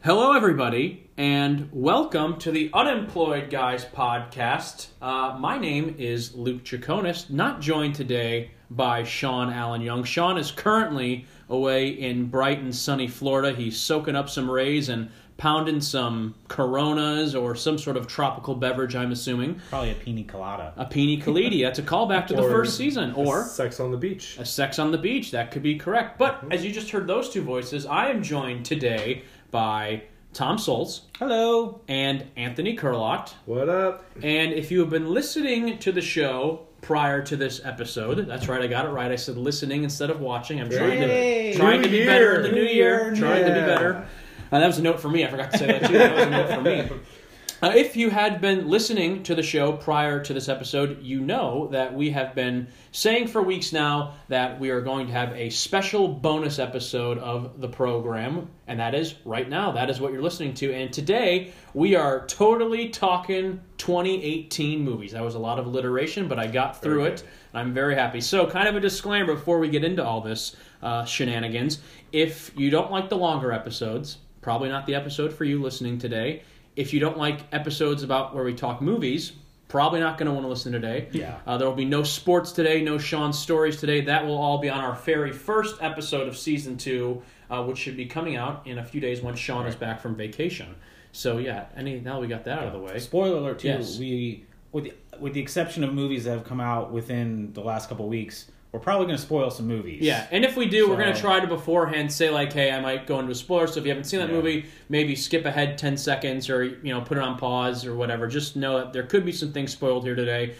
Hello, everybody, and welcome to the Unemployed Guys podcast. Uh, my name is Luke Chaconis, not joined today by Sean Allen Young. Sean is currently away in bright and sunny Florida. He's soaking up some rays and pounding some Coronas or some sort of tropical beverage, I'm assuming. Probably a pina colada. A pina colada. That's a callback to the first season. Or Sex on the Beach. a sex on the beach. That could be correct. But mm-hmm. as you just heard those two voices, I am joined today by Tom Souls Hello. and Anthony Kurlot. What up? And if you have been listening to the show prior to this episode, that's right, I got it right. I said listening instead of watching. I'm trying Yay. to trying to be New better in the year. new year. New Trying to be better. Uh, that was a note for me. I forgot to say that too. That was a note for me. Uh, if you had been listening to the show prior to this episode, you know that we have been saying for weeks now that we are going to have a special bonus episode of the program, and that is right now. That is what you're listening to. And today we are totally talking 2018 movies. That was a lot of alliteration, but I got through it. And I'm very happy. So, kind of a disclaimer before we get into all this uh, shenanigans. If you don't like the longer episodes, probably not the episode for you listening today. If you don't like episodes about where we talk movies, probably not going to want to listen today. Yeah. Uh, there will be no sports today, no Sean stories today. That will all be on our very first episode of season two, uh, which should be coming out in a few days once Sean is back from vacation. So yeah, any now we got that out of the way. Spoiler alert too. Yes. We with the, with the exception of movies that have come out within the last couple of weeks, we're probably going to spoil some movies. Yeah, and if we do, we're going to try to beforehand say like, "Hey, I might go into a spoiler." So if you haven't seen that Yeah. movie, maybe skip ahead ten seconds, or you know, put it on pause or whatever. Just know that there could be some things spoiled here today.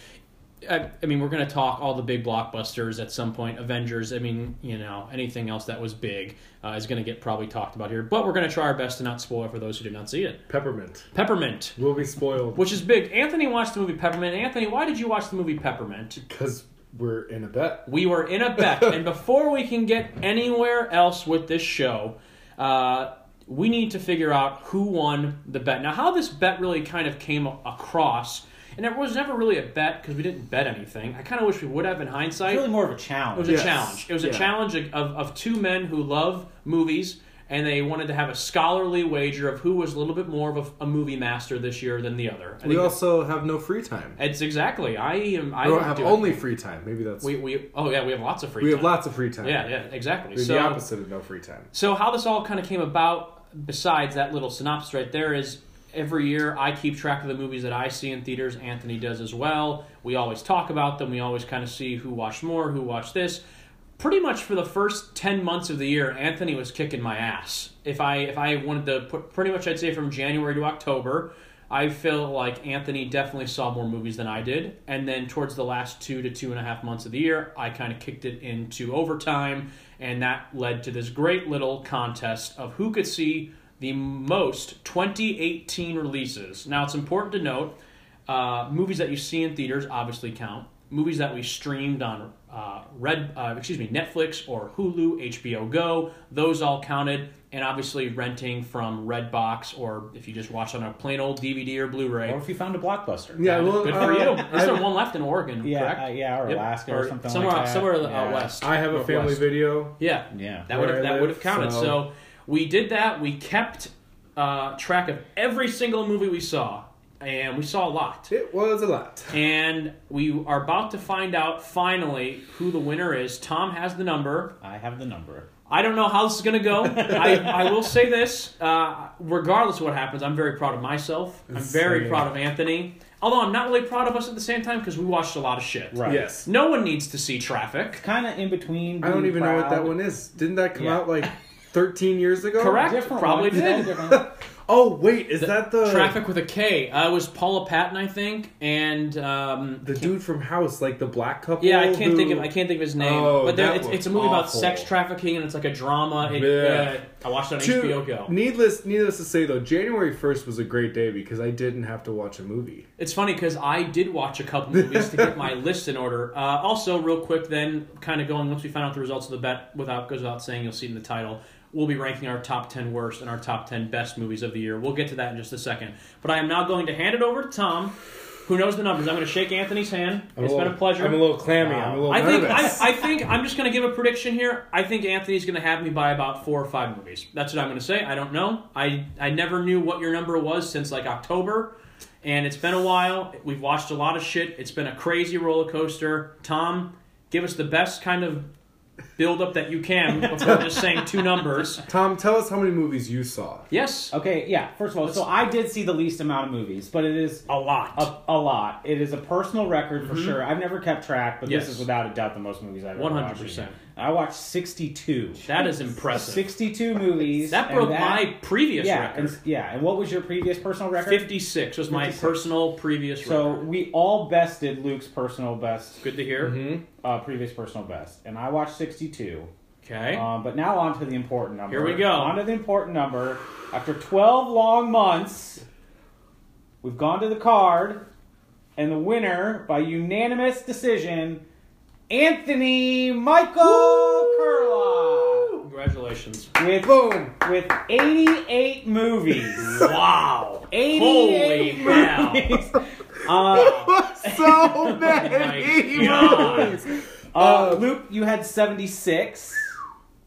I, I mean, we're going to talk all the big blockbusters at some point. Avengers. I mean, you know, anything else that was big uh, is going to get probably talked about here. But we're going to try our best to not spoil it for those who did not see it. Peppermint. Peppermint, Will be spoiled which is big. Anthony watched the movie Peppermint. Anthony, why did you watch the movie Peppermint? because we're in a bet. We were in a bet, and before we can get anywhere else with this show, uh, we need to figure out who won the bet. Now, how this bet really kind of came across, and it was never really a bet because we didn't bet anything. I kind of wish we would have in hindsight. It's really more of a challenge. It challenge. was a challenge. It was a challenge of, of two men who love movies, and they wanted to have a scholarly wager of who was a little bit more of a, a movie master this year than the other. I We also have no free time. it's exactly. I am. I We don't have do only it. free time. Maybe that's. We, we oh yeah we have lots of free. we time. have lots of free time. Yeah, yeah, exactly. We're so the opposite of no free time. So how this all kind of came about, besides that little synopsis right there, is every year I keep track of the movies that I see in theaters. Anthony does as well. We always talk about them. We always kind of see who watched more, who watched this. Pretty much for the first ten months of the year, Anthony was kicking my ass. If I if I wanted to put pretty much, I'd say from January to October. I feel like Anthony definitely saw more movies than I did. And then towards the last two to two and a half months of the year, I kind of kicked it into overtime. And that led to this great little contest of who could see the most 2018 releases. Now, it's important to note uh, movies that you see in theaters obviously count. Movies that we streamed on uh, Red, uh, excuse me, Netflix or Hulu, HBO Go, those all counted. And obviously, renting from Redbox or if you just watch on a plain old DVD or Blu-ray. Or if you found a blockbuster. Yeah, well, Good for uh, you. Is there one left in Oregon? Yeah, correct? uh, yeah, or Yep. Alaska or, something somewhere like out, that. somewhere yeah. out west. I have a family Northwest. video. Yeah, Yeah. that would have that would have counted. So. so- we did that. We kept uh, track of every single movie we saw, and we saw a lot. It was a lot. And we are about to find out finally who the winner is. Tom has the number. I have the number. I don't know how this is going to go. I, I will say this: uh, regardless of what happens, I'm very proud of myself. I'm very Same. proud of Anthony. Although I'm not really proud of us at the same time because we watched a lot of shit. Right. Yes. No one needs to see Traffic. Kind of in between. I don't being even know what that one is. Didn't that come Yeah. out like 13 years ago? Correct. Different Probably one. did. Oh wait, is that the Traffic with a K. Uh, it was Paula Patton, I think, and um, the dude from House, like the black couple? Yeah, I can't who- think of I can't think of his name. Oh, but there, it's, it's a movie about sex trafficking and it's like a drama. It, Yeah. uh, I watched it on To- HBO Go. Needless, needless to say though, January first was a great day because I didn't have to watch a movie. It's funny because I did watch a couple movies to get my list in order. Uh, also, real quick, then kind of going once we find out the results of the bet, without goes without saying, you'll see in the title. We'll be ranking our top ten worst and our top ten best movies of the year. We'll get to that in just a second. But I am now going to hand it over to Tom Who knows the numbers? I'm going to shake Anthony's hand. I'm It's a been a pleasure. I'm a little clammy. I'm a little I think nervous. I, I think I'm just going to give a prediction here. I think Anthony's going to have me by about four or five movies. That's what I'm going to say. I don't know. I I never knew what your number was since like October, and it's been a while. We've watched a lot of shit. It's been a crazy roller coaster. Tom, give us the best kind of build up that you can before just saying two numbers. Tom, tell us how many movies you saw. Yes, Okay, yeah. First of all, so I did see the least amount of movies, but it is a lot. a, a lot. It is a personal record for sure. I've never kept track, but Mm-hmm. Yes. this is without a doubt the most movies I've ever watched. 100%. I watched 62. that is impressive. 62 movies. That and broke my previous yeah, record. And, yeah, and what was your previous personal record? 56 was my personal previous So record. we all bested Luke's personal best, Good to hear. Mm-hmm. uh, previous personal best, and I watched 62. Okay. Um, but now on to the important number. Here we go. On to the important number. After 12 long months, we've gone to the card, and the winner by unanimous decision, Anthony Michael Kurla, Congratulations. with Boom. with 88 movies. Wow. 88 Holy hell. movies. Uh, so many my movies. Uh, Uh, Luke, you had 76.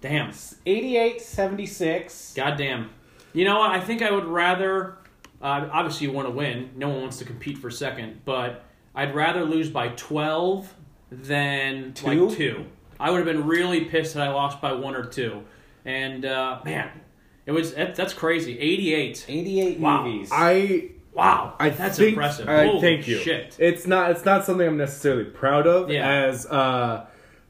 Damn. 88, 76. Goddamn. You know what? I think I would rather. Uh, obviously, you want to win. No one wants to compete for second, but I'd rather lose by 12 than Two? like two. I would have been really pissed that I lost by one or two. And, uh, man, it was that, that's crazy. 88. 88 Wow. movies. I Wow. I that's think, impressive. I Holy thank you. shit. It's not it's not something I'm necessarily proud of. Yeah. As uh,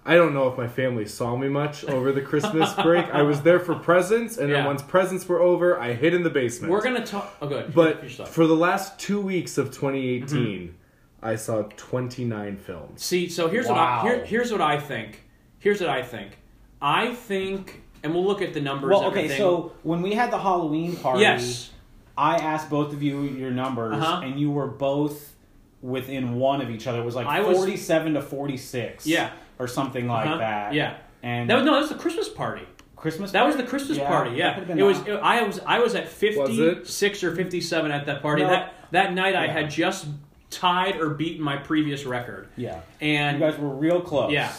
I don't know if my family saw me much over the Christmas break. I was there for presents, and Yeah. then once presents were over, I hid in the basement. We're going to talk. Oh, good. but for the last two weeks of 2018, Mm-hmm. I saw 29 films. See, so here's Wow. what I, here, here's what I think. Here's what I think. I think, and we'll look at the numbers. well, okay, everything. so when we had the Halloween party, yes, I asked both of you your numbers, Uh-huh. and you were both within one of each other. It was like I was- 47 to 46. Yeah. Or something like Uh-huh. that. Yeah, And that was no, that was the Christmas party. Christmas That was the Christmas Yeah, party. Yeah, it was. It, I was. I was at Was fifty it? six or fifty seven at that party. No. That that night I had just tied or beaten my previous record. Yeah. And you guys were real close. Yeah.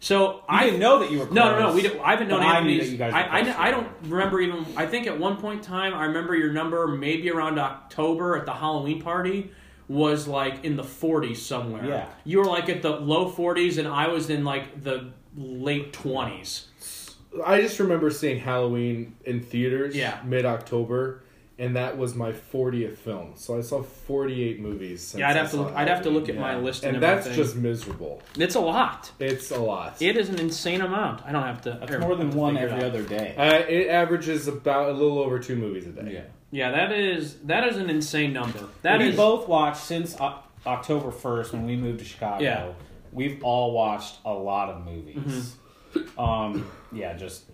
So I I didn't know that you were close. No, no, no. We don't, I haven't known But I knew that you guys were I, I, close I don't remember even. I think at one point in time, I remember your number maybe around October at the Halloween party was like in the 40s somewhere. Yeah. You were like at the low 40s, and I was in like the late 20s. I just remember seeing Halloween in theaters Yeah. mid October, and that was my 40th film. So I saw 48 movies. Since Yeah, I'd I have to look. I'd have to look at Halloween. my list and, And that's everything. just miserable. It's a lot. It's a lot. It is an insane amount. I don't have to. That's here, more than one every other day. Uh, it averages about a little over two movies a day. Yeah. Yeah, that is that is an insane number. That we is both watched since O- October 1st when we moved to Chicago. Yeah. We've all watched a lot of movies. Mm-hmm. Um, yeah, just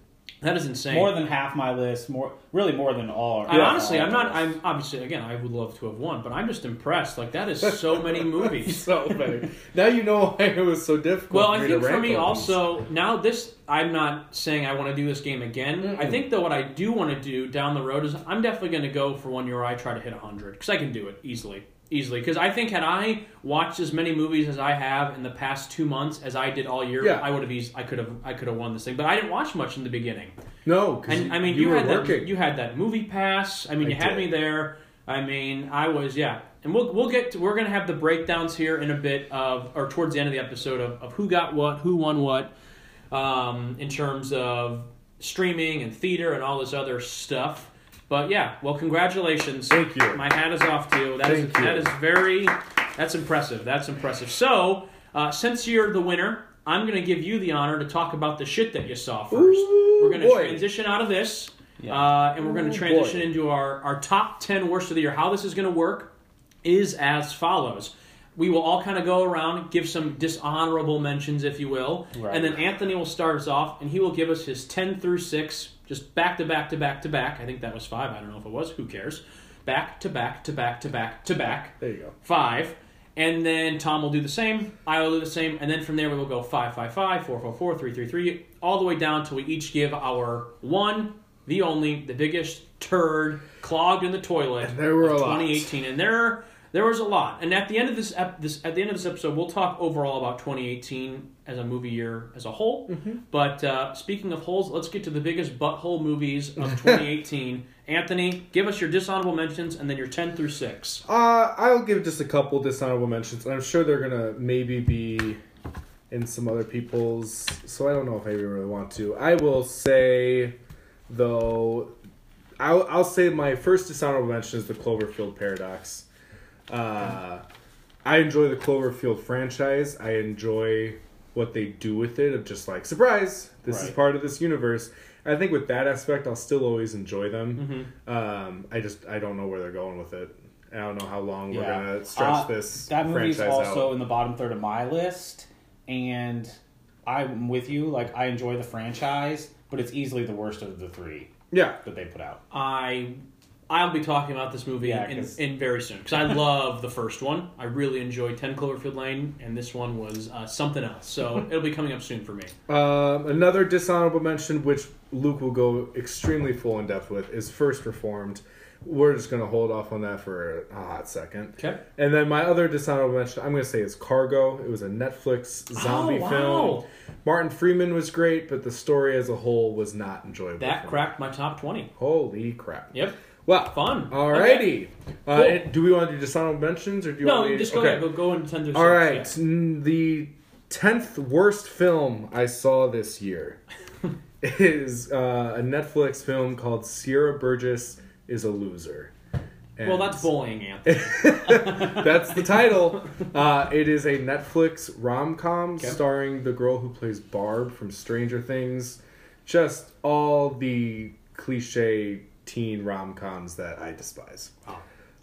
that is insane. more than half my list. More, really, more than all. I, all honestly, of I'm not. I'm obviously again. I would love to have won, but I'm just impressed. Like that is so many movies. So many. now you know why it was so difficult. Well, I think for me these. also now this. I'm not saying I want to do this game again. Mm-mm. I think though what I do want to do down the road is I'm definitely going to go for one year I try to hit 100 because I can do it easily, easily. Because I think had I watched as many movies as I have in the past two months as I did all year, Yeah. I would have. Eas- I could have. I could have won this thing, but I didn't watch much in the beginning. No, And I mean, you, you, were had working. that. You had that movie pass. I mean, I you had did. me there. I mean, I was yeah. And we'll we'll get to, we're gonna have the breakdowns here in a bit of or towards the end of the episode of, of who got what, who won what, um, in terms of streaming and theater and all this other stuff. But yeah, well, congratulations. Thank you. My hat is off to you. That is Thank you. that is very that's impressive. That's impressive. So uh, since you're the winner, I'm going to give you the honor to talk about the shit that you saw first. Ooh, we're going to transition out of this, Yeah. uh, and we're going to transition boy. into our, our top 10 worst of the year. How this is going to work is as follows. We will all kind of go around, give some dishonorable mentions, if you will, Right. and then Anthony will start us off, and he will give us his 10 through 6, just back to back to back to back. I think that was 5. I don't know if it was. Who cares? Back to back to back to back to back There you go. five, and then Tom will do the same. I will do the same, and then from there we will go five, five, five, four, four, four, three, three, three, all the way down till we each give our one, the only, the biggest turd clogged in the toilet And there were of a lot. 2018, and there There was a lot, and at the end of this, ep- this at the end of this episode, we'll talk overall about 2018 as a movie year as a whole. But uh, speaking of holes, let's get to the biggest butthole movies of 2018. Anthony, give us your dishonorable mentions and then your 10 through six. Uh, I'll give just a couple dishonorable mentions, and I'm sure they're gonna maybe be in some other people's. So I don't know if I really want to. I will say, though, I'll I'll say my first dishonorable mention is the Cloverfield paradox. Uh, I enjoy the Cloverfield franchise. I enjoy what they do with it of just like surprise. This is part of this universe. I think with that aspect, I'll still always enjoy them. Mm-hmm. Um, I just I don't know where they're going with it. I don't know how long we're gonna stretch Uh, this That movie's franchise also out. in the bottom third of my list, and I'm with you. Like I enjoy the franchise, but it's easily the worst of the three Yeah, that they put out. I I'll be talking about this movie Yeah, in, 'cause- in very soon because I love the first one. I really enjoyed 10 Cloverfield Lane, and this one was uh, something else. So it'll be coming up soon for me. um, another dishonorable mention, which Luke will go extremely full in depth with, is First Reformed. We're just gonna hold off on that for a hot second. Okay. And then my other dishonorable mention, I'm gonna say, is Cargo. It was a Netflix zombie Oh, wow. film. Martin Freeman was great, but the story as a whole was not enjoyable. That for me. cracked my top 20. Holy crap! Yep. Well, Fun. Alrighty. Uh, Cool. do we want to do dishonorable mentions, or do you No, want me? just go okay. ahead. Go, go into 10 All right, yeah. the tenth worst film I saw this year is uh, a Netflix film called Sierra Burgess is a loser. And Well, that's bullying, Anthony. that's the title. Uh, it is a Netflix rom com Okay. starring the girl who plays Barb from Stranger Things. Just all the cliche teen rom coms that I despise.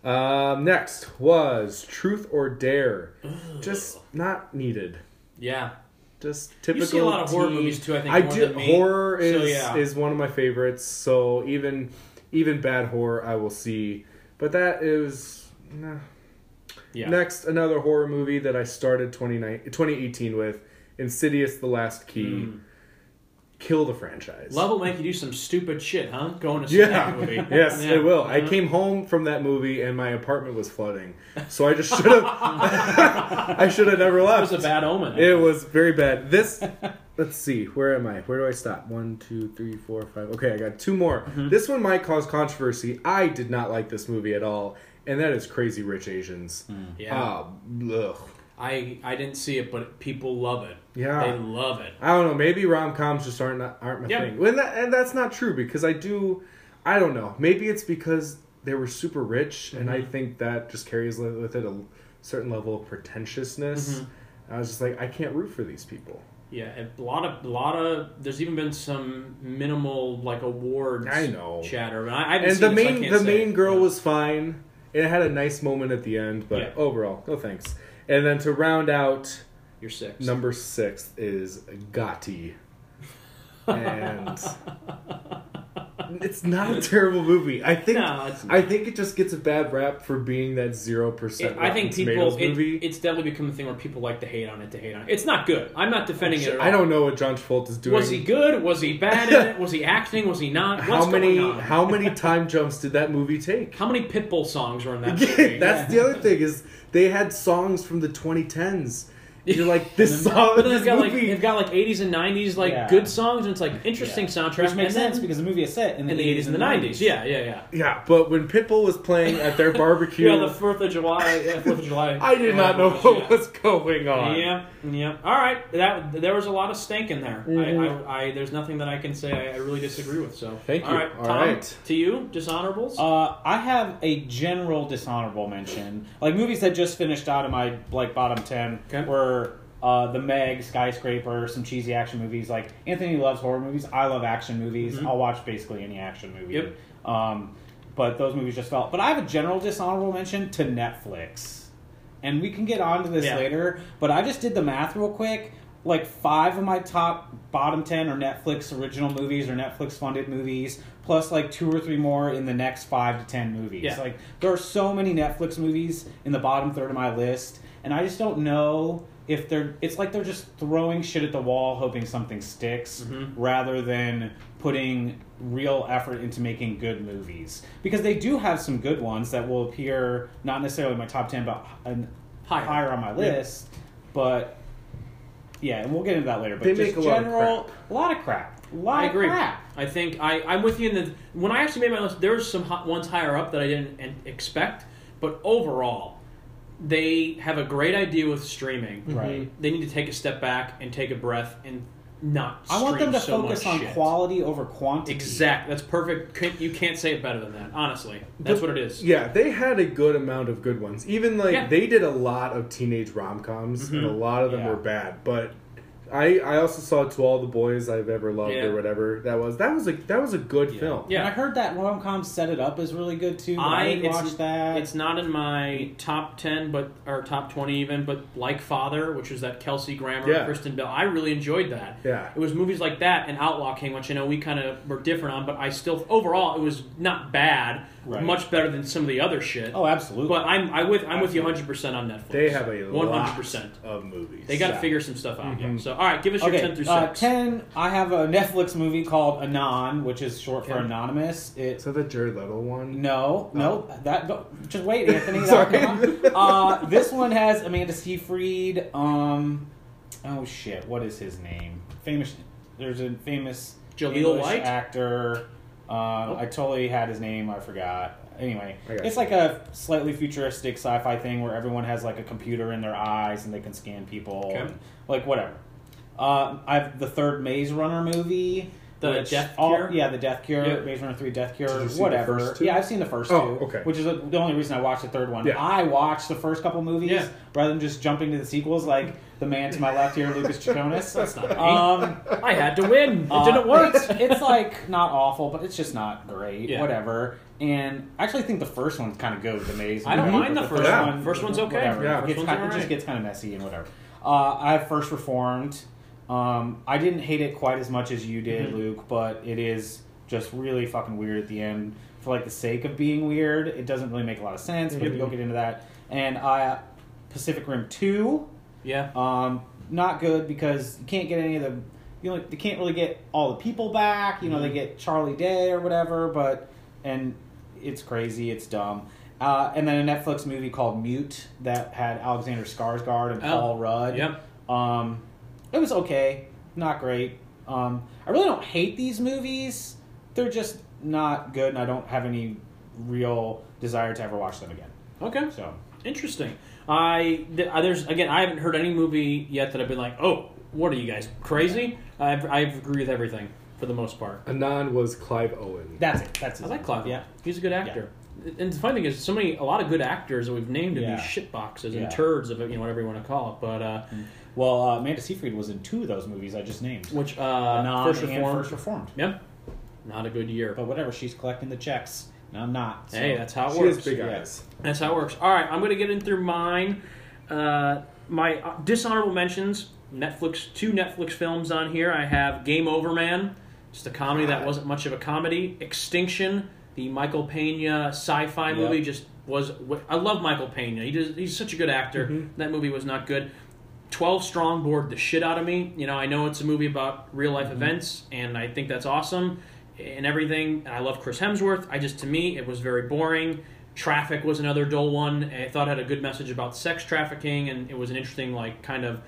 Um, next was Truth or Dare. Just not needed. yeah. Just typical. You see a lot of horror movies too, I think. I do. than me. Horror So, is yeah. is one of my favorites. So even even bad horror I will see, but that is. Nah. Yeah. Next, another horror movie that I started 29 2018 with Insidious The Last Key. Mm. Kill the franchise. Love will make you do some stupid shit, huh? Going to see that Yeah. movie. yes, Yeah. it will. I Uh-huh. came home from that movie and my apartment was flooding. So I just should have I should have never left. It was a bad omen. It was very bad. This let's see, where am I? Where do I stop? One, two, three, four, five. Okay, I got two more. Mm-hmm. This one might cause controversy. I did not like this movie at all, and that is Crazy Rich Asians. Yeah. Ah, ugh. I I didn't see it, but people love it. Yeah. They love it. I don't know. Maybe rom coms just aren't aren't my Yep. thing. And, that, and that's not true because I do. I don't know. Maybe it's because they were super rich, and I Mhm. think that just carries with it a certain level of pretentiousness. Mhm. I was just like, I can't root for these people. Yeah, a lot of a lot of. There's even been some minimal like awards. I know. chatter, but I, I And the so main can't the main girl Yeah. was fine. It had a nice moment at the end, but Yeah. overall, no thanks. And then to round out You're six. number six is Gotti, and it's not a terrible movie. I think No, I think it just gets a bad rap for being that zero percent. I think people. It, movie. it's definitely become a thing where people like to hate on it to hate on it. It's not good. I'm not defending it. At all. I don't know what John Travolta is doing. Was he good? Was he bad in it? Was he acting? Was he not? What's how many how many time jumps did that movie take? How many Pitbull songs were in that movie? That's the other thing is they had songs from the 2010s. You're like this song, But then this they've got like movie. they've got like 80s and 90s like Yeah. good songs, and it's like interesting soundtrack. Which makes and then- sense because the movie is set in the, in the 80s and the 90s. Yeah, yeah, yeah. yeah, but when Pitbull was playing at their barbecue, Yeah, the Fourth of July. Yeah, Fourth of July. I did not know Yeah. what was going on. Yeah, yeah. All right, that there was a lot of stank in there. Mhm. I, I, I, there's nothing that I can say I, I really disagree with. So Thank All you. right, All Tom, right. to you, dishonorables. Uh, I have a general dishonorable mention, like movies that just finished out of my like bottom ten Okay. were uh, The Meg, Skyscraper, some cheesy action movies. Like Anthony loves horror movies. I love action movies. Mhm. I'll watch basically any action movie. Yep. Um, but those movies just felt. But I have a general dishonorable mention to Netflix, and we can get on to this Yeah. later. But I just did the math real quick. like five of my top bottom ten are Netflix original movies or Netflix funded movies, plus like two or three more in the next five to ten movies. Yeah. Like there are so many Netflix movies in the bottom third of my list, and I just don't know if they're. It's like they're just throwing shit at the wall, hoping something sticks, Mhm. rather than putting real effort into making good movies. Because they do have some good ones that will appear not necessarily in my top ten, but Higher. higher on my list. But yeah, and we'll get into that later. But They just make a lot of general, a lot of crap. A lot I of agree. crap. I think I, I'm with you in the when I actually made my list. There was some hot ones higher up that I didn't expect, but overall, they have a great idea with streaming. Right. They need to take a step back and take a breath and not. I want them to so focus on shit. quality over quantity. Exact. That's perfect. You can't say it better than that. Honestly, that's But- what it is. Yeah, they had a good amount of good ones. Even like Yeah. they did a lot of teenage rom coms, and a Mhm. lot of them Yeah. were bad. But I I also saw To All the Boys I've Ever Loved Yeah. or whatever that was. That was a that was a good Yeah. film. Yeah. And I heard that rom com set it up is really good too. But I, I- didn't it's- watch that. It's not in my top ten, but or top twenty even. But like Father, which was that Kelsey Grammer, Yeah. Kristen Bell, I really enjoyed that. Yeah. It was movies like that and Outlaw King, which I know we kind of were different on, but I still overall it was not bad. Right. Much better than some of the other shit. oh, absolutely. but I'm I with I'm with you 100 percent on Netflix. They have a 100. lot percent of movies. They got to Yeah. figure some stuff out. Mhm. So all right, give us your okay, 10 through uh, six. ten. I have a Netflix movie called Anon, which is short for Okay. anonymous. It Is that the Jared Leto one? No, no, that no, just wait, Anthony. Sorry. Sorry. uh, this one has Amanda Seyfried. Um, oh shit, what is his name? Famous. There's a famous Jaleel English White? actor. Um, I totally had his name. I forgot. Anyway, I it's like a slightly futuristic sci-fi thing where everyone has like a computer in their eyes and they can scan people, Okay. and, like whatever. Uh, I've the third Maze Runner movie. The which Death all- Cure? yeah, the Death Cure, Yeah. Maze Runner Three, Death Cure, Did you see the whatever. first two? Yeah, I've seen the first Oh, two. okay. Which is the only reason I watched the third one. Yeah. I watched the first couple movies Yeah. rather than just jumping to the sequels, like the man to my left here, Lucas Chaconis. That's not me. Um, I had to win. It uh, didn't work. It's, it's like not awful, but it's just not great. Yeah. Whatever. And I actually think the first one's kind of good. The maze. I don't mind but the first Yeah. one. First one's okay. Whatever. Yeah. It, First gets one's kind, it just gets kind of messy and whatever. Uh, I have First Reformed. Um, I didn't hate it quite as much as you did, Mhm. Luke, but it is just really fucking weird at the end for like the sake of being weird. It doesn't really make a lot of sense, but Mhm. we'll get into that. And I Pacific Rim Two. Yeah. Um, not good because you can't get any of the you know they can't really get all the people back. You know they Mhm. get Charlie Day or whatever, but and it's crazy, it's dumb. Uh, and then a Netflix movie called Mute that had Alexander Skarsgård and Oh, Paul Rudd. Yep. Um, it was okay, not great. Um, I really don't hate these movies. They're just not good, and I don't have any real desire to ever watch them again. Okay. So Interesting. I th- uh, there's again. I haven't heard any movie yet that I've been like, oh, what are you guys crazy? I've I agree with everything for the most part. Anon was Clive Owen. that's it. That's it. I like Clive. Yeah. he's a good actor. And the funny thing is, so many a lot of good actors that we've named in Yeah. these shit boxes Yeah. and turds of it, you know whatever you want to call it. But uh, Well, uh, Amanda Seyfried was in two of those movies I just named. which uh, Anon first and reform, First Reformed. yeah, not a good year. But whatever, she's collecting the checks. And I'm not. so- Hey, that's how it She works. has big yeah. eyes. That's how it works. All right, I'm going to get in through mine. Uh, my uh, dishonorable mentions: Netflix, two Netflix films on here. I have Game Over Man, just a comedy that wasn't much of a comedy. Extinction, the Michael Pena sci-fi Yep. movie, just was. I love Michael Pena. He does. He's such a good actor. Mhm. That movie was not good. 12 Strong bored the shit out of me. You know, I know it's a movie about real life events, and I think that's awesome and everything. And I love Chris Hemsworth. I just, to me, it was very boring. Traffic was another dull one. I thought it had a good message about sex trafficking, and it was an interesting, like, kind of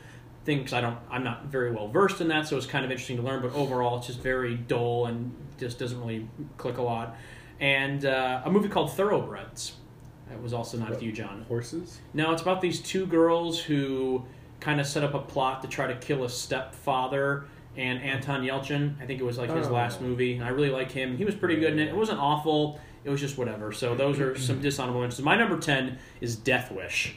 thing because I don't, I'm not very well versed in that, so it's kind of interesting to learn. But overall, it's just very dull and just doesn't really click a lot. And uh, a movie called Thoroughbreds. That was also not with you, John. Horses? No, it's about these two girls who kind of set up a plot to try to kill a stepfather and Anton Yelchin. I think it was like his Oh. last movie. And I really like him. He was pretty good in it. It wasn't awful. It was just whatever. So those are some dishonorable mentions. My number ten is Death Wish.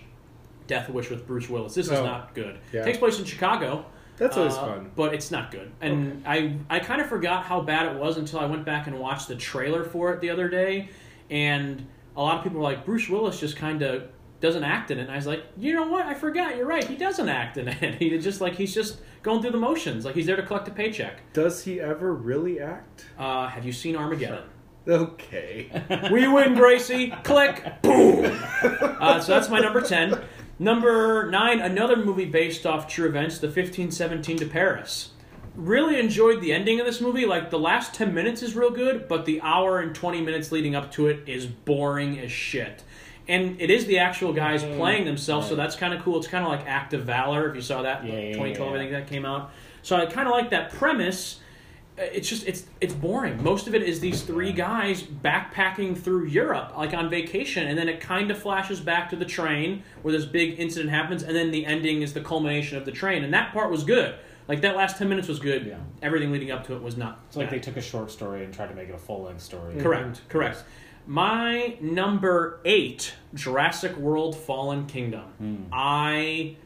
Death Wish with Bruce Willis. This is Oh. not good. Yeah. Takes place in Chicago. That's always Uh, fun. But it's not good. And I, I kind of forgot how bad it was until I went back and watched the trailer for it the other day. And a lot of people were like, Bruce Willis just kind of doesn't act in it. And I was like, you know what? I forgot. You're right. He doesn't act in it. He just like he's just going through the motions. Like he's there to collect a paycheck. Does he ever really act? Uh, have you seen Armageddon? Okay. We win, Gracie. Click. Boom. Uh, so that's my number 10. Number 9, another movie based off true events, The 1517 to Paris. Really enjoyed the ending of this movie. Like, the last 10 minutes is real good, but the hour and 20 minutes leading up to it is boring as shit. And it is the actual guys playing themselves, so that's kind of cool. It's kind of like Act of Valor, if you saw that, Yeah, yeah, 2012, yeah. I think that came out. So I kind of like that premise uh, it's just it's it's boring. Most of it is these three guys backpacking through Europe, like on vacation, and then it kind of flashes back to the train where this big incident happens, and then the ending is the culmination of the train, and that part was good. Like that last ten minutes was good. Yeah. Everything leading up to it was not. It's like they took a short story and tried to make it a full length story. Correct, correct. My number eight, Jurassic World: Fallen Kingdom. I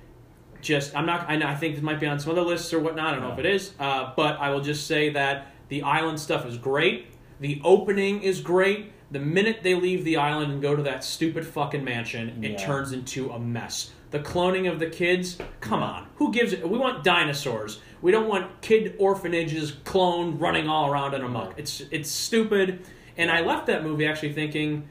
just, I'm not. I, know- I think this might be on some other lists or whatnot. I don't know if it is, uh, but I will just say that the island stuff is great. The opening is great. The minute they leave the island and go to that stupid fucking mansion, it turns into a mess. The cloning of the kids, come on. Who gives it? We want dinosaurs. We don't want kid orphanages cloned running all around in a muck. It's it's stupid. And I left that movie actually thinking,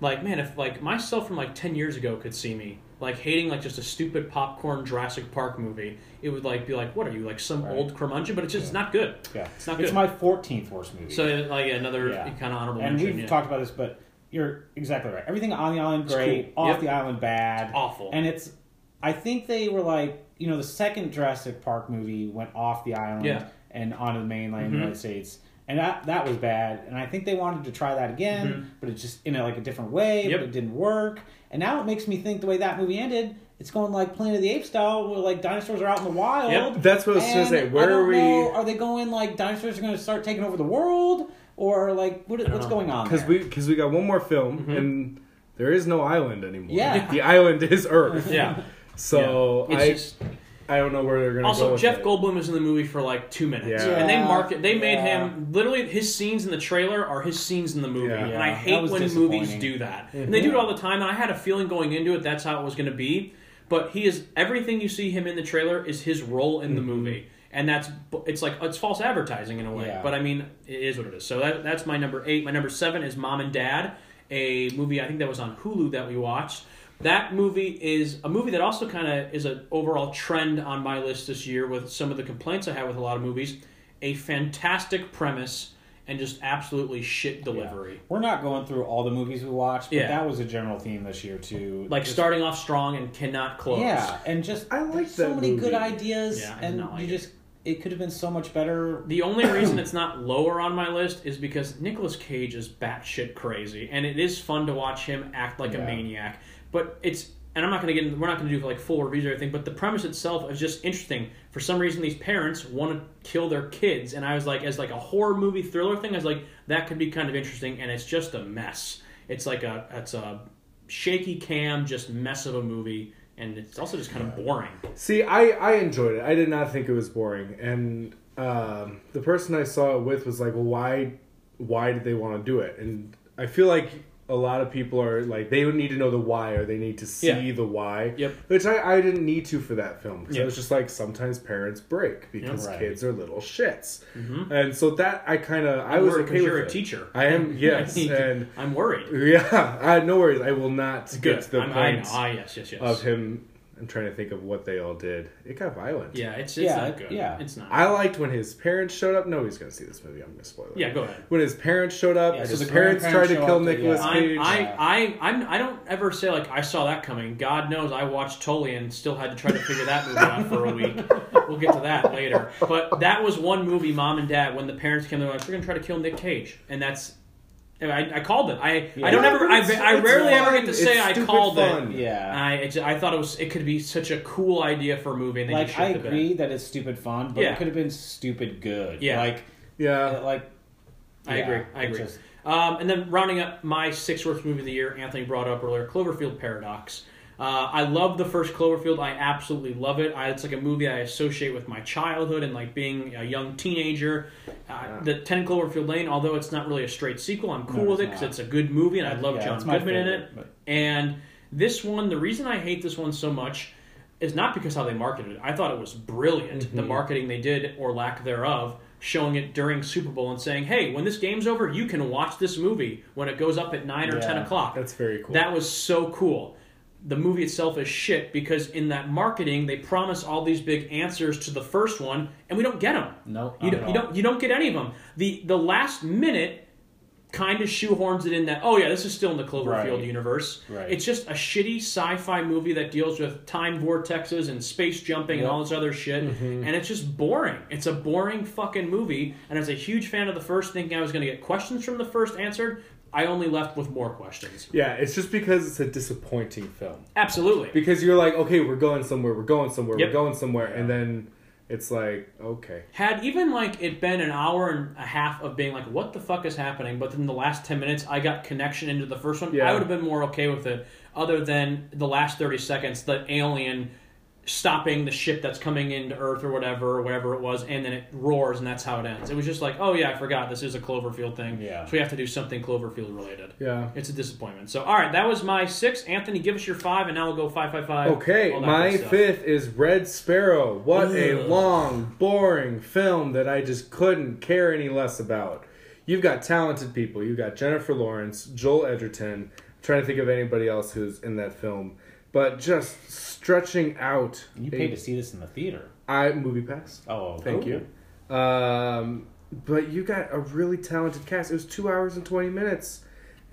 like, man, if like myself from like ten years ago could see me like hating like just a stupid popcorn Jurassic Park movie, it would like be like, what are you like some Right. old curmudgeon? But it's just Yeah. not good. Yeah, It's not Good. It's my 14th worst movie. So like another Yeah. kind of honorable and mention. we've yeah. talked about this, but you're exactly right. Everything on the island great, cool. off Yep. the island bad, Awful. And it's, I think they were like, you know, the second Jurassic Park movie went off the island and onto the mainland Mhm. United States, and that that was bad. And I think they wanted to try that again, Mhm. but it just in a, like a different way, Yep. but it didn't work. And now it makes me think the way that movie ended. It's going like Planet of the Apes style, where like dinosaurs are out in the wild. Yep. That's what I was gonna say. Where are we? know, are they going like dinosaurs are going to start taking over the world, or like what, what's know. going on? Because we because we got one more film Mhm. and there is no island anymore. Yeah. the island is Earth. yeah. So Yeah. It's I just, I don't know where they're gonna go. Also, with Jeff it. Goldblum is in the movie for like two minutes, Yeah. and they market. They made Yeah. him literally his scenes in the trailer are his scenes in the movie, Yeah. and I hate when movies do that. And they do it all the time. And I had a feeling going into it that's how it was going to be, but he is everything you see him in the trailer is his role in the Mm-hmm. movie, and that's it's like it's false advertising in a way. Yeah. But I mean, it is what it is. So that, that's my number eight. My number seven is Mom and Dad, a movie I think that was on Hulu that we watched. That movie is a movie that also kind of is an overall trend on my list this year with some of the complaints I have with a lot of movies. A fantastic premise and just absolutely shit delivery. We're not going through all the movies we watched, but Yeah. that was a general theme this year too. Like Just- starting off strong and cannot close. yeah, and just I like so that many good ideas, Yeah, and not like you it. just it could have been so much better. The only reason it's not lower on my list is because Nicolas Cage is batshit crazy, and it is fun to watch him act like a maniac. But it's, and I'm not going to get, into, we're not going to do like full reviews or anything. But the premise itself is just interesting. For some reason, these parents want to kill their kids, and I was like, as like a horror movie thriller thing, I was like, that could be kind of interesting, and it's just a mess. It's like a, it's a shaky cam, just mess of a movie, and it's also just kind of boring. See, I I enjoyed it. I did not think it was boring, and um, the person I saw it with was like, "Well, why why did they want to do it?" And I feel like a lot of people are like they would need to know the why or they need to see Yeah. the why. Yep. Which I, I didn't need to for that film because Yep. it was just like sometimes parents break because Right. kids are little shits, Mhm. and so that I kind of I was okay you're a teacher. I am yes, I need to- and I'm worried. yeah, I, no worries. I will not Good. get to the I'm, I know. Ah, yes, yes, yes. of him. I'm trying to think of what they all did. It got violent. Yeah, it's it's Yeah, not good. yeah. it's not. I liked when his parents showed up. Nobody's gonna see this movie. I'm gonna spoil it. yeah, go ahead. When his parents showed up, Yeah, so his the parents tried to kill Nicolas yeah. Cage. I, I, I, I'm, I don't ever say like I saw that coming. God knows I watched Tully and still had to try to figure that movie out for a week. We'll get to that later. But that was one movie, Mom and Dad, when the parents came, they're like, "We're gonna try to kill Nick Cage," and that's. I, I called it. I, I don't ever. I, I it's rarely ever get to say It's I called fun. it. Yeah, I, it, I thought it was. It could be such a cool idea for a movie, and they like just I shit the bed. agree that it's stupid fun, but Yeah. it could have been stupid good. Yeah. like yeah, like I yeah, agree. I agree. just- Um, and then rounding up my six worst movie of the year, Anthony brought up earlier, Cloverfield Paradox. Uh, I love the first Cloverfield. I absolutely love it. I, it's like a movie I associate with my childhood and like being a young teenager. Uh, The Ten Cloverfield Lane, although it's not really a straight sequel, I'm cool No, with it because it's a good movie and I love Yeah, John Goodman in it. but- And This one, the reason I hate this one so much is not because how they marketed it. I thought it was brilliant, the marketing they did or lack thereof, showing it during Super Bowl and saying, "Hey, when this game's over, you can watch this movie when it goes up at nine or ten o'clock." That's very cool. That was so cool. The movie itself is shit because in that marketing they promise all these big answers to the first one, and we don't get them. Nope, you don't. You don't. You don't get any of them. The the last minute kind of shoehorns it in that. Oh yeah, this is still in the Cloverfield Right. universe. Right. It's just a shitty sci-fi movie that deals with time vortexes and space jumping and all this other shit, Mm-hmm. and it's just boring. It's a boring fucking movie. And as a huge fan of the first, thinking I was going to get questions from the first answered, I only left with more questions. yeah, it's just because it's a disappointing film. Absolutely. Because you're like, okay, we're going somewhere, we're going somewhere, Yep. we're going somewhere, and then it's like, okay. Had even like it been an hour and a half of being like, what the fuck is happening? But then the last ten minutes, I got connection into the first one. Yeah. I would have been more okay with it. Other than the last thirty seconds, the alien stopping the ship that's coming into Earth or whatever, or whatever it was, and then it roars, and that's how it ends. It was just like, oh yeah, I forgot this is a Cloverfield thing. Yeah. So we have to do something Cloverfield related. Yeah. It's a disappointment. So all right, that was my six. Anthony, give us your five, and now we'll go five, five, five. Okay, my fifth is Red Sparrow. What a long, boring film that I just couldn't care any less about. You've got talented people. You've got Jennifer Lawrence, Joel Edgerton. I'm trying to think of anybody else who's in that film, but just stretching out. You a- paid to see this in the theater. I movie pass. Oh, Thank cool. you. Um, but you got a really talented cast. It was two hours and twenty minutes.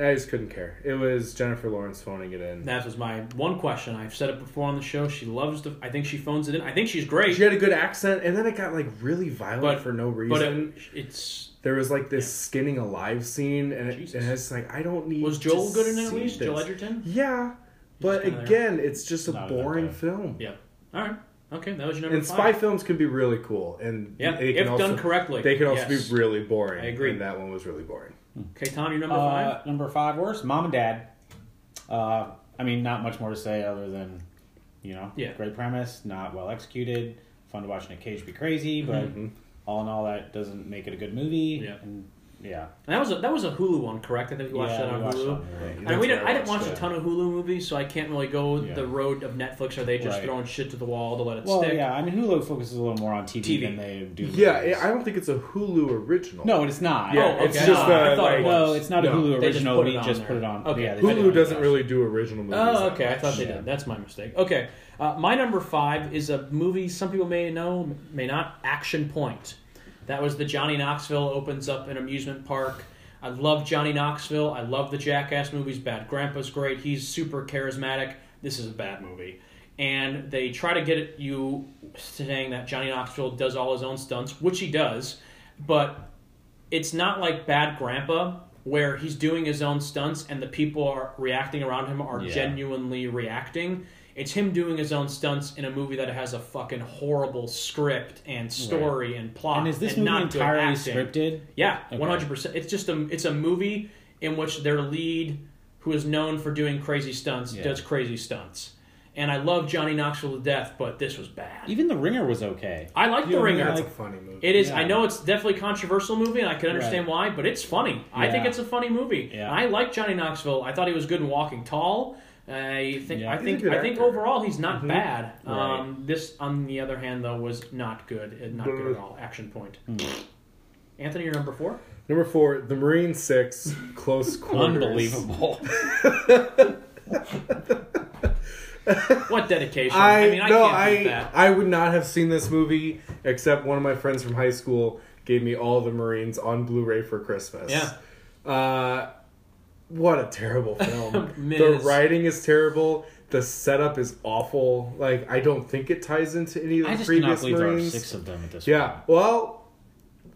I just couldn't care. It was Jennifer Lawrence phoning it in. That was my one question. I've said it before on the show. She loves the. I think she phones it in. I think she's great. She had a good accent, and then it got like really violent But- for no but reason. it, it's there was like this skinning alive scene, and, it, and it's like I don't need. was Joel to good in it at see least? this. Joel Edgerton. Yeah, but kinda there. again, it's just a Not boring film. Yeah. All right. Okay, that was your number And spy films can be really cool, and Yeah, they if also, done correctly. they can also yes. be really boring. I agree. And that one was really boring. Okay, Tom, your number Uh, five. number five worst, mom and dad. Uh, I mean, not much more to say other than, you know, Yeah. great premise, not well executed, fun to watch Nick Cage be crazy, but Mhm. all in all, that doesn't make it a good movie. Yeah. And, yeah. And that was a that was a Hulu one, correct? I think we watched Yeah, that on we watched Hulu. it on And That's we didn't, I didn't watch watched, a ton of Hulu movies, so I can't really go Yeah. the road of Netflix. Are they just Right. throwing shit to the wall to let it Well, stick? yeah, I mean, Hulu focuses a little more on TV, TV. than they do. Yeah, movies. I don't think it's a Hulu original. No, it's not. Yeah, Oh, it's just No, uh, I thought it was. No, it's not a No. Hulu They just original. put it we on just put it on. Okay. Yeah, they put it Hulu doesn't Netflix. really do original movies. Oh, okay. I thought they did. That's my mistake. Okay, uh, my number five is a movie some people may know, may not. Action Point. That was the Johnny Knoxville opens up an amusement park. I love Johnny Knoxville. I love the Jackass movies. Bad Grandpa's great. He's super charismatic. This is a bad movie. And they try to get at you saying that Johnny Knoxville does all his own stunts, which he does, but it's not like Bad Grandpa where he's doing his own stunts and the people are reacting around him are Yeah. genuinely reacting. It's him doing his own stunts in a movie that has a fucking horrible script and story and plot. And is this movie not entirely scripted? Yeah, one hundred percent. It's just a it's a movie in which their lead, who is known for doing crazy stunts, Yeah. does crazy stunts. And I love Johnny Knoxville to death, but this was bad. Even The Ringer was okay. I like You The know, Ringer. That's a funny movie. It is. Yeah. I know it's definitely a controversial movie, and I can understand why, but it's funny. I think it's a funny movie. Yeah. I like Johnny Knoxville. I thought he was good in Walking Tall. I think. Yeah. I think. I think actor. overall he's not Mhm. bad. Right. Um, this, on the other hand, though, was not good. uh, Not good at all. Action point. Hmm. Anthony, your number four. Number four, The Marine Six, Close Quarters. Unbelievable. What dedication? I, I, mean, I no, can't beat I that. I would not have seen this movie except one of my friends from high school gave me all the Marines on Blu-ray for Christmas. Yeah. Uh, what a terrible film. the writing is terrible. The setup is awful. Like I don't think it ties into any of the I just do not previous believe there are Marines. six of them at this yeah. Well,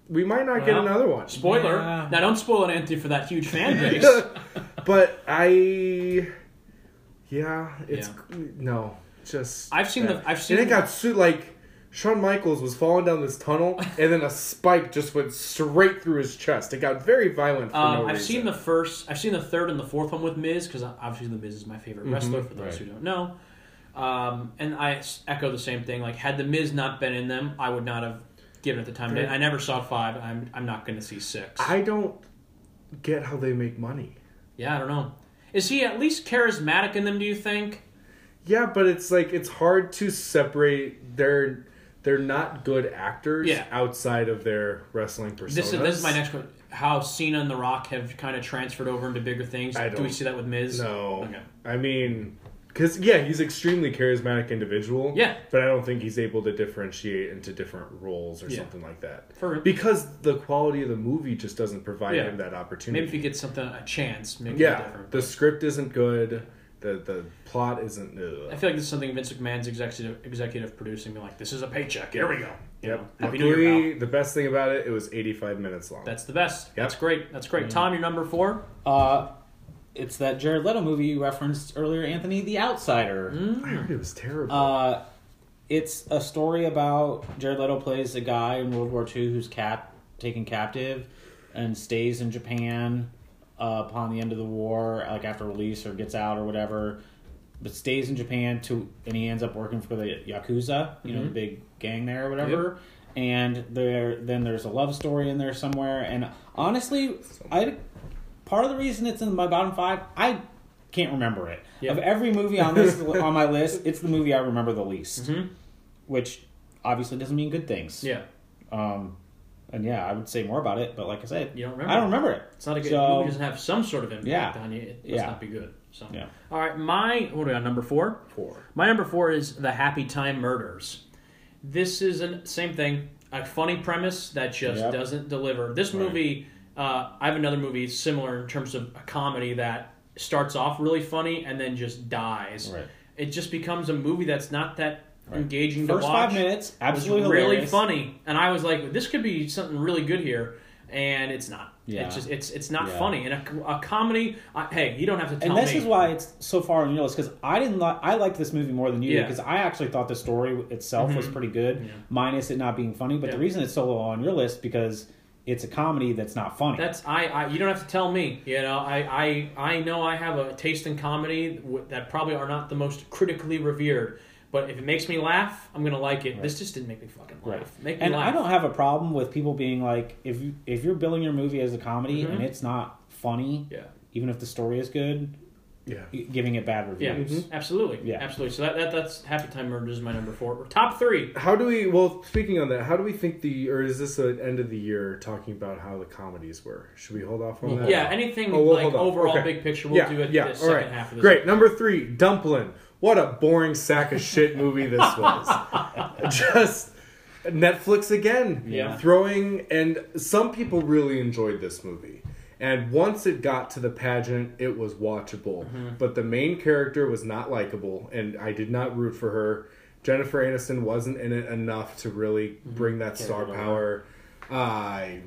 we might not get Well, another one. Spoiler. Yeah. Now, don't spoil it, Anthony, for that huge fan base. but I, yeah, it's no, just I've seen the. I've seen. and it got su- like Shawn Michaels was falling down this tunnel, and then a spike just went straight through his chest. It got very violent for Um, no I've reason. seen the first, I've seen the third and the fourth one with Miz because obviously the Miz is my favorite wrestler. For those Right. who don't know, um, and I echo the same thing. Like, had the Miz not been in them, I would not have given it the time. Right. I never saw five. I'm I'm not going to see six. I don't get how they make money. yeah, I don't know. Is he at least charismatic in them? Do you think? Yeah, but it's like it's hard to separate. They're they're not good actors Yeah. outside of their wrestling personas. This is this is my next one. How Cena and The Rock have kind of transferred over into bigger things. Do we see that with Miz? No, Okay. I mean, because yeah, he's extremely charismatic individual. Yeah. but I don't think he's able to differentiate into different roles or Yeah. something like that. For Because the quality of the movie just doesn't provide Yeah. him that opportunity. maybe if he gets something a chance, maybe yeah, different. the script isn't good. The the plot isn't. New. I feel like this is something Vince McMahon's executive executive producing. They're like, this is a paycheck. Here we go. You Yep. know, Happy New Year. Luckily, the best thing about it, it was 85 minutes long. That's the best. Yep. That's great. That's great. Tom, your number four. Uh, it's that Jared Leto movie you referenced earlier, Anthony, The Outsider. Mm. I heard it was terrible. Uh, it's a story about Jared Leto plays a guy in World War II who's cap taken captive and stays in Japan uh, upon the end of the war, like after release or gets out or whatever. But stays in Japan to, and he ends up working for the yakuza, you know, the big gang there or whatever. And there, then there's a love story in there somewhere. And honestly, I part of the reason it's in my bottom five, I can't remember it. Yeah. Of every movie on this on my list, it's the movie I remember the least, Mhm. which obviously doesn't mean good things. Yeah. Um, and yeah, I would say more about it, but like I said, You don't remember? I don't remember it. It's not a good So- movie. Doesn't have some sort of impact Yeah. on you. It must Yeah. not be good. So. Yeah. All right. My what are we on number four? Four. My number four is the Happy Time Murders. This is a same thing, a funny premise that just Yep. doesn't deliver. This Right. movie, uh, I have another movie similar in terms of a comedy that starts off really funny and then just dies. Right. It just becomes a movie that's not that Right. engaging First to watch. five minutes, was absolutely really hilarious. funny, and I was like, "This could be something really good here," and it's not. Yeah. It's just it's it's not Yeah. funny. And a, a comedy, I, hey, you don't have to tell And this me. is why it's so far on your list because I didn't. like I liked this movie more than you Yeah. because I actually thought the story itself was Mhm. pretty good, Yeah. minus it not being funny. But the reason it's so low on your list because it's a comedy that's not funny. That's I, I. You don't have to tell me. You know, I, I, I know I have a taste in comedy that probably are not the most critically revered. But if it makes me laugh, I'm gonna like it. Right. This just didn't make me fucking laugh. Right. Make me and laugh. I don't have a problem with people being like, if you if you're billing your movie as a comedy Mhm. and it's not funny, Yeah. even if the story is good, Yeah. giving it bad reviews. Yeah. reviews. Absolutely. Yeah. Absolutely. So that, that that's Happy Time Murders is my number four. Top three. How do we? Well, speaking on that, how do we think the or is this an end of the year talking about how the comedies were? Should we hold off on that? Yeah. Anything Oh, we'll like overall Okay. big picture, we'll yeah, do it. yeah. the second right. half of this. Great. Number three, Dumplin. What a boring sack of shit movie this was. Just Netflix again. Yeah. Throwing and some people really enjoyed this movie. And once it got to the pageant, it was watchable. Mm-hmm. But the main character was not likable, and I did not root for her. Jennifer Aniston wasn't in it enough to really bring that star power. I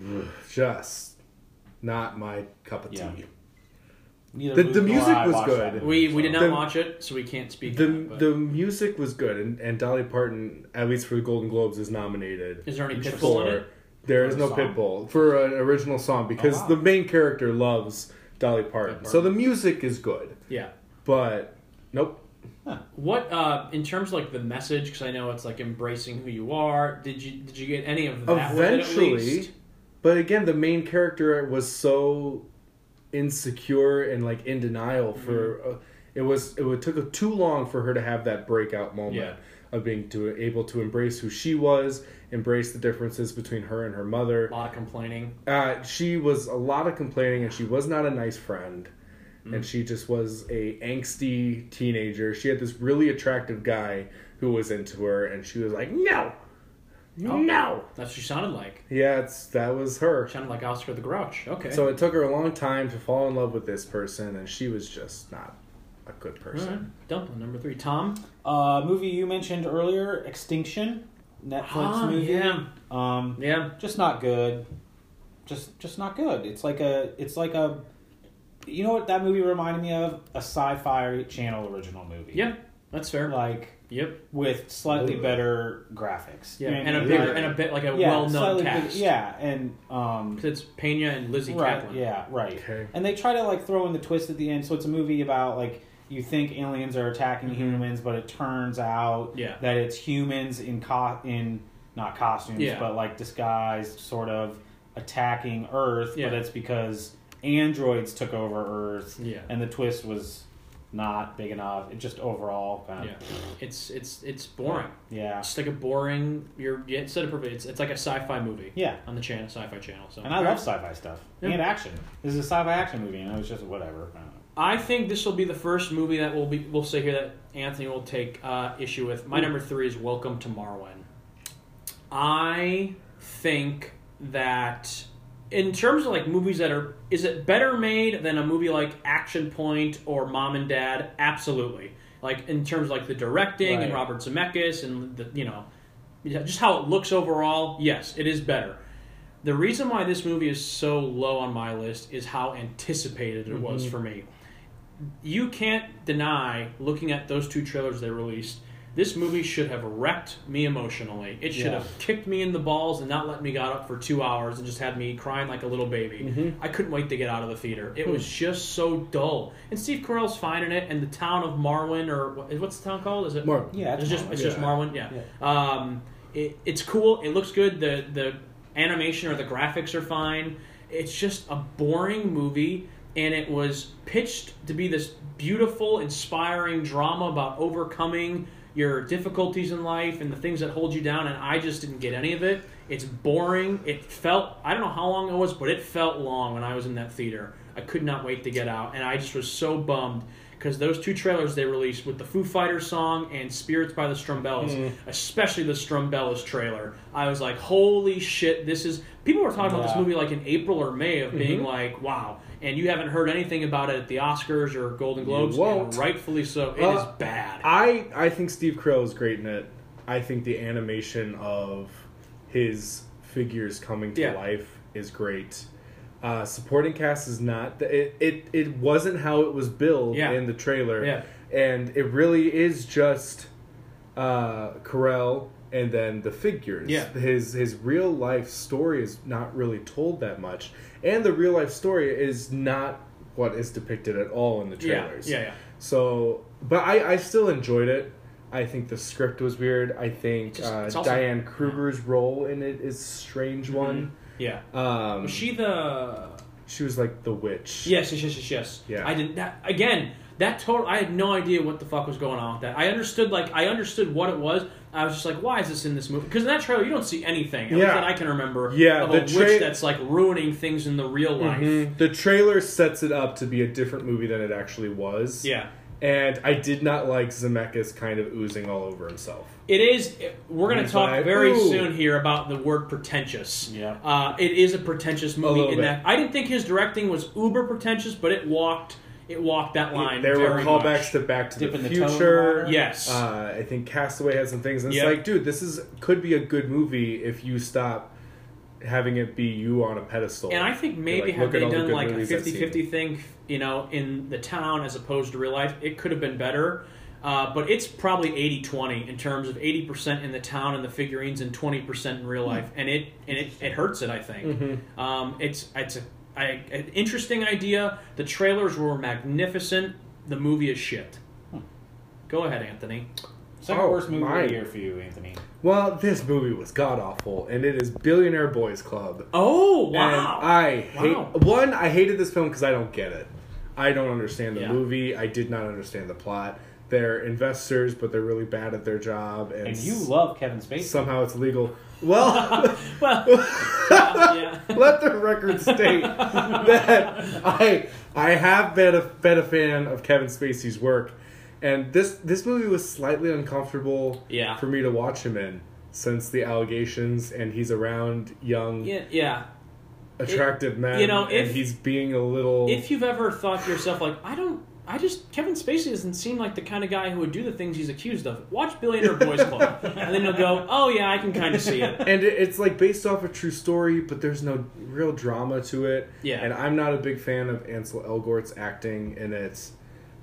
just not my cup of tea. Yeah. Neither The- the Luke nor music I was watched good. that movie, We we did not The- watch it, so we can't speak. The on it, but- the music was good, and, and Dolly Parton, at least for the Golden Globes, is nominated. is there any pitbull in it? there is For no song? pitbull for an original song because Oh, wow. the main character loves Dolly Parton, Parton. so the music is good. Yeah. But nope, What uh in terms of like the message? Because I know it's like embracing who you are. Did you did you get any of that? with it at eventually. least? But again, the main character was so insecure and like in denial for Mm-hmm. uh, it was it would took too long for her to have that breakout moment Yeah. of being to able to embrace who she was, embrace the differences between her and her mother. a lot of complaining. Uh, she was a lot of complaining, and she was not a nice friend. Mm. And she just was a angsty teenager. She had this really attractive guy who was into her, and she was like, "No, Oh. no." That's what she sounded like. Yeah, it's that was her. She sounded like Oscar the Grouch. Okay. So it took her a long time to fall in love with this person, and she was just not a good person. right. Dumpling number three. Tom. Uh, movie you mentioned earlier, Extinction, Netflix Ah, movie. yeah. Um, Yeah. just not good. Just just not good. It's like a it's like a you know what that movie reminded me of? A sci-fi channel original movie. Yeah. That's fair. Like Yep. with slightly Ooh. better graphics. Yeah. You know what And a bigger Like- and a bit like a yeah, well known slightly big- cast. yeah, and um 'Cause It's Pena and Lizzy right, Caplan. yeah, right. Okay. And they try to like throw in the twist at the end, so it's a movie about like you think aliens are attacking Mhm. humans, but it turns out Yeah. that it's humans in co- in not costumes, Yeah. but like disguised, sort of attacking Earth. Yeah. But it's because androids took over Earth, Yeah. and the twist was not big enough. It just overall kind of Yeah, it's it's it's boring. yeah. It's like a boring. You're yeah, instead of. It's, it's like a sci-fi movie. Yeah. on the channel, sci-fi channel. So And I love sci-fi stuff Yeah. and action. This is a sci-fi action movie, and it was just whatever. I don't know. I think this will be the first movie that we'll be. We'll say here that Anthony will take uh, issue with. My number three is Welcome to Marwen. I think that in terms of like movies that are, is it better made than a movie like Action Point or Mom and Dad? Absolutely. Like in terms of like the directing and Robert Zemeckis and the you know, just how it looks overall. Yes, it is better. The reason why this movie is so low on my list is how anticipated it mm-hmm. was for me. You can't deny, looking at those two trailers they released, this movie should have wrecked me emotionally. It should Yeah. have kicked me in the balls and not let me got up for two hours and just had me crying like a little baby. I couldn't wait to get out of the theater. It was just so dull. And Steve Carell's fine in it, and the town of Marwen, or what's the town called? Is it Marwen. Yeah, It's it's just Marwen. it's just Yeah. Yeah. Um, it, it's cool. It looks good. The the animation or the graphics are fine. It's just a boring movie, and it was pitched to be this beautiful, inspiring drama about overcoming your difficulties in life and the things that hold you down. And I just didn't get any of it. It's boring. It felt I don't know how long it was, but it felt long when I was in that theater. I could not wait to get out, and I just was so bummed because those two trailers they released with the Foo Fighters song and Spirits by the Strumbellas, especially the Strumbellas trailer, I was like, "Holy shit! This is." People were talking about this movie like in April or May of being like, "Wow!" And you haven't heard anything about it at the Oscars or Golden Globes, and rightfully so. It is Uh, bad. I I think Steve Carell is great in it. I think the animation of his figures coming to Yeah. life is great. Uh, supporting cast is not it, it. It wasn't how it was billed Yeah. in the trailer, Yeah. and it really is just uh, Carell and then the figures. Yeah. His his real life story is not really told that much, and the real life story is not what is depicted at all in the trailers. yeah, yeah. So, but I, I still enjoyed it. I think the script was weird. I think Just- uh, also- Diane Kruger's role in it is strange one. Yeah. Um, Was she the she was like the witch. Yes, yes, yes, yes, yes. Yeah. I didn't. That, again, that total. I had no idea what the fuck was going on with that. I understood, like, I understood what it was. I was just like, why is this in this movie? Because in that trailer, you don't see anything. At least Yeah. that I can remember. Yeah, of the a tra- witch that's like ruining things in the real life. Mhm. The trailer sets it up to be a different movie than it actually was. Yeah. And I did not like Zemeckis kind of oozing all over himself. It is. We're going to talk like, very "Ooh." soon here about the word pretentious. Yeah. Uh, it is a pretentious movie little in bit. that I didn't think his directing was uber pretentious, but it walked. It walked that line. there were callbacks much. to Back to Dipping the the in the Future. water. Yes. Uh, I think Castaway had some things, and it's Yeah. like, dude, this is could be a good movie if you stop having it be you on a pedestal. And I think maybe like, had look at they all the done like a movies 50-50 thing, you know, in the town as opposed to real life, it could have been better. Uh, but it's probably 80-20 in terms of 80% in the town and the figurines and 20% in real life. And it and it, it hurts it, I think. Um, it's it's a, I, an interesting idea. The trailers were magnificent. The movie is shit. Go ahead, Anthony. Second Oh, worst movie of mine. the year for you, Anthony. Well, this movie was god awful, and it is Billionaire Boys Club. Oh, And wow. I hate Wow. one. I hated this film because I don't get it. I don't understand the Yeah. movie. I did not understand the plot. They're investors, but they're really bad at their job, and, And you love Kevin Spacey. somehow it's legal. Well, well, yeah. let the record state that I I have been a been a fan of Kevin Spacey's work, and this this movie was slightly uncomfortable Yeah. for me to watch him in since the allegations, and he's around young, Yeah, yeah. attractive men, you know, and if- he's being a little. If you've ever thought to yourself, like, I don't, I just, Kevin Spacey doesn't seem like the kind of guy who would do the things he's accused of. Watch Billionaire Boys Club. and then you'll go, oh, yeah, I can kind of see it. and it- it's like based off a true story, but there's no real drama to it. Yeah. And I'm not a big fan of Ansel Elgort's acting in it.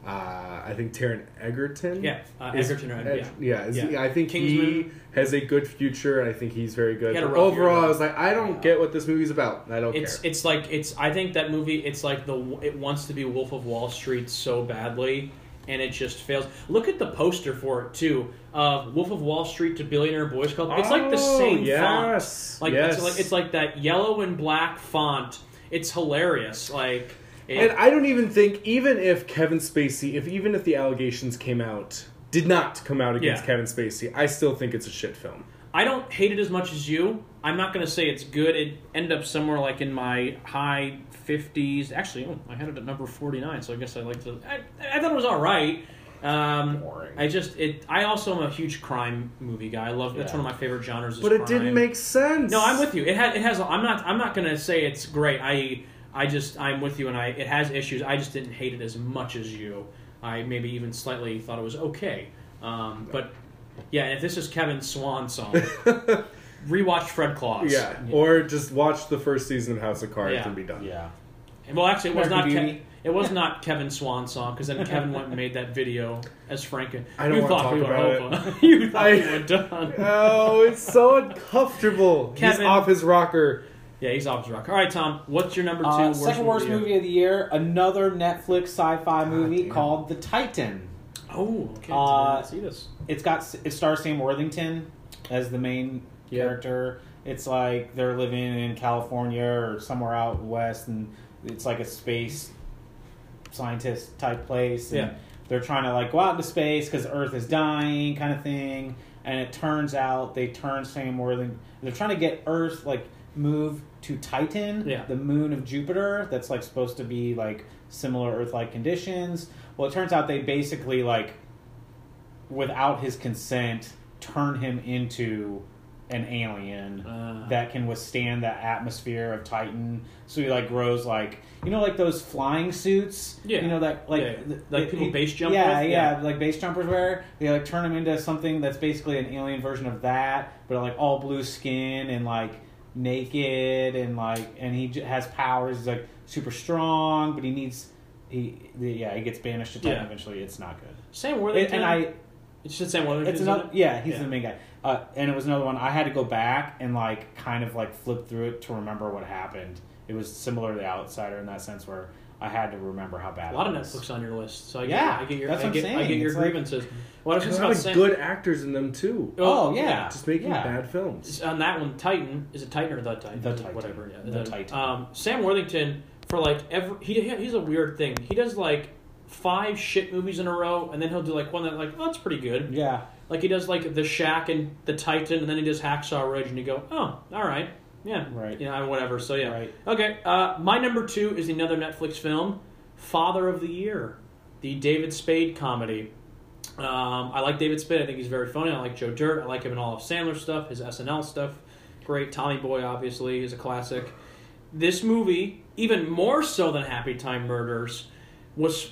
Uh, I think Taron Egerton. Yeah, uh, is- Egerton, Ed- yeah. is- Yeah. I think he has a good future, and I think he's very good. He rough year, overall. I was like, I don't get what this movie's about. I don't It's care. it's like it's. I think that movie. It's like the it wants to be Wolf of Wall Street so badly, and it just fails. Look at the poster for it too. Uh, Wolf of Wall Street to Billionaire Boys Club. It's like the Oh, same yes. font. Like Yes. it's like it's like that yellow and black font. it's hilarious. Like, it, And I don't even think, even if Kevin Spacey, if even if the allegations came out, did not come out against Yeah. Kevin Spacey, I still think it's a shit film. I don't hate it as much as you. I'm not going to say it's good. It ended up somewhere like in my high 50s. Actually, oh, I had it at number 49, so I guess I like to. I, I thought it was all right. Um, Boring. I just it. I also am a huge crime movie guy. I love that's one of my favorite genres. Is But it crime. didn't make sense. No, I'm with you. It has. It has. I'm not. I'm not going to say it's great. I. I just. I'm with you, and I. It has issues. I just didn't hate it as much as you. I maybe even slightly thought it was okay. Um, but yeah, if this is Kevin's swan song, rewatch Fred Claus. Yeah. Or just watch the first season of House of Cards Yeah. and be done. Yeah. Well, actually, it was not. American Ke- it was not Kevin's swan song because then Kevin went and made that video as Franken. I don't you thought talk we were about over. you thought we were done. Oh, it's so uncomfortable. He's off his rocker. Yeah, he's off his rock. All right, Tom. What's your number two? Uh, worst second worst movie? of the year, another Netflix sci-fi movie called The Titan. Oh, okay. Uh, see this. It's got it stars Sam Worthington as the main Yeah. character. It's like they're living in California or somewhere out west, and it's like a space scientist type place. And Yeah. they're trying to like go out into space because Earth is dying, kind of thing. And it turns out they turn Sam Worthington. They're trying to get Earth like moved to Titan, Yeah. the moon of Jupiter. That's like supposed to be like similar Earth-like conditions. Well, it turns out they basically like without his consent, turn him into an alien Uh, that can withstand the atmosphere of Titan. So he like grows like you know like those flying suits. Yeah. You know that like Yeah. Like people it- base jump Yeah, yeah, Yeah. like base jumpers wear. They like turn him into something that's basically an alien version of that, but like all blue skin and like naked and like and he j- has powers. He's like super strong, but he needs. He, yeah, he gets banished to Titan Yeah. eventually. It's not good. Sam It- Worthington. and I, You said Sam Worthington. it's another. Yeah, he's the main guy. Uh, and it was another one. I had to go back and like kind of like flip through it to remember what happened. It was similar to The Outsider in that sense, where I had to remember how bad. A lot it of. Netflix on your list, so I get, Yeah, I get your, that's I what I'm get, I get your It's like- grievances. What I was There's just a about of saying, good actors in them too. Oh, yeah. Just making Yeah. bad films. on that one, Titan is it Titan or the Titan? The Titan. whatever. Yeah, The Titan. Um, Sam Worthington for like every he he's a weird thing. He does like five shit movies in a row, and then he'll do like one that like oh that's pretty good. Yeah, Like he does like the Shack and the Titan, and then he does Hacksaw Ridge, and you go oh all right yeah Right. yeah whatever. So yeah Right. okay. Uh, my number two is another Netflix film, Father of the Year, the David Spade comedy. Um, I like David Spade. I think he's very funny. I like Joe Dirt. I like him in all of Sandler stuff, his SNL stuff. Great. Tommy Boy, obviously, is a classic. This movie, even more so than Happy Time Murders, was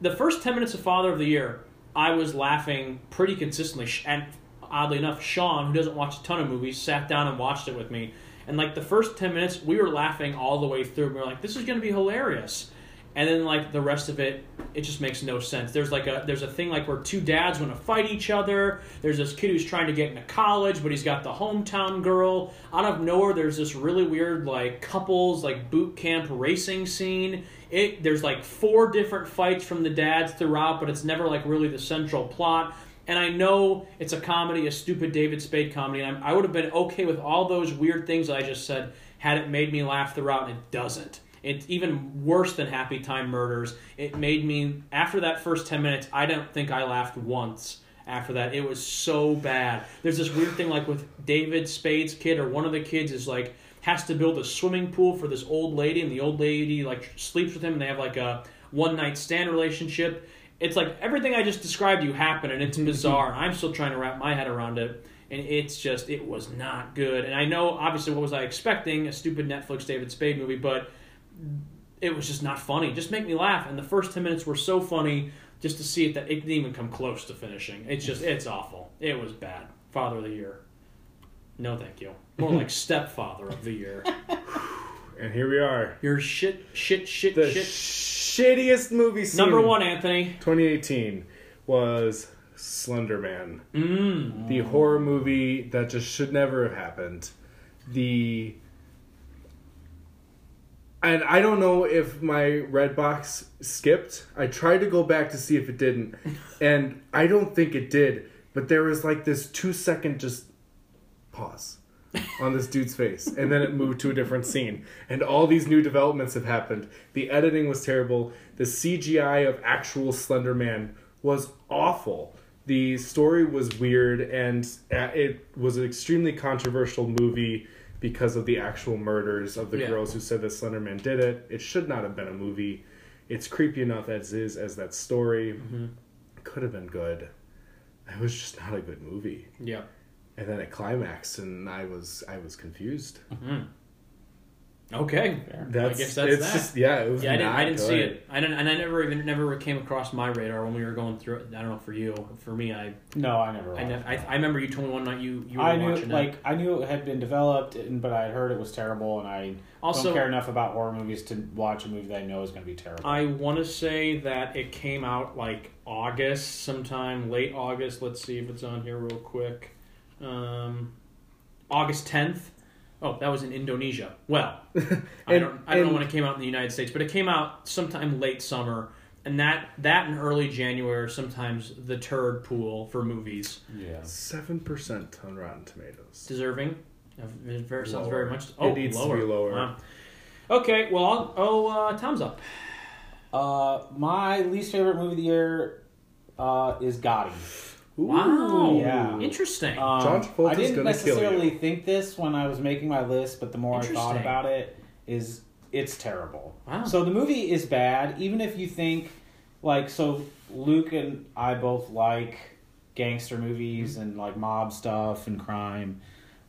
the first 10 minutes of Father of the Year. I was laughing pretty consistently. And oddly enough, Sean, who doesn't watch a ton of movies, sat down and watched it with me. And like the first 10 minutes, we were laughing all the way through. We were like, this is going to be hilarious. And then like the rest of it it just makes no sense. There's like a there's a thing like where two dads want to fight each other. There's this kid who's trying to get into college but he's got the hometown girl. Out of nowhere there's this really weird like couples like boot camp racing scene. It there's like four different fights from the dads throughout but it's never like really the central plot and I know it's a comedy, a stupid David Spade comedy, and I'm, I would have been okay with all those weird things that I just said had it made me laugh throughout, and it doesn't. It's even worse than Happy Time Murders. It made me, after that first 10 minutes, I don't think I laughed once after that. It was so bad. There's this weird thing, like with David Spade's kid, or one of the kids is like, has to build a swimming pool for this old lady, and the old lady like sleeps with him, and they have like a one night stand relationship. It's like everything I just described you happened, and it's mm-hmm. bizarre. I'm still trying to wrap my head around it, and it's just it was not good. And I know, obviously, what was I expecting? A stupid Netflix David Spade movie, but it was just not funny. Just make me laugh. And the first ten minutes were so funny just to see it that it didn't even come close to finishing. It's just it's awful. It was bad. Father of the year. No, thank you. More like stepfather of the year. And here we are. You're shit, shit, shit, The shit. Shittiest movie seen Number one, Anthony. 2018 was Slender Man. Mm. The horror movie that just should never have happened. The and I don't know if my Redbox skipped. I tried to go back to see if it didn't, and I don't think it did. But there was like this two second just pause, on this dude's face, and then it moved to a different scene. And all these new developments have happened. The editing was terrible. The CGI of actual Slender Man was awful. The story was weird, and uh, it was an extremely controversial movie because of the actual murders of the Yeah. girls who said that Slender Man did it. It should not have been a movie. It's creepy enough as is as that story. Mm-hmm. Could have been good. It was just not a good movie. Yeah. And then it climaxed, and I was I was confused. Mm-hmm. Okay. That's, I guess that's it's that. just yeah. It was yeah, I didn't. not I didn't see it. I didn't, and I never even never came across my radar when we were going through it. I don't know for you. For me, I No, I never. I, watched ne- I. I remember you told me one night you you were I knew watching like it. I knew it had been developed, and, but I had heard it was terrible, and I Also- don't care enough about horror movies to watch a movie that I know is going to be terrible. I want to say that it came out like August, sometime late August. Let's see if it's on here real quick. Um, August tenth. Oh, that was in Indonesia. Well, I don't I don't know when it came out in the United States, but it came out sometime late summer, and that that in early January are sometimes the turd pool for movies. yeah. Seven percent on Rotten Tomatoes. Deserving. It very, sounds very much. It Oh, needs to lower. be lower. Wow. Okay, well, oh, uh, Tom's up. Uh, my least favorite movie of the year uh, is Gotti. Wow. Yeah. Interesting. Um, John Travolta's I didn't gonna kill necessarily you. think this when I was making my list, but the more I thought about it, is it's terrible. Wow. So the movie is bad, even if you think like so. Luke and I both like gangster movies Mm-hmm. and like mob stuff and crime,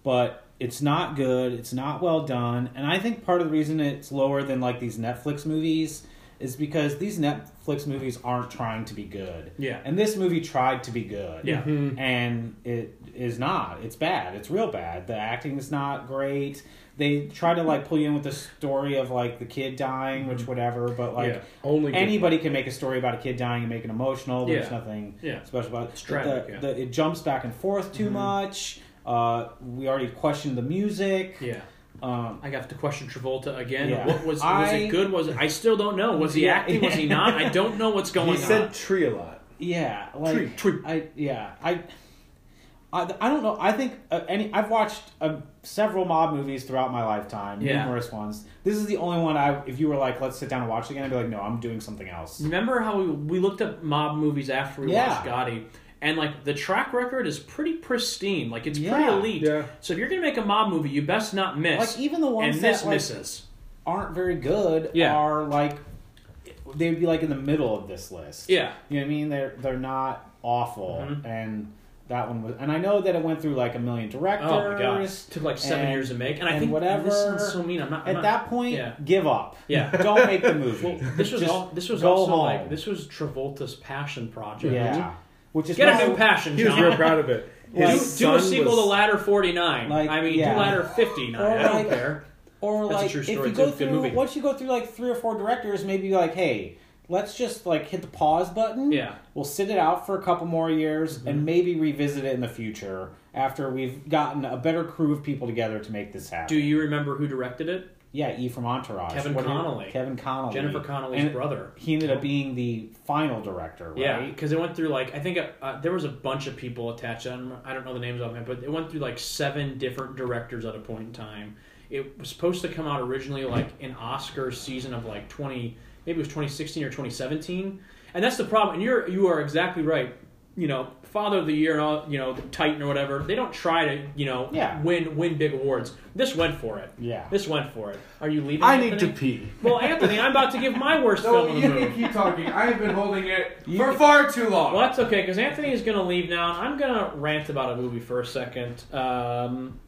but it's not good. It's not well done, and I think part of the reason it's lower than like these Netflix movies is because these Netflix movies aren't trying to be good. Yeah. And this movie tried to be good Yeah. Mm-hmm. and it is not. It's bad. It's real bad. The acting is not great. They try to like pull you in with the story of like the kid dying, which mm-hmm. whatever, but like Yeah. Only anybody can make a story about a kid dying and make it emotional. There's Yeah. nothing Yeah. special about it. It's tragic, the, yeah. the, it jumps back and forth too mm-hmm. much. Uh, we already questioned the music. yeah. Um, I got to question Travolta again. Yeah. What was was I- it good? Was it, I still don't know. Was he Yeah. acting? Was he not? I don't know what's going on. He said on. tree a lot. Yeah, like Tree, tree. I yeah I. I, I don't know. I think uh, any. I've watched uh, several mob movies throughout my lifetime, Yeah. numerous ones. This is the only one I. If you were like, let's sit down and watch it again, I'd be like, no, I'm doing something else. Remember how we, we looked up mob movies after we Yeah. watched Gotti, and like the track record is pretty pristine. Like it's pretty elite. Yeah. So if you're gonna make a mob movie, you best not miss. Like even the ones and this that like, misses. aren't very good Yeah. are like they would be like in the middle of this list. Yeah. You know what I mean? They're they're not awful, Mhm. and that one was. And I know that it went through like a million directors. Oh my god! It took like seven and- years to make, and I think whatever- This sounds so mean. I'm not. I'm At not- that point, yeah. give up. Yeah. Don't make the movie. Well, this was all, this was go also home. like this was Travolta's passion project. Yeah. Which is Get a new passion, He was John. real proud of it. do, His do a sequel was- to Ladder 49. Like, I mean, yeah. do Ladder 59. Or I don't like- care. Or That's a like true if story, you go through movie. once you go through like three or four directors, maybe you're like, hey, let's just like hit the pause button. Yeah. We'll sit it out for a couple more years Mm-hmm. and maybe revisit it in the future after we've gotten a better crew of people together to make this happen. Do you remember who directed it? Yeah, E from Entourage. Kevin What Connolly. Kevin Connolly. Jennifer Connelly's And brother. He ended up being the final director, right? Yeah, because it went through like I think uh, there was a bunch of people attached. I don't, I don't know the names of them, but it went through like seven different directors at a point in time. It was supposed to come out originally like an Oscar season of like twenty, maybe it was twenty sixteen or twenty seventeen, and that's the problem. And you're you are exactly right. You know, Father of the Year and all, you know, Titan or whatever. They don't try to you know Yeah. win win big awards. This went for it. Yeah. This went for it. Are you leaving? I need to pee. Well, Anthony, I'm about to give my worst No, film of you the can movie. keep talking. I've been holding it You- for far too long. Well, that's okay because Anthony is going to leave now. I'm going to rant about a movie for a second. Um,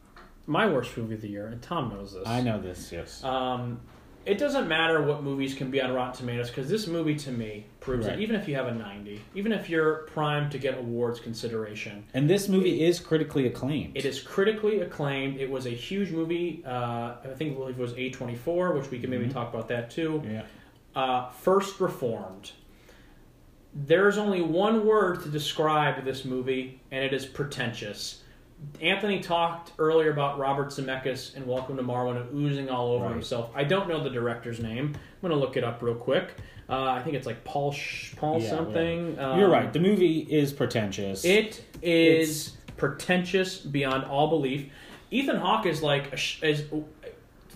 my worst movie of the year, and Tom knows this. I know this, yes. Um, it doesn't matter what movies can be on Rotten Tomatoes because this movie to me proves Right. that even if you have a 90, even if you're primed to get awards consideration, and this movie is critically acclaimed. it is critically acclaimed. It was a huge movie. Uh, I think it was A24, which we can maybe talk about that too. Yeah. Uh, first Reformed. There's only one word to describe this movie, and it is pretentious. Anthony talked earlier about Robert Zemeckis and Welcome to Marwen oozing all over Right. himself. I don't know the director's name. I'm going to look it up real quick. Uh, I think it's like Paul Sh- Paul Yeah, something. Um, You're right. The movie is pretentious. It is pretentious beyond all belief. Ethan Hawke is like sh- is.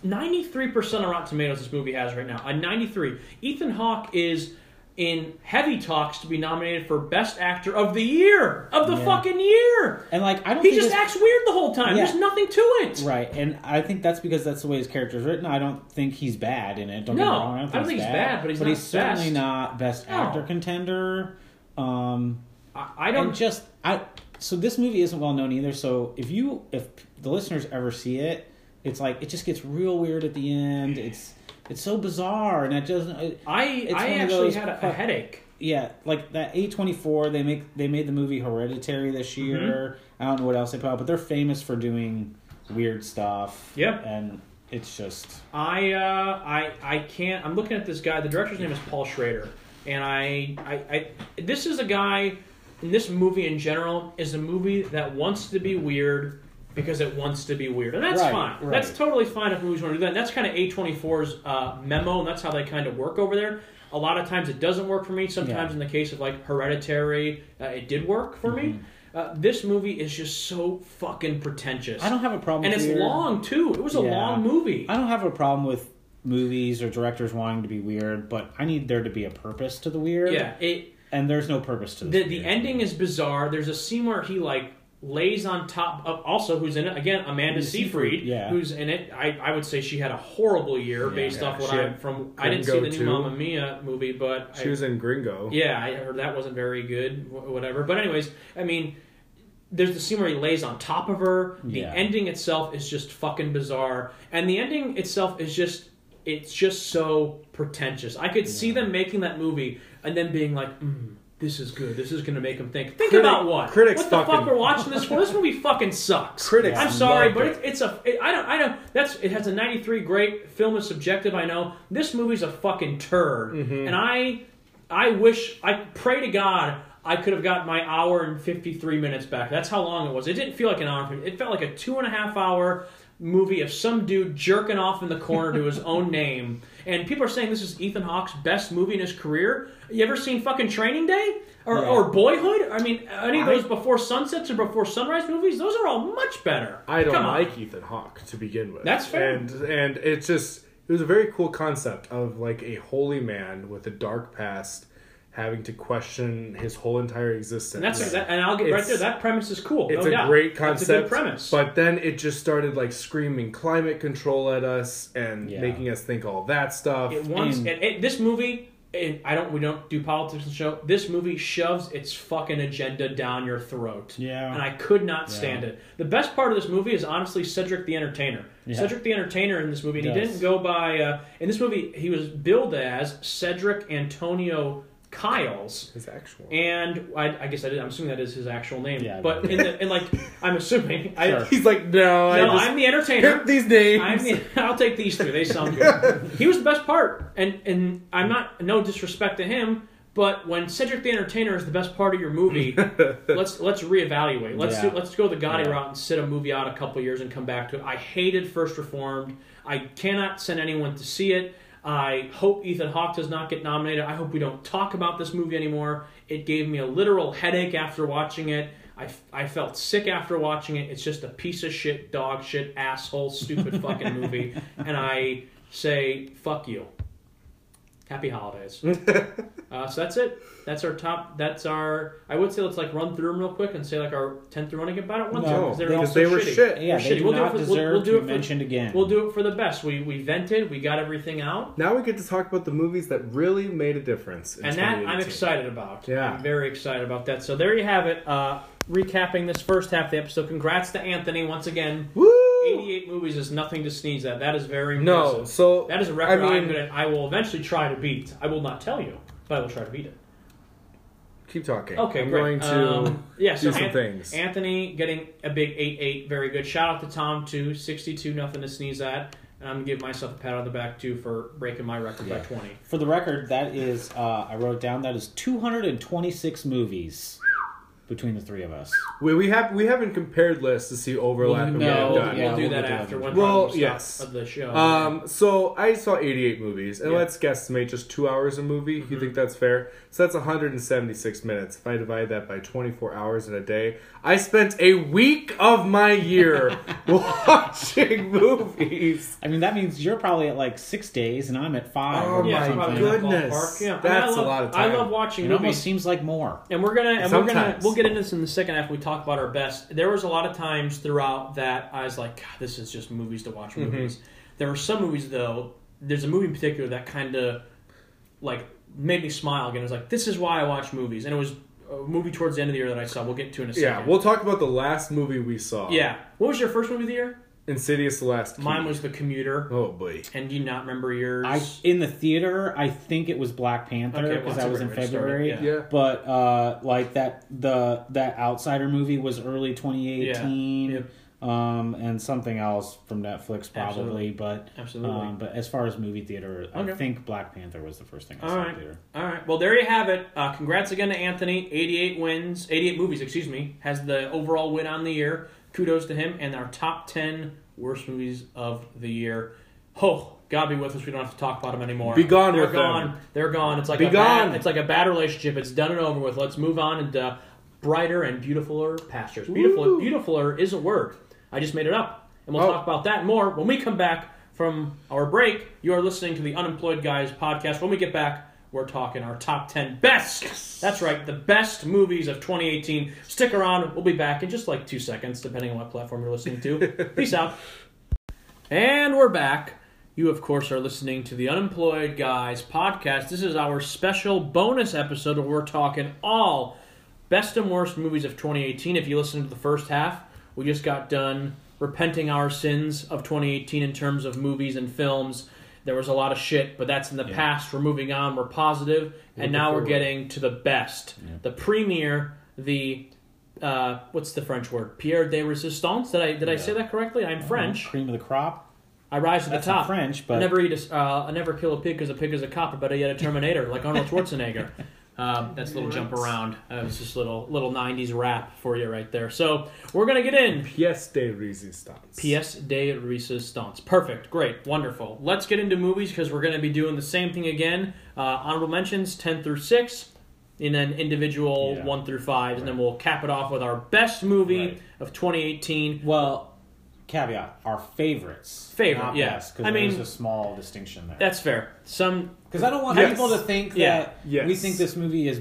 93% of Rotten Tomatoes this movie has right now. A 93. Ethan Hawke is in heavy talks to be nominated for Best Actor of the Year. Of the Yeah. fucking year. And like I don't He just acts weird the whole time. Yeah. There's nothing to it. Right, and I think that's because that's the way his character is written. I don't think he's bad in it. Don't get me No, wrong. I don't think, I don't think he's bad, but he's not certainly best. not best No. actor contender. Um, I, I don't. just I. So this movie isn't well known either. So if you if the listeners ever see it, it's like it just gets real weird at the end. It's it's so bizarre, and it doesn't. It, I, it's I actually had a, a headache. yeah, like that A twenty four. They make they made the movie Hereditary this Mm-hmm. year. I don't know what else they put out, but they're famous for doing weird stuff. Yep. and it's just I uh, I I can't. I'm looking at this guy. The director's name is Paul Schrader, and I I, I this is a guy. And this movie in general is a movie that wants to be weird because it wants to be weird, and that's Right, fine. right. That's totally fine if movies want to do that. And that's kind of A24's uh, memo, and that's how they kind of work over there. A lot of times it doesn't work for me. Sometimes Yeah. Mm-hmm. in the case of like Hereditary, uh, it did work for me. Uh, this movie is just so fucking pretentious. I don't have a problem. and it's weird. long too. It was a Yeah. long movie. I don't have a problem with movies or directors wanting to be weird, but I need there to be a purpose to the weird. Yeah, it and there's no purpose to the this the ending is bizarre. There's a scene where he like lays on top of also who's in it again Amanda Seyfried, yeah. who's in it. I, I would say she had a horrible year Yeah. based Yeah, off what I from I didn't see Gringo the new too. Mamma Mia movie, but She I, was in Gringo. yeah, I heard that wasn't very good. Whatever, but anyways, I mean. There's the scene where he lays on top of her. The ending itself is just fucking bizarre, and the ending itself is just it's just so pretentious. I could see them making that movie and then being like, mm, "This is good. This is going to make them think." Think Critic- about what? critics what the fuck fucking- we're watching this for? This movie fucking sucks. Critics I'm sorry, but it. it's, it's a. It, I don't. I don't. That's. It has a 93 great. Film is subjective. I know. This movie's a fucking turd, Mm-hmm. and I. I wish. I pray to God. I could have got my hour and 53 minutes back. That's how long it was. It didn't feel like an hour. and 50 It felt like a two and a half hour movie of some dude jerking off in the corner to his own name. And people are saying this is Ethan Hawke's best movie in his career. You ever seen fucking Training Day? Or, Yeah. or Boyhood? I mean, any of I- those before sunsets or before sunrise movies? Those are all much better. I don't Come on. like Ethan Hawke to begin with. That's fair. And and it's just it was a very cool concept of like a holy man with a dark past having to question his whole entire existence. And that's that, and I'll get right there. That premise is cool. It's no a doubt. great It's concept, a good premise. but then it just started like screaming climate control at us and Yeah. making us think all that stuff. It wants And- it, it, this movie. It, I don't. We don't do politics in the show. This movie shoves its fucking agenda down your throat. Yeah. and I could not stand it. The best part of this movie is honestly Cedric the Entertainer. Yeah. Cedric the Entertainer in this movie, and he didn't go by. Uh, in this movie, he was billed as Cedric Antonio Kyles. his actual. And I, I guess I did. I'm assuming that is his actual name. Yeah, but but- in the in like, I'm assuming. I, Sure. He's like, no, I no, just I'm the entertainer. picked these names. I'm the, I'll take these two. They sound good. he was the best part, and and I'm not no disrespect to him, but when Cedric the Entertainer is the best part of your movie, let's let's reevaluate. Let's Yeah. do let's go the Gotti Yeah. route and sit a movie out a couple years and come back to it. I hated First Reformed. I cannot send anyone to see it. I hope Ethan Hawke does not get nominated. I hope we don't talk about this movie anymore. It gave me a literal headache after watching it. I, I felt sick after watching it. It's just a piece of shit, dog shit, asshole, stupid fucking movie. And I say, fuck you. Happy holidays. uh, so that's it. That's our top. That's our. I would say let's like run through them real quick and say like our tenth through one again. But I don't want No, because they're because all they so were shitty. shit. yeah, They're they shitty. do We'll do it not for- we'll- deserve we'll do to it be for- mentioned again. We'll do it for the best. We we vented. We got everything out. Now we get to talk about the movies that really made a difference. In and that I'm excited about. Yeah. I'm very excited about that. So there you have it. Uh, recapping this first half of the episode. Congrats to Anthony once again. Woo! 88 movies is nothing to sneeze at. That is very No, impressive. so that is a record I I'm gonna. I will eventually try to beat. I will not tell you, but I will try to beat it. keep talking. Okay, I'm great. going to Um, yeah, so do some An- things. Anthony getting a big 8-8, very good. Shout out to Tom too, 62, nothing to sneeze at. And I'm gonna give myself a pat on the back too for breaking my record by 20. For the record, that is uh, I wrote it down. That is 226 movies. Between the three of us. We, we have we haven't compared lists to see overlap. and no, we've we'll, yeah, we'll do we'll that do that. after one Well, yes. of the show. Um, so I saw 88 movies, and Yeah. let's guesstimate just two hours a movie. You think that's fair? So that's 176 minutes. If I divide that by 24 hours in a day, I spent a week of my year watching movies. I mean, that means you're probably at like six days, and I'm at five. Oh yeah, my probably something. in that goodness. ballpark. Yeah, I mean, That's I a love, lot of time. I love watching It movies. almost seems like more. And we're gonna and we're gonna Sometimes. we'll get into this in the second half. We talk about our best. There was a lot of times throughout that I was like, God, this is just movies to watch Mm-hmm. movies. There were some movies though. There's a movie in particular that kind of like made me smile again. It was like, this is why I watch movies, and it was a movie towards the end of the year that I saw. We'll get to in a second. Yeah, we'll talk about the last movie we saw. yeah. What was your first movie of the year? Insidious: The Last Key. Mine was The Commuter. Oh boy. And do you not remember yours? I in the theater, I think it was Black Panther Okay, well, because that's that was in great way to start it, February. yeah. Yeah. But uh, like that the that Outsider movie was early 2018. Yeah. Yep. Um, and something else from Netflix probably, Absolutely. but Absolutely. Um, but as far as movie theater, Okay. I think Black Panther was the first thing I All saw right. in theater. All right. Well, there you have it. Uh, congrats again to Anthony. 88 wins, 88 movies, excuse me, has the overall win on the year. Kudos to him and our top 10 worst movies of the year. Oh, God be with us. We don't have to talk about them anymore. Be gone They're with them. gone. They're gone. It's like Be a bad, it's like a bad relationship. It's done and over with. Let's move on and uh, brighter and beautifuler pastures. Beautiful, Woo. beautifuler is a word. I just made it up, and we'll Oh. talk about that more when we come back from our break. You are listening to the Unemployed Guys podcast. When we get back, we're talking our top 10 best. That's right, the best movies of 2018. Stick around. We'll be back in just like two seconds, depending on what platform you're listening to. Peace out. And we're back. You, of course, are listening to the Unemployed Guys podcast. This is our special bonus episode where we're talking all best and worst movies of 2018. If you listen to the first half, we just got done repenting our sins of 2018 in terms of movies and films. There was a lot of shit, but that's in the Yeah. past. We're moving on. We're positive, and now we're getting to the best, Yeah. the premier, the uh, what's the French word? Pierre de Resistance. Did I did I say that correctly? I'm French. Cream of the crop. I rise to That's the top. French, but I never eat a, uh, I never kill a pig because a pig is a cop, but better yet a Terminator, like Arnold Schwarzenegger. Um, that's a little jump around. Uh, it's just little little '90s rap for you right there. So we're gonna get in. Pièce de résistance. Pièce de résistance. Perfect. Great. Wonderful. Let's get into movies because we're going to be doing the same thing again. Uh, honorable mentions 10 through 6, and then individual Yeah. 1 through 5, and then we'll cap it off with our best movie Right. of 2018. well, caveat: our favorites. Favorite, not yeah. best, 'cause I mean- there's a small distinction there. That's fair. Some Because I don't want Yes. people to think that Yeah. Yes. we think this movie is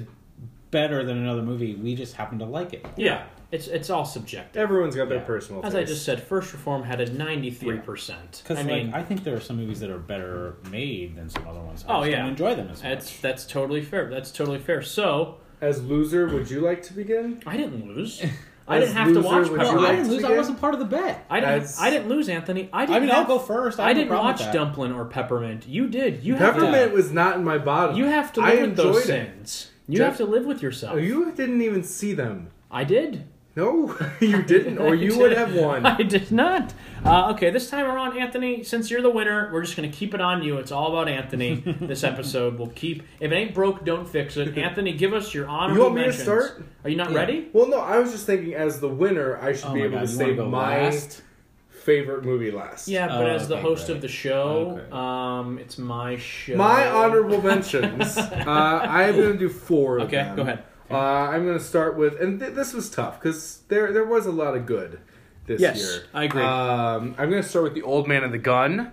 better than another movie. We just happen to like it. yeah, it's it's all subjective. Everyone's got their Yeah. personal. As I just said, First Reform had a 93%. Because I mean, I think there are some movies that are better made than some other ones. I Oh, just yeah. don't enjoy them as much. that's that's totally fair. That's totally fair. So, As loser, would you like to begin? I didn't lose. I didn't have to loser, watch would well, you Peppermint. like I didn't lose. I begin? wasn't part of the bet. I didn't. As- I didn't lose, Anthony. I didn't. I mean, I'll have- go first. I, I, have no didn't problem watch with that. Dumplin' or Peppermint. You did. You have Peppermint to. was not in my bottom. You have to I live with those enjoyed it. sins. You Jeff- have to live with yourself. Oh, you didn't even see them. I did. No, you didn't, or you did. would have won. I did not. Uh, okay, this time around, Anthony, since you're the winner, we're just going to keep it on you. It's all about Anthony. this episode, we'll keep. If it ain't broke, don't fix it. Anthony, give us your honorable You want me to start? Are you not Yeah. ready? Well, no, I was just thinking as the winner, I should Oh be able God, to you say wanna my last? favorite movie last. Yeah, but Oh, as the okay, host great. of the show, Okay. um, it's my show. My honorable mentions. uh, I'm going to do four. Of Okay, them. go ahead. Uh, I'm going to start with, and th- this was tough because there there was a lot of good this Yes, year. I agree. Um, I'm going to start with the Old Man and the Gun,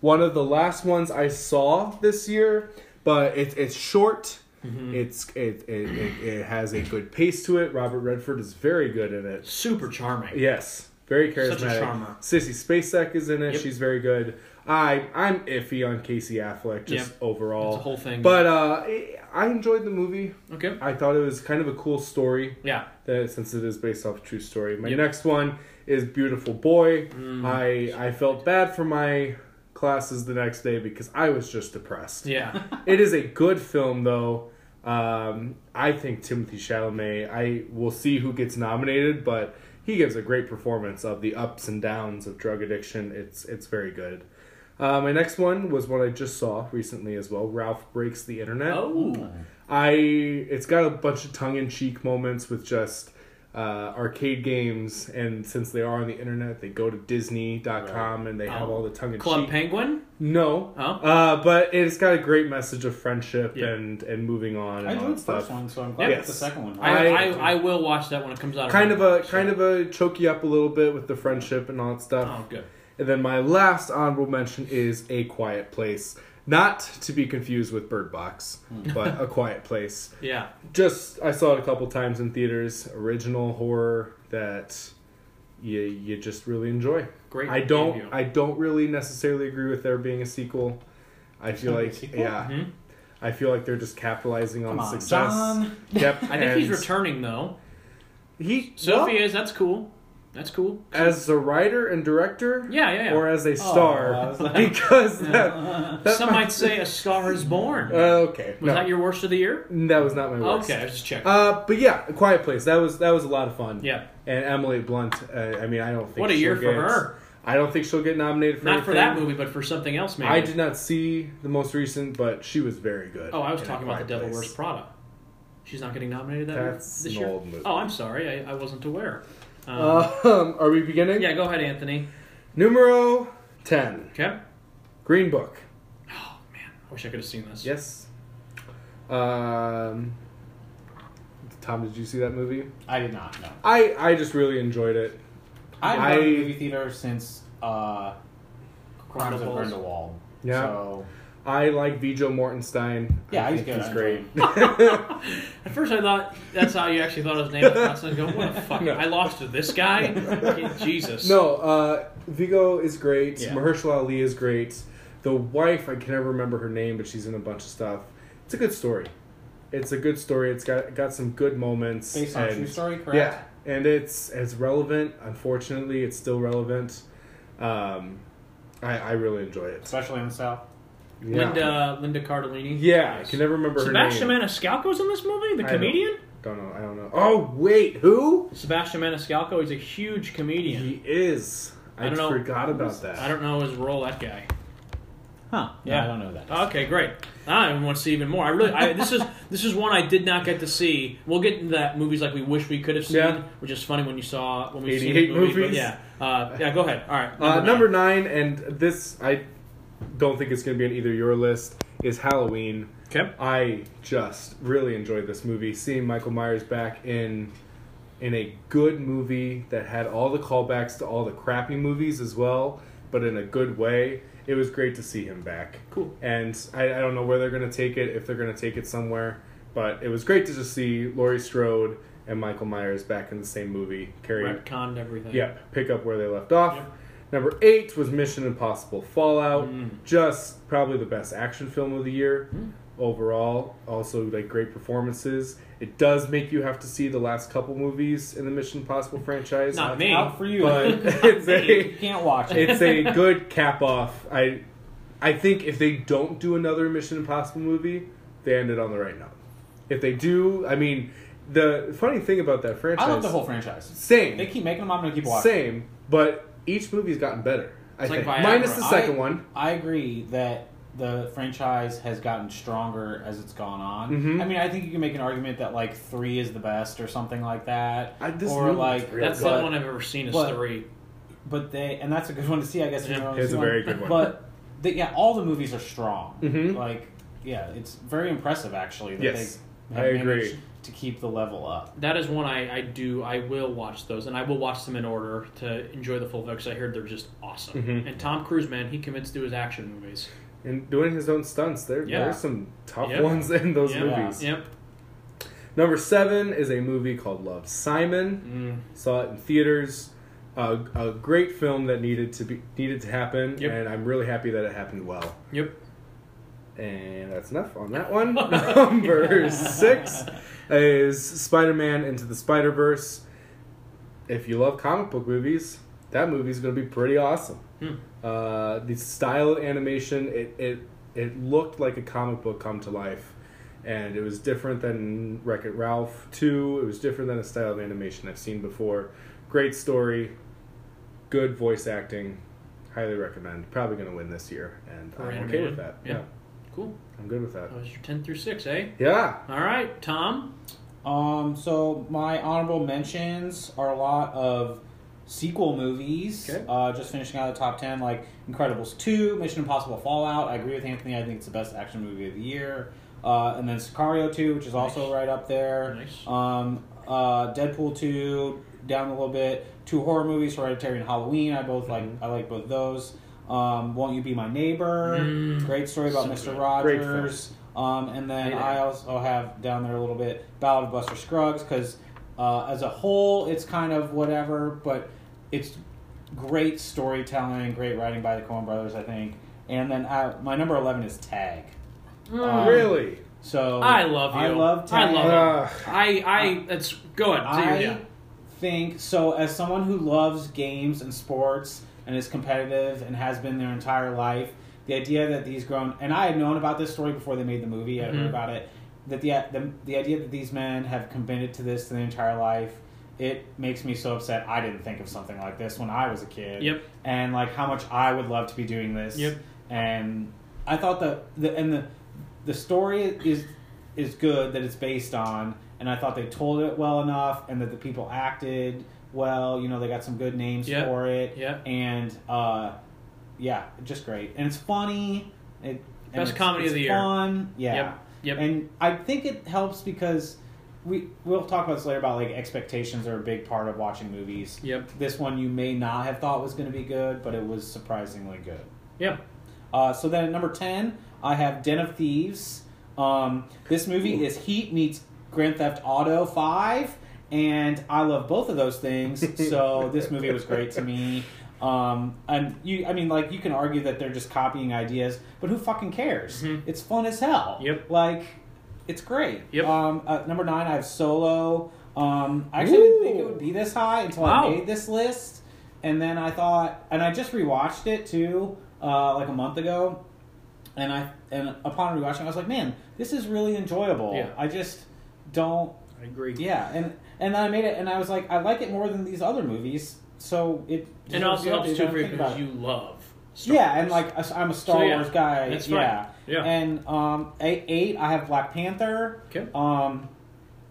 one of the last ones I saw this year, but it's it's short. Mm-hmm. It's it, it, it it has a good pace to it. Robert Redford is very good in it. Super charming. Yes, very charismatic. Such a charmer. Sissy Spacek is in it. Yep. She's very good. I I'm iffy on Casey Affleck just Yep. overall. It's a whole thing. But uh, I enjoyed the movie. okay. I thought it was kind of a cool story Yeah. that since it is based off a true story. My Yep. next one is Beautiful Boy. Mm. I I felt bad for my classes the next day because I was just depressed. Yeah. it is a good film though. Um, I think Timothée Chalamet. I will see who gets nominated, but he gives a great performance of the ups and downs of drug addiction. It's it's very good. Uh, my next one was one I just saw recently as well. Ralph breaks the internet. Oh, I it's got a bunch of tongue in cheek moments with just uh, arcade games, and since they are on the internet, they go to Disney.com and they have Oh. all the tongue in cheek. Club. Penguin. no, Oh. uh, but it's got a great message of friendship Yeah. and and moving on. I and all enjoyed the first one, so I'm glad Yes. that the second one. I, I, I- I, will watch that when it comes out. Kind of a kind of a choke you up a little bit with the friendship and all that stuff. Oh, good. And then my last honorable mention is A Quiet Place. Not to be confused with Bird Box, but A Quiet Place. Yeah. Just I saw it a couple times in theaters. Original horror that you you just really enjoy. Great. I don't debut. I don't really necessarily agree with there being a sequel. I feel gonna be a like sequel? yeah, Mhm. I feel like they're just capitalizing on Come on, success. John. Yep, I think he's returning though. He Sophie well, is. That's cool. That's cool. as a writer and director, Yeah, yeah, yeah. or as a star, I was like- because that, that Some might say A Star Is Born. Uh, okay, was no, that your worst of the year? that was not my worst. Okay, I was just checking. Uh, but yeah, A Quiet Place. That was that was a lot of fun. yeah. And Emily Blunt. Uh, I mean, I don't think What a she'll year for get- her. I don't think she'll get nominated for Not for that movie, but for something else, maybe. I did not see the most recent, but she was very good. Oh, I was talking about The Quiet Devil Place. Wears Prada. She's not getting nominated that That's this an year. old movie. Oh, I'm sorry. I, I wasn't aware. Um, Um, are we beginning? yeah, go ahead, Anthony. Numero ten. Okay. Green Book. Oh man, I wish I could have seen this. Yes. Um, Tom, did you see that movie? I did not know. I I just really enjoyed it. I've I- been to the movie theater since uh, Crimes of Grindelwald. Grindelwald. Yeah. So I like Vijo Mortenstein. Yeah, he's good. He's great. At first, I thought that's how you actually thought his name was. I was going, what the fuck? No. I lost to this guy? Jesus. no, uh, Viggo is great. Yeah. Mahershala Ali is great. The wife, I can never remember her name, but she's in a bunch of stuff. It's a good story. It's a good story. It's got got some good moments. based on and- true story, correct? Yeah, and it's it's relevant. Unfortunately, it's still relevant. Um, I I really enjoy it. Especially in the South. Yeah. Linda Linda Cardellini. Yeah, I can never remember Sebastian her name. Maniscalco's in this movie. The I comedian. Don't know. I don't know. Oh wait, who? Sebastian Maniscalco. He's a huge comedian. He is. I, I don't know. forgot about that. I don't know his role. That guy. Huh. Yeah. Yeah, I don't know that. Okay, great. I want to see even more. I really, I, this is this is one I did not get to see. We'll get into that movies like we wish we could have seen, Yeah. which is funny when you saw when we seen 88 the movie. But movies? yeah, uh, yeah. Go ahead. All right. Uh, nine. number nine, and this I don't think it's going to be on either your list. Is Halloween. Okay. I just really enjoyed this movie. Seeing Michael Myers back in in a good movie that had all the callbacks to all the crappy movies as well, but in a good way. It was great to see him back. Cool. And I, I don't know where they're going to take it, if they're going to take it somewhere, but it was great to just see Laurie Strode and Michael Myers back in the same movie. Carry, Retconned everything. Yep, pick up where they left off. Yep. Number eight was Mission Impossible Fallout. Mm. Just probably the best action film of the year Mm. overall. Also, like great performances. It does make you have to see the last couple movies in the Mission Impossible franchise. Not me. Out for you. But it's you a can't watch it. it's a good cap off. I I think if they don't do another Mission Impossible movie, they ended on the right note. If they do, I mean, the funny thing about that franchise, I love the whole franchise. same, They keep making them. I'm gonna keep watching. same, but each movie's gotten better. I It's think, Viagra. minus the I- second one. I agree that the franchise has gotten stronger as it's gone on. Mhm. I mean, I think you can make an argument that like three is the best or something like that. I, this or movie's like That's good. the But- only one I've ever seen is but- three. But they and that's a good one to see. I guess. Yeah, it's a seeing very good one. But they, yeah, all the movies are strong. Mhm. Like yeah, it's very impressive actually. That Yes, they I have agree. Managed To keep the level up. That is one I, I do. I will watch those, and I will watch them in order to enjoy the full because I heard they're just awesome. Mhm. And Tom Cruise, man, he commits to his action movies. and doing his own stunts. There, Yeah. there's some tough Yep. ones in those Yep. movies. Yep. Number seven is a movie called Love Simon. Mm. Saw it in theaters. A a great film that needed to be needed to happen, Yep. and I'm really happy that it happened well. Yep. And that's enough on that one. Number six is Spider Man Into the Spider Verse. If you love comic book movies, that movie's going to be pretty awesome. Hmm. Uh, the style of animation, it, it it looked like a comic book come to life, and it was different than Wreck It Ralph two. It was different than a style of animation I've seen before. Great story, good voice acting. highly recommend. Probably going to win this year, and For I'm okay with that. Yeah. Yeah. Cool. I'm good with that. That was your 10 through 6, eh? Yeah. All right, Tom. Um, so my honorable mentions are a lot of sequel movies. Okay. Uh, just finishing out the top ten, like Incredibles two, Mission Impossible Fallout. I agree with Anthony. I think it's the best action movie of the year. Uh, and then Sicario two, which is also right up there. Nice. Um, uh, Deadpool two, down a little bit. Two horror movies, Hereditary and Halloween. I both like. I like both those. Um, Won't You Be My Neighbor? Mm. Great story about So Mr. good. Great Rogers. Um, and then Hey, I also have down there a little bit Ballad of Buster Scruggs because uh, as a whole it's kind of whatever, but it's great storytelling, great writing by the Coen Brothers, I think. And then uh, my number eleven is Tag. Um, really? So I love you. I love Tag. I love it. I, I, that's good. I yeah. think so. As someone who loves games and sports and is competitive and has been their entire life, the idea that these grown and I had known about this story before they made the movie. I Mhm. heard about it. That the, the the idea that these men have committed to this their entire life, it makes me so upset. I didn't think of something like this when I was a kid. Yep. And like how much I would love to be doing this. Yep. And I thought that the and the the story is is good that it's based on, and I thought they told it well enough, and that the people acted well. You know, they got some good names Yep. for it, Yep. and uh, yeah, just great, and it's funny. It, Best it's- comedy it's of the year. Fun, yeah. Yep. Yep. And I think it helps because we we'll talk about this later about like expectations are a big part of watching movies. Yep. This one you may not have thought was going to be good, but it was surprisingly good. Yep. Uh, so then at number 10, I have Den of Thieves. Um, this movie is Heat meets Grand Theft Auto 5, and I love both of those things, so this movie was great to me. Um, and you, I mean, like, you can argue that they're just copying ideas, but who fucking cares? Mhm. It's fun as hell. Yep. Like, it's great. Yep. Um, at number nine, I have Solo. Um, I actually didn't think it would be this high until Wow. I made this list. And then I thought, and I just rewatched it too, uh, like a month ago. And I, and upon rewatching, I was like, man, this is really enjoyable. Yeah. I just don't, I agree. yeah. And and then I made it, and I was like, I like it more than these other movies. So it And also helps too for you because you love. Star Yeah, and like I'm a Star So, yeah, Wars guy. that's fine. yeah. Yeah. And um, eight, eight, I have Black Panther. Okay. Um,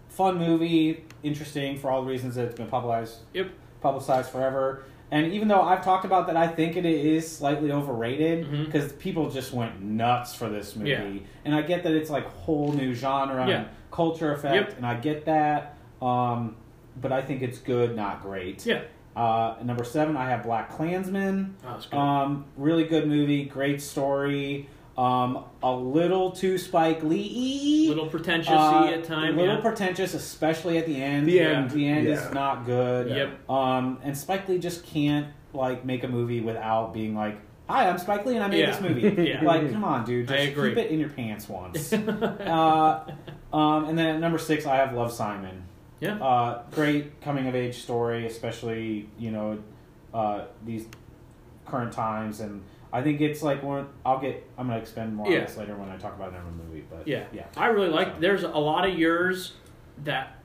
fun movie, interesting for all the reasons that it's been publicized Yep. publicized forever. And even though I've talked about that, I think it is slightly overrated because people just went nuts for this movie. Yeah. And I get that it's like whole new genre Yeah. and culture effect, Yep. and I get that. Um, but I think it's good, not great. Yeah. Uh, number seven, I have Black Klansman. Oh, that's good. Um, really good movie, great story. Um, a little too Spike Lee. little pretentious Uh, at time. A little yeah. pretentious, especially at the end. The end. The end Yeah. is not good. Yep. Um, and Spike Lee just can't like make a movie without being like, "Hi, I'm Spike Lee, and I made Yeah. this movie." Yeah. Like, come on, dude, I agree. keep it in your pants once. uh, um, and then at number six, I have Love Simon. Yeah. Uh, great coming of age story, especially you know uh, these current times, and I think it's like one. I'll get. I'm gonna expend more Yeah. on this later when I talk about another movie. But Yeah. yeah. I really like. There's a lot of yours that.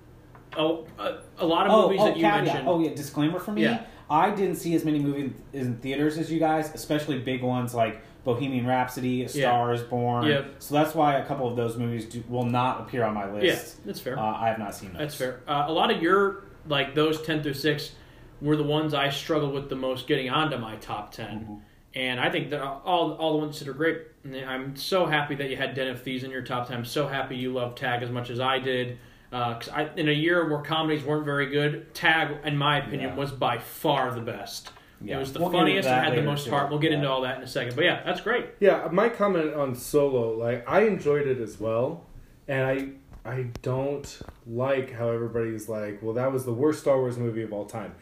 Oh, a, a lot of oh, movies oh, that you caveat. mentioned. Oh yeah, disclaimer for me. Yeah. I didn't see as many movies in theaters as you guys, especially big ones like Bohemian Rhapsody, A Yeah. Is Born. Yep. So that's why a couple of those movies do, will not appear on my list. yeah, that's fair. Uh, I have not seen those. That's fair. Uh, a lot of your like those ten through six were the ones I struggled with the most getting onto my top 10 Mm-hmm. and I think that all all the ones that are great. I'm so happy that you had Den of Thieves in your top ten. I'm so happy you love Tag as much as I did. Because I, in a year where comedies weren't very good, Tag, in my opinion, Yeah. was by far the best. Yeah. It was the We'll funniest and had the most too. heart. We'll get Yeah. into all that in a second. But yeah, that's great. Yeah, my comment on Solo, like I enjoyed it as well, and I I don't like how everybody's like, well, that was the worst Star Wars movie of all time,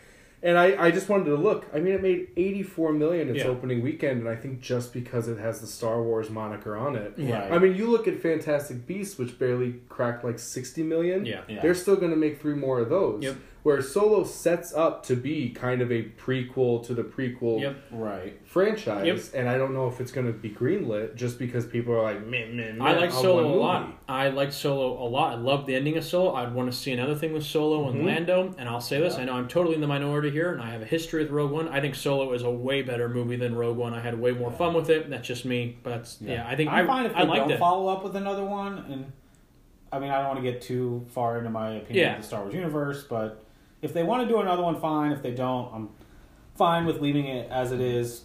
and I I just wanted to look. I mean, it made eighty four million its Yeah. opening weekend, and I think just because it has the Star Wars moniker on it. Right. I mean, you look at Fantastic Beasts, which barely cracked like sixty million. Yeah. Yeah. They're still going to make three more of those. Yep. Where Solo sets up to be kind of a prequel to the prequel Yep. Right. franchise, Yep. and I don't know if it's going to be greenlit just because people are like, man, man, man. I like on Solo a movie." lot. I like Solo a lot. I love the ending of Solo. I'd want to see another thing with Solo and Mhm. Lando. And I'll say this: Yeah. I know I'm totally in the minority here, and I have a history with Rogue One. I think Solo is a way better movie than Rogue One. I had way more fun with it. That's just me, but that's, yeah. I think I'm I, fine if they I liked don't it. follow up with another one. And I mean, I don't want to get too far into my opinion Yeah. of the Star Wars universe, but if they want to do another one, fine. If they don't, I'm fine with leaving it as it is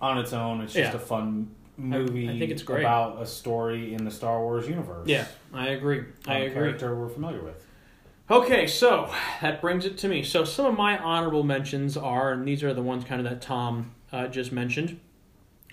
on its own. It's just Yeah. a fun movie. I think it's great. about a story in the Star Wars universe. Yeah, I agree. I agree. Character we're familiar with. Okay, so that brings it to me. So some of my honorable mentions are, and these are the ones kind of that Tom uh, just mentioned.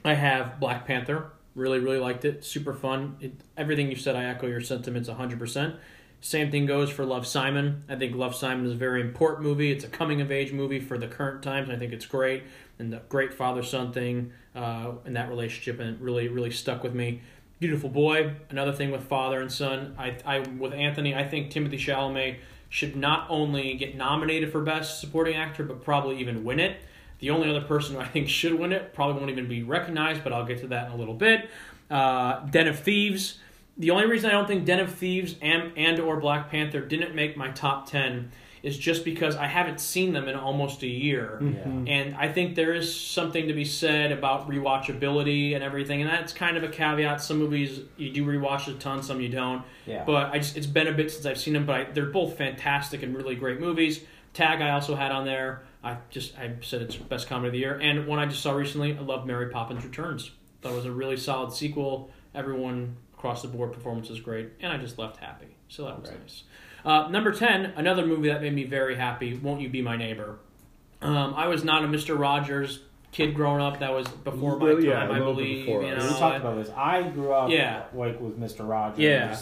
I have Black Panther. Really, really liked it. Super fun. It, everything you said, I echo your sentiments 100%. Same thing goes for Love Simon. I think Love Simon is a very important movie. It's a coming of age movie for the current times, and I think it's great. And the great father son thing uh, in that relationship, and it really, really stuck with me. Beautiful Boy, another thing with father and son. I, I with Anthony, I think Timothée Chalamet should not only get nominated for Best Supporting Actor, but probably even win it. The only other person I think should win it probably won't even be recognized, but I'll get to that in a little bit. Uh, Den of Thieves. The only reason I don't think Den of Thieves and and or Black Panther didn't make my top ten is just because I haven't seen them in almost a year. Yeah. Mm-hmm. And I think there is something to be said about rewatchability and everything, and that's kind of a caveat. Some movies you do rewatch a ton, some you don't. Yeah. But I just it's been a bit since I've seen them, but I, they're both fantastic and really great movies. Tag I also had on there. I just I said it's best comedy of the year, and one I just saw recently. I love Mary Poppins Returns. Thought it was a really solid sequel. Everyone across the board performance was great, and I just left happy. So that was Right. nice. Uh, number ten, another movie that made me very happy. Won't you be my neighbor? Um, I was not a Mister Rogers kid growing up. That was before my time, yeah, I believe. before you know, we talked about this. I grew up Yeah. like with Mr. Rogers. Yeah.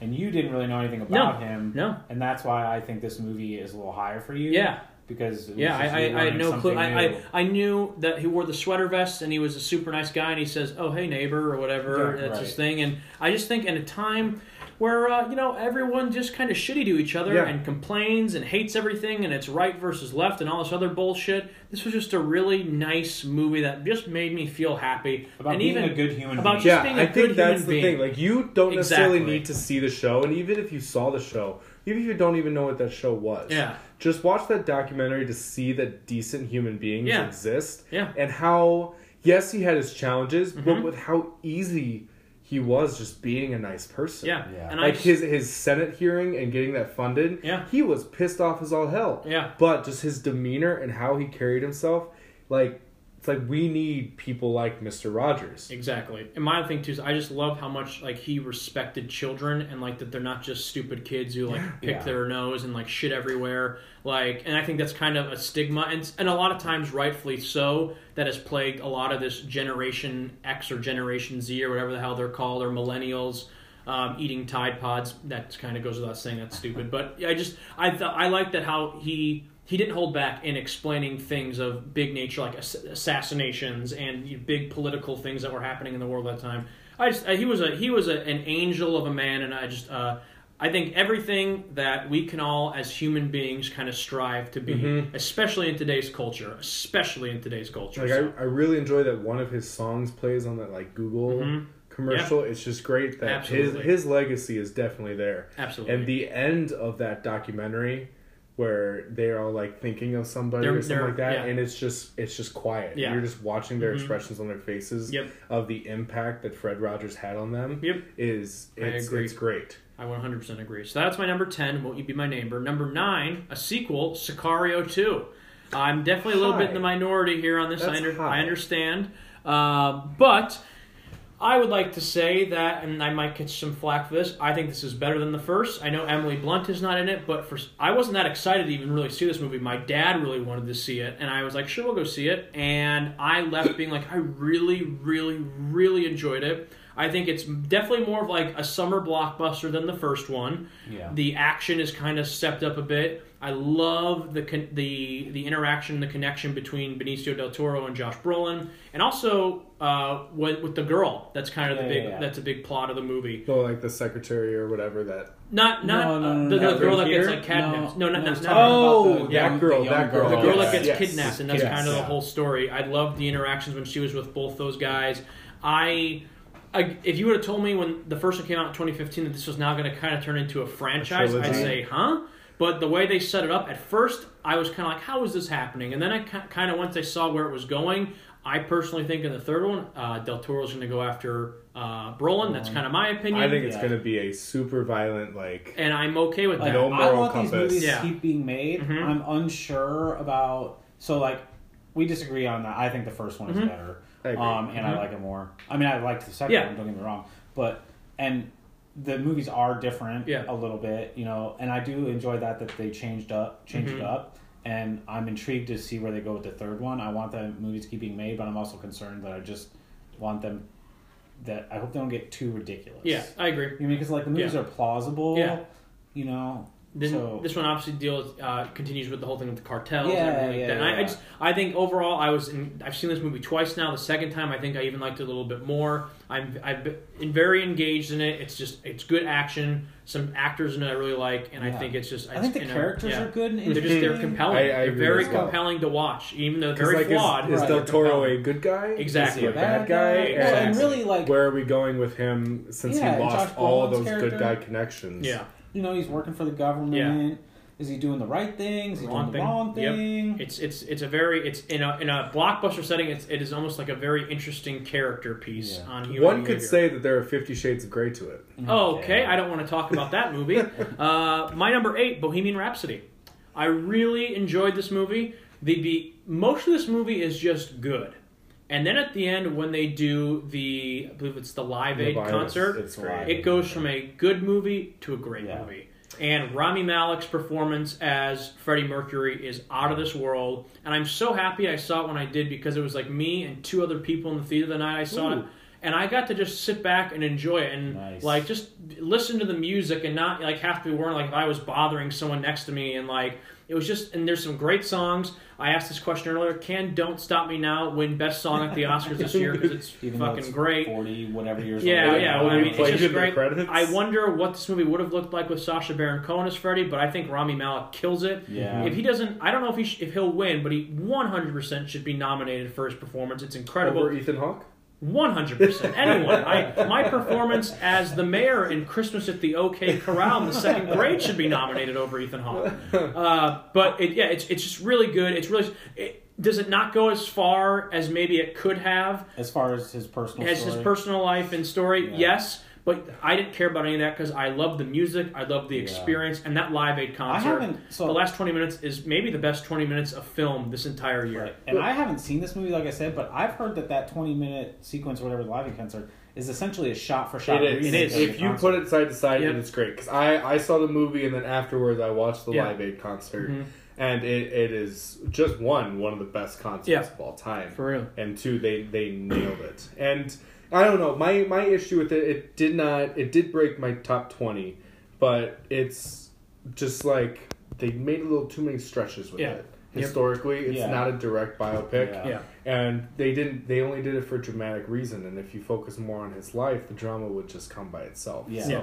And you didn't really know anything about No. him. no, And that's why I think this movie is a little higher for you. yeah. Because Yeah, I, I, I had no clue. I. I, I knew that he wore the sweater vest and he was a super nice guy and he says, "Oh, hey neighbor" or whatever. Yeah, That's right. his thing. And I just think in a time where uh, you know everyone just kind of shitty to each other Yeah. and complains and hates everything and it's right versus left and all this other bullshit. This was just a really nice movie that just made me feel happy about and being even a good human about being. just yeah, being a I good think that's human the being. thing. Like you don't necessarily need to see the show, and even if you saw the show, even if you don't even know what that show was, yeah, just watch that documentary to see that decent human beings Yeah. exist yeah, and how yes he had his challenges, Mhm. but with how easy he was just being a nice person. yeah. Yeah. And I like just- his his Senate hearing and getting that funded, Yeah. he was pissed off as all hell. yeah. But just his demeanor and how he carried himself, like it's like we need people like Mr. Rogers. Exactly. And my other thing too is I just love how much like he respected children and like that they're not just stupid kids who like pick Yeah. their nose and like shit everywhere. Like, and I think that's kind of a stigma, and and a lot of times rightfully so, that has plagued a lot of this Generation X or Generation Z or whatever the hell they're called or millennials. Um, eating Tide Pods. That kind of goes without saying. That's stupid. But I just I th- I like that how he he didn't hold back in explaining things of big nature like ass- assassinations and big political things that were happening in the world at that time. I just uh, he was a he was a, an angel of a man, and I just uh, I think everything that we can all as human beings kind of strive to be, Mhm. especially in today's culture, especially in today's culture. Like So, I, I really enjoy that one of his songs plays on that like Google Mhm. commercial. It's just great that Absolutely. his his legacy is definitely there. absolutely. And the end of that documentary where they're all like thinking of somebody They're- or something like that yeah. and it's just it's just quiet. Yeah. You're just watching their Mhm. expressions on their faces Yep. of the impact that Fred Rogers had on them Yep. is I agree. it's great. I 100% agree. So that's my number 10. Won't you be my neighbor? Number 9, a sequel, Sicario 2. I'm definitely a little bit in the minority here on this. I, under, high. I understand. Uh, but I would like to say that, and I might catch some flack for this, I think this is better than the first. I know Emily Blunt is not in it, but for I wasn't that excited to even really see this movie. My dad really wanted to see it, and I was like, sure, we'll go see it. And I left being like, I really, really, really enjoyed it. I think it's definitely more of like a summer blockbuster than the first one. Yeah. The action is kind of stepped up a bit. I love the con- the the interaction, the connection between Benicio del Toro and Josh Brolin, and also uh, with, with the girl. That's kind of the Yeah, big yeah, yeah. that's a big plot of the movie. Oh, like the secretary or whatever that. Not not No, no, uh, the, the girl that Peter? gets like kidnapped. No, No, not, no, not, not talking Oh, about the that young- girl, the young that girl. the girl that gets yes. kidnapped, and that's Yes. kind of the whole story. I loved the interactions when she was with both those guys. I, I if you would have told me when the first one came out in 2015 that this was now going to kind of turn into a franchise, I'd say, huh? But the way they set it up, at first I was kind of like, how is this happening? And then I kind of once I saw where it was going, I personally think in the third one, uh, Del Toro's going to go after uh, Brolin. That's kind of my opinion. I think it's Yeah. going to be a super violent, like. and I'm okay with Like, that. No I moral want compass. these movies Yeah. keep being made. Mhm. I'm unsure about. So like, we disagree on that. I think the first one is Mhm. better, I agree. um, and Mhm. I like it more. I mean, I liked the second Yeah. one. Don't get me wrong, but and the movies are different Yeah. a little bit, you know. And I do enjoy that that they changed up, changed Mhm. it up. And I'm intrigued to see where they go with the third one. I want the movies to keep being made, but I'm also concerned that I just want them that I hope they don't get too ridiculous. yeah, I agree. I mean, because like the movies Yeah. are plausible. Yeah. You know. Then so this one obviously deals uh, continues with the whole thing with the cartels Yeah, and everything yeah, that. And I, I just I think overall I was in, I've seen this movie twice now. The second time I think I even liked it a little bit more. I'm I've been very engaged in it. It's just it's good action. Some actors in it I really like, and I think it's just I think the you know, characters yeah. are good and They're just they're compelling. I- I they're very well. compelling to watch, even though they're 'cause, very like, is- flawed. Is, but Del Toro compelling. a good guy? Exactly. Is he a bad guy? Well, and And really like where are we going with him since Yeah, he lost all Brolin's those character. good guy connections? Yeah, you know he's working for the government. Yeah. Is he doing the right thing? Is he Wrong doing the thing. wrong Yep. thing? it's it's it's a very it's in a in a blockbuster setting. It's it is almost like a very interesting character piece Yeah. on human One could say that there are Fifty Shades of Grey to it. Oh, okay. I don't want to talk about that movie. Uh, my number eight, Bohemian Rhapsody. I really enjoyed this movie. The be most of this movie is just good, and then at the end when they do the, I believe it's the Live Aid The virus, concert, It's great. it goes from a good movie to a great Yeah. movie. And Rami Malek's performance as Freddie Mercury is out of this world. And I'm so happy I saw it when I did because it was like me and two other people in the theater the night I saw it. Ooh. And I got to just sit back and enjoy it and Nice. like just listen to the music and not like have to be worried like if I was bothering someone next to me and like it was just and there's some great songs. I asked this question earlier. Can "Don't Stop Me Now" win Best Song at the Oscars this year because it's Even fucking it's great. Forty whatever years. Yeah, old. yeah. Oh, I mean, it's played just in the great. credits? I wonder what this movie would have looked like with Sacha Baron Cohen as Freddie, but I think Rami Malek kills it. Yeah. If he doesn't, I don't know if he sh- if he'll win, but he 100% should be nominated for his performance. It's incredible. Over Ethan Hawke? 100%. Anyone. I, my performance as the mayor in Christmas at the OK Corral in the second grade should be nominated over Ethan Hawke. Uh, but it, yeah, it's it's just really good. It's really. It, does it not go as far as maybe it could have? As far as his personal As story. his personal life and story, Yeah. yes. But I didn't care about any of that because I love the music, I love the Yeah. experience, and that Live Aid I concert. haven't. So the last 20 minutes is maybe the best 20 minutes of film this entire year. Right. And I haven't seen this movie, like I said, but I've heard that that 20 minute sequence, or whatever, the live Aid concert, is essentially a shot for shot. It is. It is. If you put it side to side, Yep. and it's great. Because I, I saw the movie, and then afterwards I watched the Yeah. Live Aid concert. Mhm. And it, it is just one, one of the best concerts Yeah. of all time. For real. and two they they nailed it and i don't know my my issue with it it did not it did break my top 20 but it's just like they made a little too many stretches with Yeah. it Yep. historically it's Yeah. not a direct biopic Yeah. Yeah. and they didn't they only did it for dramatic reason and if you focus more on his life the drama would just come by itself Yeah. so Yeah.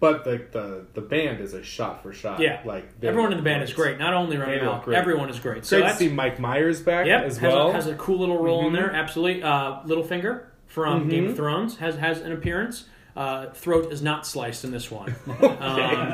but the, the the band is a shot for shot Yeah. like Everyone in the band is great. Not only Rami They Malek, everyone is great. So great to see mike myers back Yep, as has, well a, has a cool little role in Mhm. there. Absolutely. Uh, Littlefinger from Mhm. Game of Thrones has has an appearance. Uh, throat is not sliced in this one. um,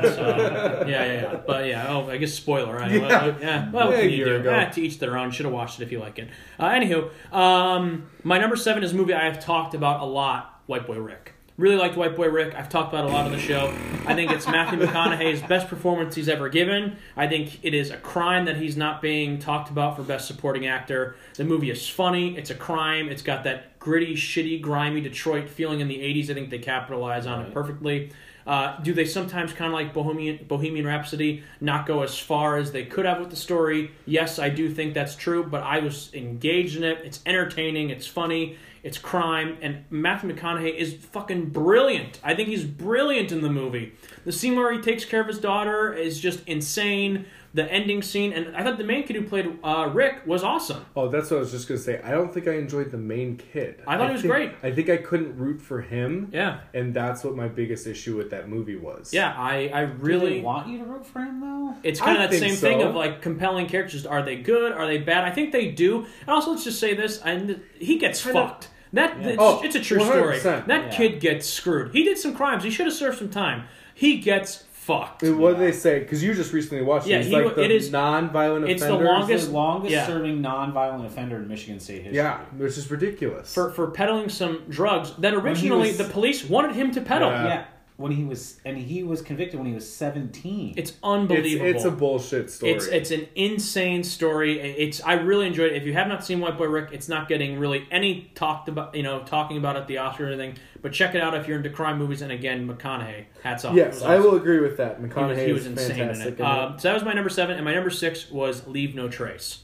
so, yeah, yeah, yeah. But yeah, oh, I guess spoiler. Right? Yeah. Well, yeah. Well, Yeah, you year do? ago. Eh, to each their own. Should have watched it if you like it. Uh, anywho, um, my number seven is a movie I have talked about a lot. White Boy Rick. Really liked White Boy Rick. I've talked about it a lot on the show. I think it's Matthew McConaughey's best performance he's ever given. I think it is a crime that he's not being talked about for best supporting actor. The movie is funny. It's a crime. It's got that gritty, shitty, grimy Detroit feeling in the 80s. I think they capitalize on it perfectly. Uh, do they sometimes kind of like Bohemian Bohemian Rhapsody not go as far as they could have with the story? Yes, I do think that's true, but I was engaged in it. It's entertaining. It's funny. It's crime, and Matthew McConaughey is fucking brilliant. I think he's brilliant in the movie. The scene where he takes care of his daughter is just insane. The ending scene, and I thought the main kid who played uh, Rick was awesome. Oh, that's what I was just gonna say. I don't think I enjoyed the main kid. I thought he was think- great. I think I couldn't root for him. Yeah, and that's what my biggest issue with that movie was. yeah. I I really they want you to root for him though? It's kind of that think same thing of like compelling characters. Are they good? Are they bad? I think they do. And also, let's just say this: and he gets Kinda- fucked. That Yeah. it's, Oh, it's a true story. 100%. That Yeah. kid gets screwed. He did some crimes. He should have served some time. He gets fucked. I mean, What did they say? Because you just recently watched Yeah, it. He's he like the it is- non-violent it's the longest- He's the longest yeah. serving non-violent offender in Michigan State history. Yeah, which is ridiculous. for for peddling some drugs that originally was- the police wanted him to peddle. Yeah. yeah. When he was, and he was convicted when he was seventeen. It's it's, unbelievable. it's a bullshit story. It's it's an insane story. It's I really enjoyed it. If you have not seen White Boy Rick, it's not getting really any talked about, you know, talking about at the Oscar or anything. But check it out if you're into crime movies. And again, McConaughey, hats off. Yes, was I will agree with that. He McConaughey was, he was is insane in it. in Um, so that was my number seven, and my number six was Leave No Trace.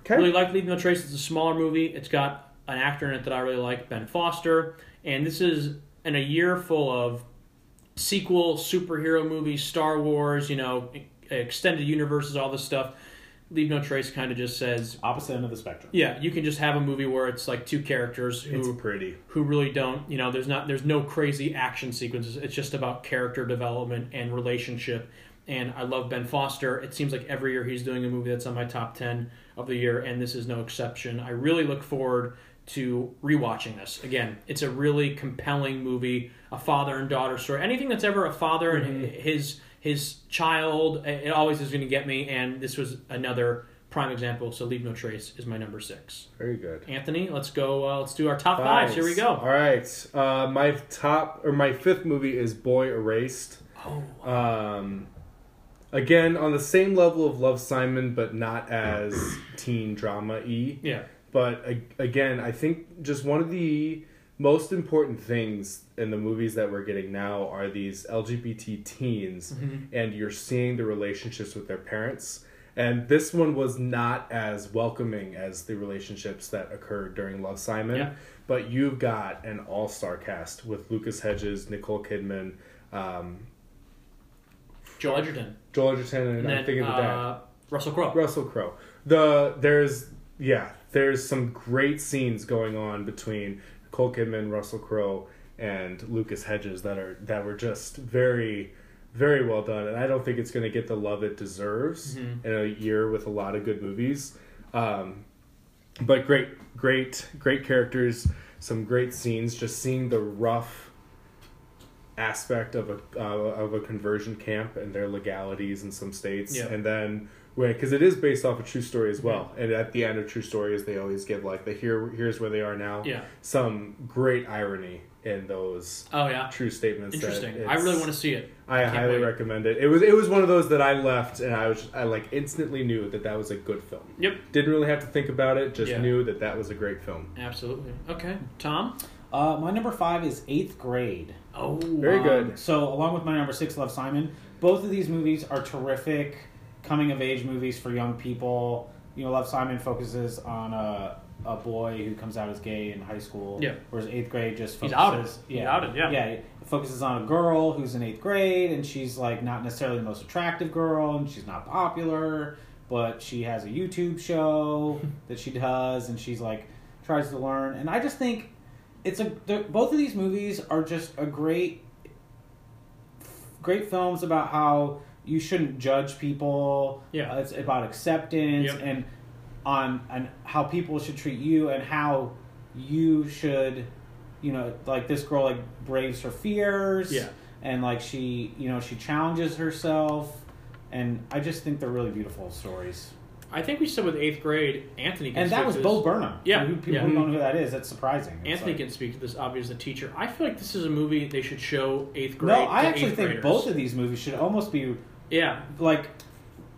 Okay. Really like Leave No Trace. It's a smaller movie. It's got an actor in it that I really like, Ben Foster. And this is in a year full of sequel superhero movies, Star Wars, you know, extended universes, all this stuff. Leave No Trace kind of just says, opposite end of the spectrum. yeah, you can just have a movie where it's like two characters it's who pretty. who really don't, you know, there's not there's no crazy action sequences. It's just about character development and relationship. And I love Ben Foster. It seems like every year he's doing a movie that's on my top 10 of the year and this is no exception. I really look forward to rewatching this. Again, it's a really compelling movie, a father and daughter story. Anything that's ever a father and his his child, it always is going to get me and this was another prime example. So Leave No Trace is my number 6. Very good. Anthony, let's go. Uh, let's do our top five. Here we go. All right. Uh, my top or my fifth movie is Boy Erased. Oh, Um, again, on the same level of Love Simon, but not as teen drama y. yeah. But again, I think just one of the most important things in the movies that we're getting now are these LGBT teens, and you're seeing the relationships with their parents. And this one was not as welcoming as the relationships that occurred during Love Simon. Yeah. But you've got an all star cast with Lucas Hedges, Nicole Kidman, um, Joel Edgerton, Joel Edgerton, and, and I'm then thinking of the dad. uh, Russell Crowe. Russell Crowe. The there's yeah, there's some great scenes going on between Nicole Kidman, Russell Crowe, and Lucas Hedges that are that were just very very well done and I don't think it's going to get the love it deserves Mhm. in a year with a lot of good movies. Um, but great great great characters, some great scenes just seeing the rough aspect of a uh, of a conversion camp and their legalities in some states Yeah. and then because it is based off a true story as well and at the end of true stories they always give like the here here's where they are now Yeah. some great irony in those Oh yeah. true statements that Interesting. I really want to see it. I Can't highly wait. recommend it. It was it was one of those that I left and I was I like instantly knew that that was a good film. Yep. Didn't really have to think about it. Just Yeah. knew that that was a great film. Absolutely. Okay. Tom. Uh, my number five is Eighth Grade. Oh. Very Um, good. So, along with my number six, Love Simon, both of these movies are terrific coming of age movies for young people. You know, Love Simon focuses on a, a boy who comes out as gay in high school. Yeah. Whereas Eighth Grade just He's focuses. outed. He's Yeah, outed, yeah. Yeah. It focuses on a girl who's in eighth grade and she's like not necessarily the most attractive girl and she's not popular, but she has a YouTube show that she does and she's like tries to learn. And I just think it's a both of these movies are just a great great films about how you shouldn't judge people. Yeah. Uh, it's about acceptance Yep. and on and how people should treat you and how you should you know like this girl like braves her fears Yeah. and like she you know she challenges herself and I just think they're really beautiful stories. I think we said with eighth grade, Anthony. Can And that was to Bo. Burnham. Yeah, who, people yeah. who don't know who that is, that's surprising. It's Anthony like- can speak to this. Obviously, as a teacher, I feel like this is a movie they should show eighth grade. No, I actually think graders. both of these movies should almost be Yeah, like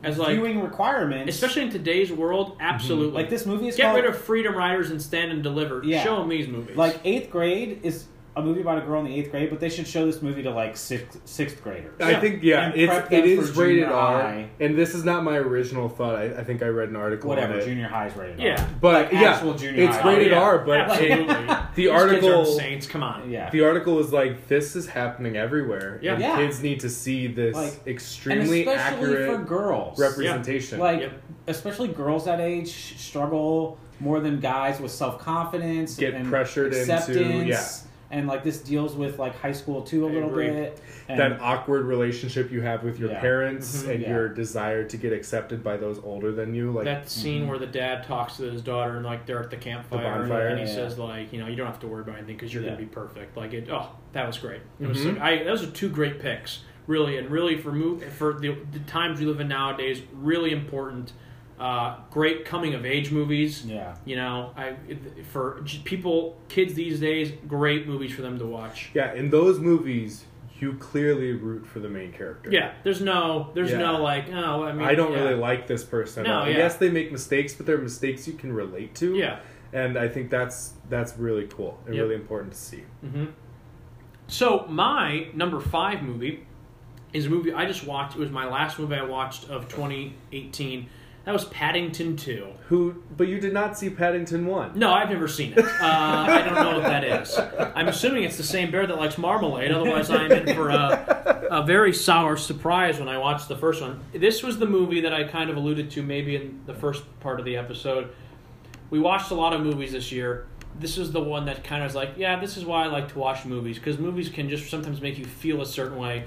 as like viewing requirements. especially in today's world, mhm. absolutely. like this movie is Get called rid of Freedom Riders and Stand and Deliver. Yeah. Show them these movies. like eighth grade is a movie about a girl in the eighth grade, but they should show this movie to like sixth sixth graders. I think yeah, And it's it them is for rated junior R, high. and this is not my original thought. I, I think I read an article Whatever, on it. junior high's rated. R. Yeah. But Like yeah, actual junior it's high. rated Oh, yeah. R. But Absolutely. the These kids article aren't saints. Come on. Yeah. the article was like this is happening everywhere. Yeah. and Yeah. kids need to see this Like, and extremely especially accurate for girls. representation. Like, Yep. especially girls that age struggle more than guys with self confidence, Get and pressured into- yeah. And like this deals with like high school too a I little agree. bit. And that awkward relationship you have with your Yeah. parents Mhm. and Yeah. your desire to get accepted by those older than you. Like that scene Mhm. where the dad talks to his daughter and like they're at the campfire and- bonfire. and he Yeah. says like you know you don't have to worry about anything because you're Yeah. gonna be perfect like it oh that was great it was Mhm. I those are two great picks really and really for move for the, the times we live in nowadays really important uh, great coming of age movies yeah. you know I for people kids these days great movies for them to watch yeah, in those movies, you clearly root for the main character. yeah there's no there's Yeah. no like oh I mean I don't yeah. really like this person. No, yeah. Yes, they make mistakes, but they're mistakes you can relate to. yeah and I think that's that's really cool and Yep. really important to see. hmm So my number five movie is a movie I just watched. It was my last movie I watched of 2018. That was Paddington 2. Who? But you did not see Paddington one. No, I've never seen it. Uh, I don't know what that is. I'm assuming it's the same bear that likes marmalade. Otherwise, I'm in for a, a very sour surprise when I watch the first one. This was the movie that I kind of alluded to maybe in the first part of the episode. We watched a lot of movies this year. This is the one that kind of was like, yeah, this is why I like to watch movies because movies can just sometimes make you feel a certain way.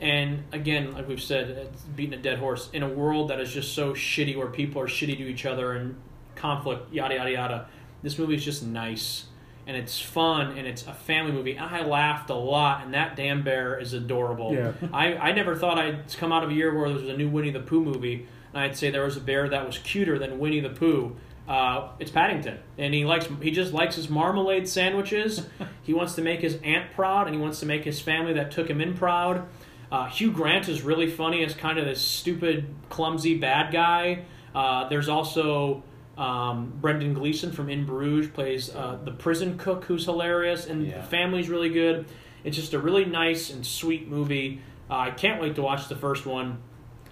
And again, like we've said, it's beating a dead horse in a world that is just so shitty, where people are shitty to each other and conflict, yada yada yada. This movie is just nice and it's fun and it's a family movie. I laughed a lot, and that damn bear is adorable. Yeah. I, I never thought I'd come out of a year where there was a new Winnie the Pooh movie, and I'd say there was a bear that was cuter than Winnie the Pooh. Uh, it's Paddington, and he likes he just likes his marmalade sandwiches. he wants to make his aunt proud, and he wants to make his family that took him in proud. Uh, Hugh Grant is really funny as kind of this stupid, clumsy bad guy. Uh, there's also um, Brendan Gleeson from In Bruges plays uh, the prison cook, who's hilarious, and Yeah. the family's really good. It's just a really nice and sweet movie. Uh, I can't wait to watch the first one.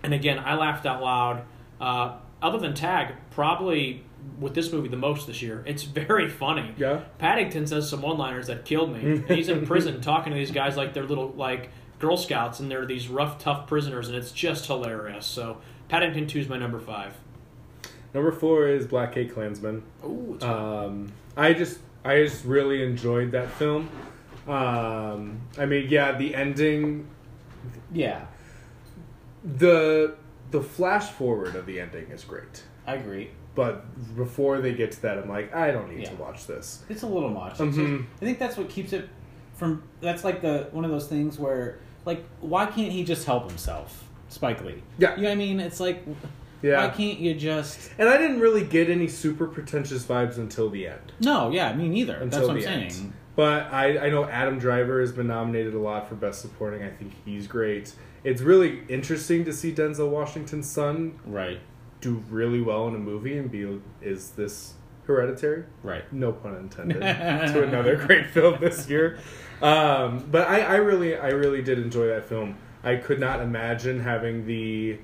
And again, I laughed out loud. Uh, other than Tag, probably with this movie the most this year. It's very funny. Yeah. Paddington says some one-liners that killed me. He's in prison talking to these guys like they're little like Girl Scouts, and they're these rough, tough prisoners, and it's just hilarious. So Paddington Two is my number five. Number four is Black Cake Klansman. Ooh, it's Um, I just I just really enjoyed that film. Um, I mean, yeah, the ending, Yeah, the the flash forward of the ending is great. I agree. But before they get to that, I'm like, I don't need Yeah. to watch this. It's a little much. Mhm. I think that's what keeps it from. That's like the one of those things where, like, why can't he just help himself, Spike Lee? Yeah. you know what I mean. It's like, why Yeah. can't you just? And I didn't really get any super pretentious vibes until the end. No, yeah, me neither. Until that's what I'm the saying. end. But I, I know Adam Driver has been nominated a lot for Best Supporting. I think he's great. It's really interesting to see Denzel Washington's son Right, do really well in a movie and be is this hereditary? right. No pun intended. to another great film this year. Um, but I, I really I really did enjoy that film. I could not imagine having the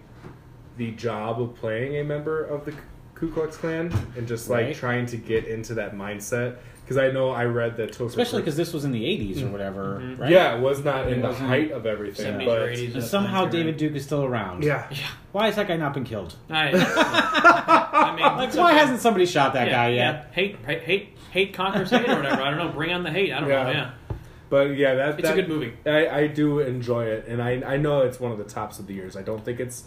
the job of playing a member of the Ku Klux Klan and just like Right. trying to get into that mindset because I know I read that Topher Especially because this was in the '80s or whatever, Mhm. right? yeah it was not It in the height of everything but 80s. And somehow David Duke is still around. yeah Why has that guy not been killed? I, I mean, Like, why hasn't somebody shot that yeah, guy yet? Hate, hate, hate, hate conquers hate or whatever. I don't know. Bring on the hate. I don't Yeah. know. Yeah, but yeah that it's that, a good movie. I, I do enjoy it, and I I know it's one of the tops of the years. I don't think it's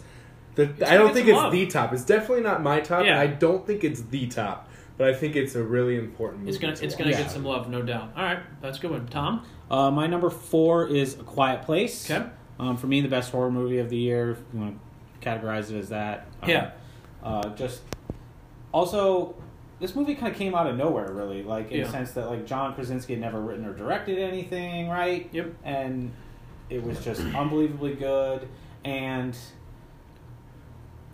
the gonna I don't think it's love. the top. It's definitely not my top. Yeah. I don't think it's the top, but I think it's a really important. Movie It's gonna, to it's watch. gonna Yeah. get some love, no doubt. All right, that's a good one. Tom. Uh, my number four is A Quiet Place. Okay. Um, for me, the best horror movie of the year. If you want to categorize it as that. Um, Yeah. Uh, just also, this movie kind of came out of nowhere, really. Like in Yeah. the sense that like John Krasinski had never written or directed anything, right? Yep. And it was just unbelievably good. And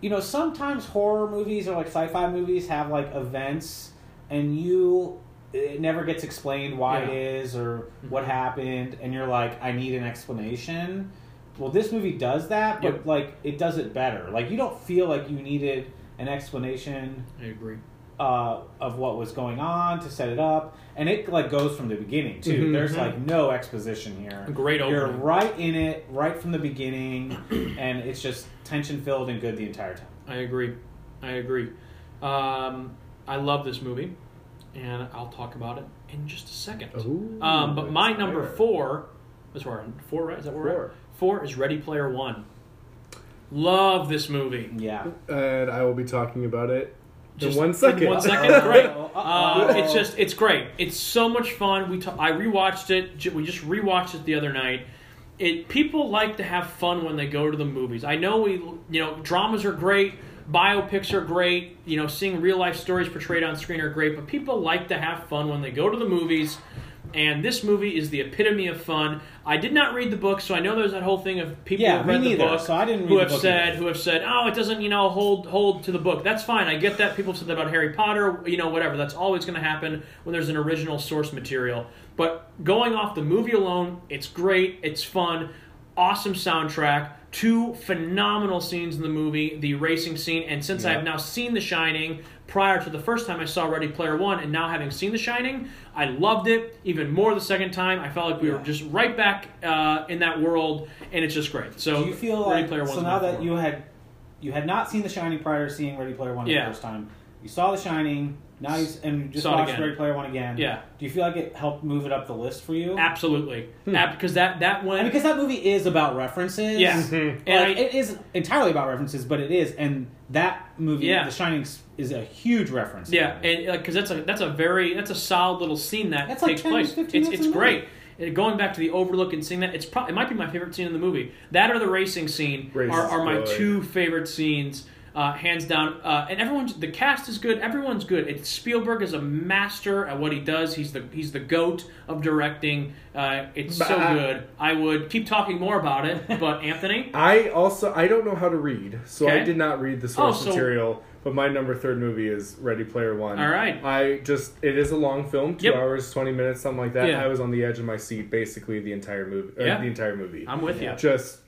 you know, sometimes horror movies or like sci-fi movies have like events, and you it never gets explained why Yeah. Mm-hmm. it is or what happened, and you're like, I need an explanation. Well, this movie does that, but Yep. like it does it better. Like you don't feel like you needed an explanation I agree. Uh, of what was going on to set it up, and it like goes from the beginning too. Mhm. There's like no exposition here. A great You're right in it, right from the beginning, and it's just tension filled and good the entire time. I agree. I agree. Um, I love this movie, and I'll talk about it in just a second. Ooh, um, but my inspired. number four, that's where four, right? Is that where Four. at? Four is Ready Player One. Love this movie. Yeah. and I will be talking about it Just in one second. In one second, great. Uh-oh. Uh, it's just it's great. It's so much fun. We ta- I rewatched it. We just rewatched it the other night. It people like to have fun when they go to the movies. I know we you know dramas are great, biopics are great. You know, seeing real life stories portrayed on screen are great. But people like to have fun when they go to the movies. And this movie is the epitome of fun. I did not read the book, so I know there's that whole thing of people Yeah, me read the book so I didn't who have book said either. who have said, "Oh, it doesn't, you know, hold hold to the book." That's fine. I get that. People have said that about Harry Potter, you know, whatever. That's always going to happen when there's an original source material. But going off the movie alone, it's great. It's fun. Awesome soundtrack. Two phenomenal scenes in the movie, the racing scene, and since I have now seen The Shining prior to the first time I saw Ready Player One, and now having seen The Shining, I loved it even more the second time. I felt like we were just right back uh, in that world, and it's just great. So Do you feel Ready like Player so now that four. you had you had not seen The Shining prior to seeing Ready Player One Yeah. the first time? You saw The Shining. Now you and you just Saw watched. Ready Player One again. Yeah. Do you feel like it helped move it up the list for you? Absolutely, Hmm. Because that that one, And because that movie is about references. yeah, Mhm. and Like, I, it isn't entirely about references, but it is, and that movie, Yeah. The Shining, is a huge reference. yeah, and uh, like because that's a that's a very that's a solid little scene that That's like takes 10, place. 15 It's it's great. And going back to the overlook and seeing that, it's probably it might be my favorite scene in the movie. That or the racing scene Race are, are my good. two favorite scenes. Uh, hands down, uh, and everyone's the cast is good. Everyone's good. It's Spielberg is a master at what he does. He's the he's the goat of directing. Uh, it's so Bah. good. I would keep talking more about it, but Anthony, I also I don't know how to read, so I did not read the source Oh, so- material. But my number third movie is Ready Player One. All right. I just it is a long film, two Yep. hours twenty minutes, something like that. Yeah. I was on the edge of my seat basically the entire movie. Yeah. The entire movie. I'm with you. just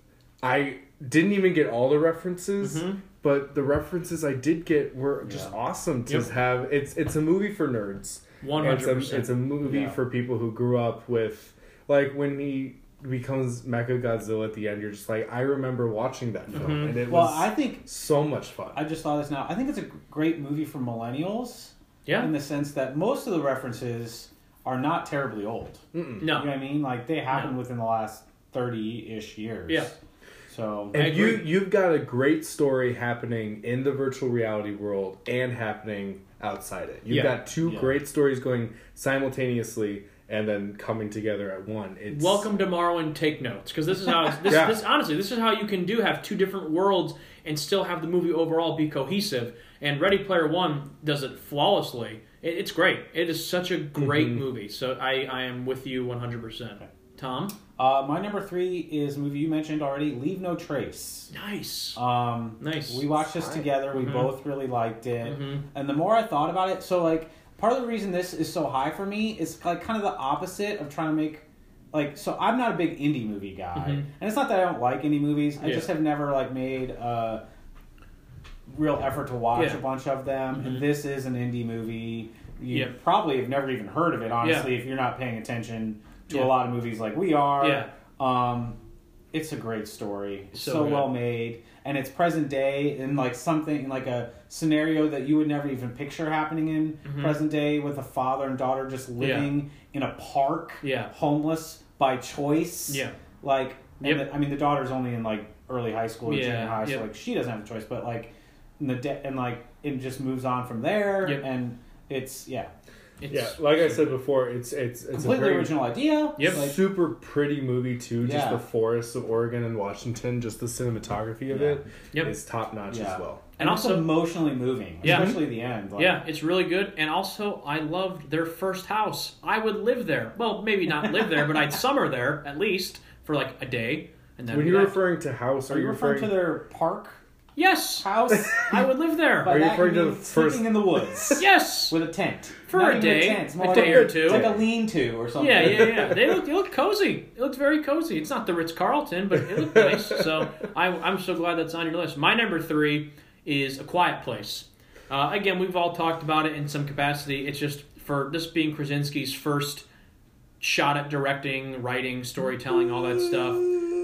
I didn't even get all the references, Mhm. But the references I did get were just Yeah. awesome to Yep. have. It's it's a movie for nerds. It's hundred a, it's a movie Yeah. for people who grew up with like when he becomes Mecha Godzilla at the end. You're just like I remember watching that film, Mhm. and it Well, was I think so much fun. I just saw this now. I think it's a great movie for millennials Yeah. in the sense that most of the references are not terribly old. Mm-mm. You know No. what I mean? Like they happened No. within the last thirty-ish years. Yeah. So And you you've got a great story happening in the virtual reality world and happening outside it. You've Yeah. got two Yeah. great stories going simultaneously and then coming together at one. It's Welcome to Marwen take notes because this is how this, Yeah. this honestly this is how you can do have two different worlds and still have the movie overall be cohesive. And Ready Player One does it flawlessly. It, it's great. It is such a great Mhm. movie. So I, I am with you one hundred percent. Tom, uh, my number three is a movie you mentioned already, Leave No Trace. nice, Um, nice. we watched this together. We Mhm. both really liked it. Mhm. And the more I thought about it, so like part of the reason this is so high for me is like kind of the opposite of trying to make like so I'm not a big indie movie guy. Mhm. And it's not that I don't like indie movies. I Yeah. just have never like made a real effort to watch Yeah. a bunch of them. And this is an indie movie. You Yep. probably have never even heard of it, honestly, if you're not paying attention to Yeah. a lot of movies like we are. Yeah. Um, it's a great story. So So, well made, and it's present day in like something like a scenario that you would never even picture happening in Mhm. present day with a father and daughter just living in a park, Yeah. homeless by choice. Yeah. Like, and Yep. the, I mean, the daughter's only in like early high school or Yeah, junior high, yep. so like she doesn't have a choice. But like, in the de- and like it just moves on from there, Yep. and it's yeah, It's, yeah, like I said before, it's it's it's completely a very original idea. Yep. Like, super pretty movie too. Just Yeah. the forests of Oregon and Washington, just the cinematography of Yeah. it is Yep. top notch Yeah. as well. And and also also- emotionally moving, Yeah. especially the end. Like, Yeah, it's really good. And also, I loved their first house. I would live there. Well, maybe not live there, but I'd summer there at least for like a day. And then When you're back. referring to house, Are you referring to their park? Yes, house. I would live there. By Are you that referring to means the first- sleeping in the woods yes. with a tent For Not a even day, tent, it's a more day like or two. Like a lean-to or something. Yeah, yeah, yeah. They look, they look cozy. It looked very cozy. It's not the Ritz Carlton, but it looked nice. So I, I'm so glad that's on your list. My number three is A Quiet Place. Uh, again, we've all talked about it in some capacity. It's just for this being Krasinski's first shot at directing, writing, storytelling, all that stuff.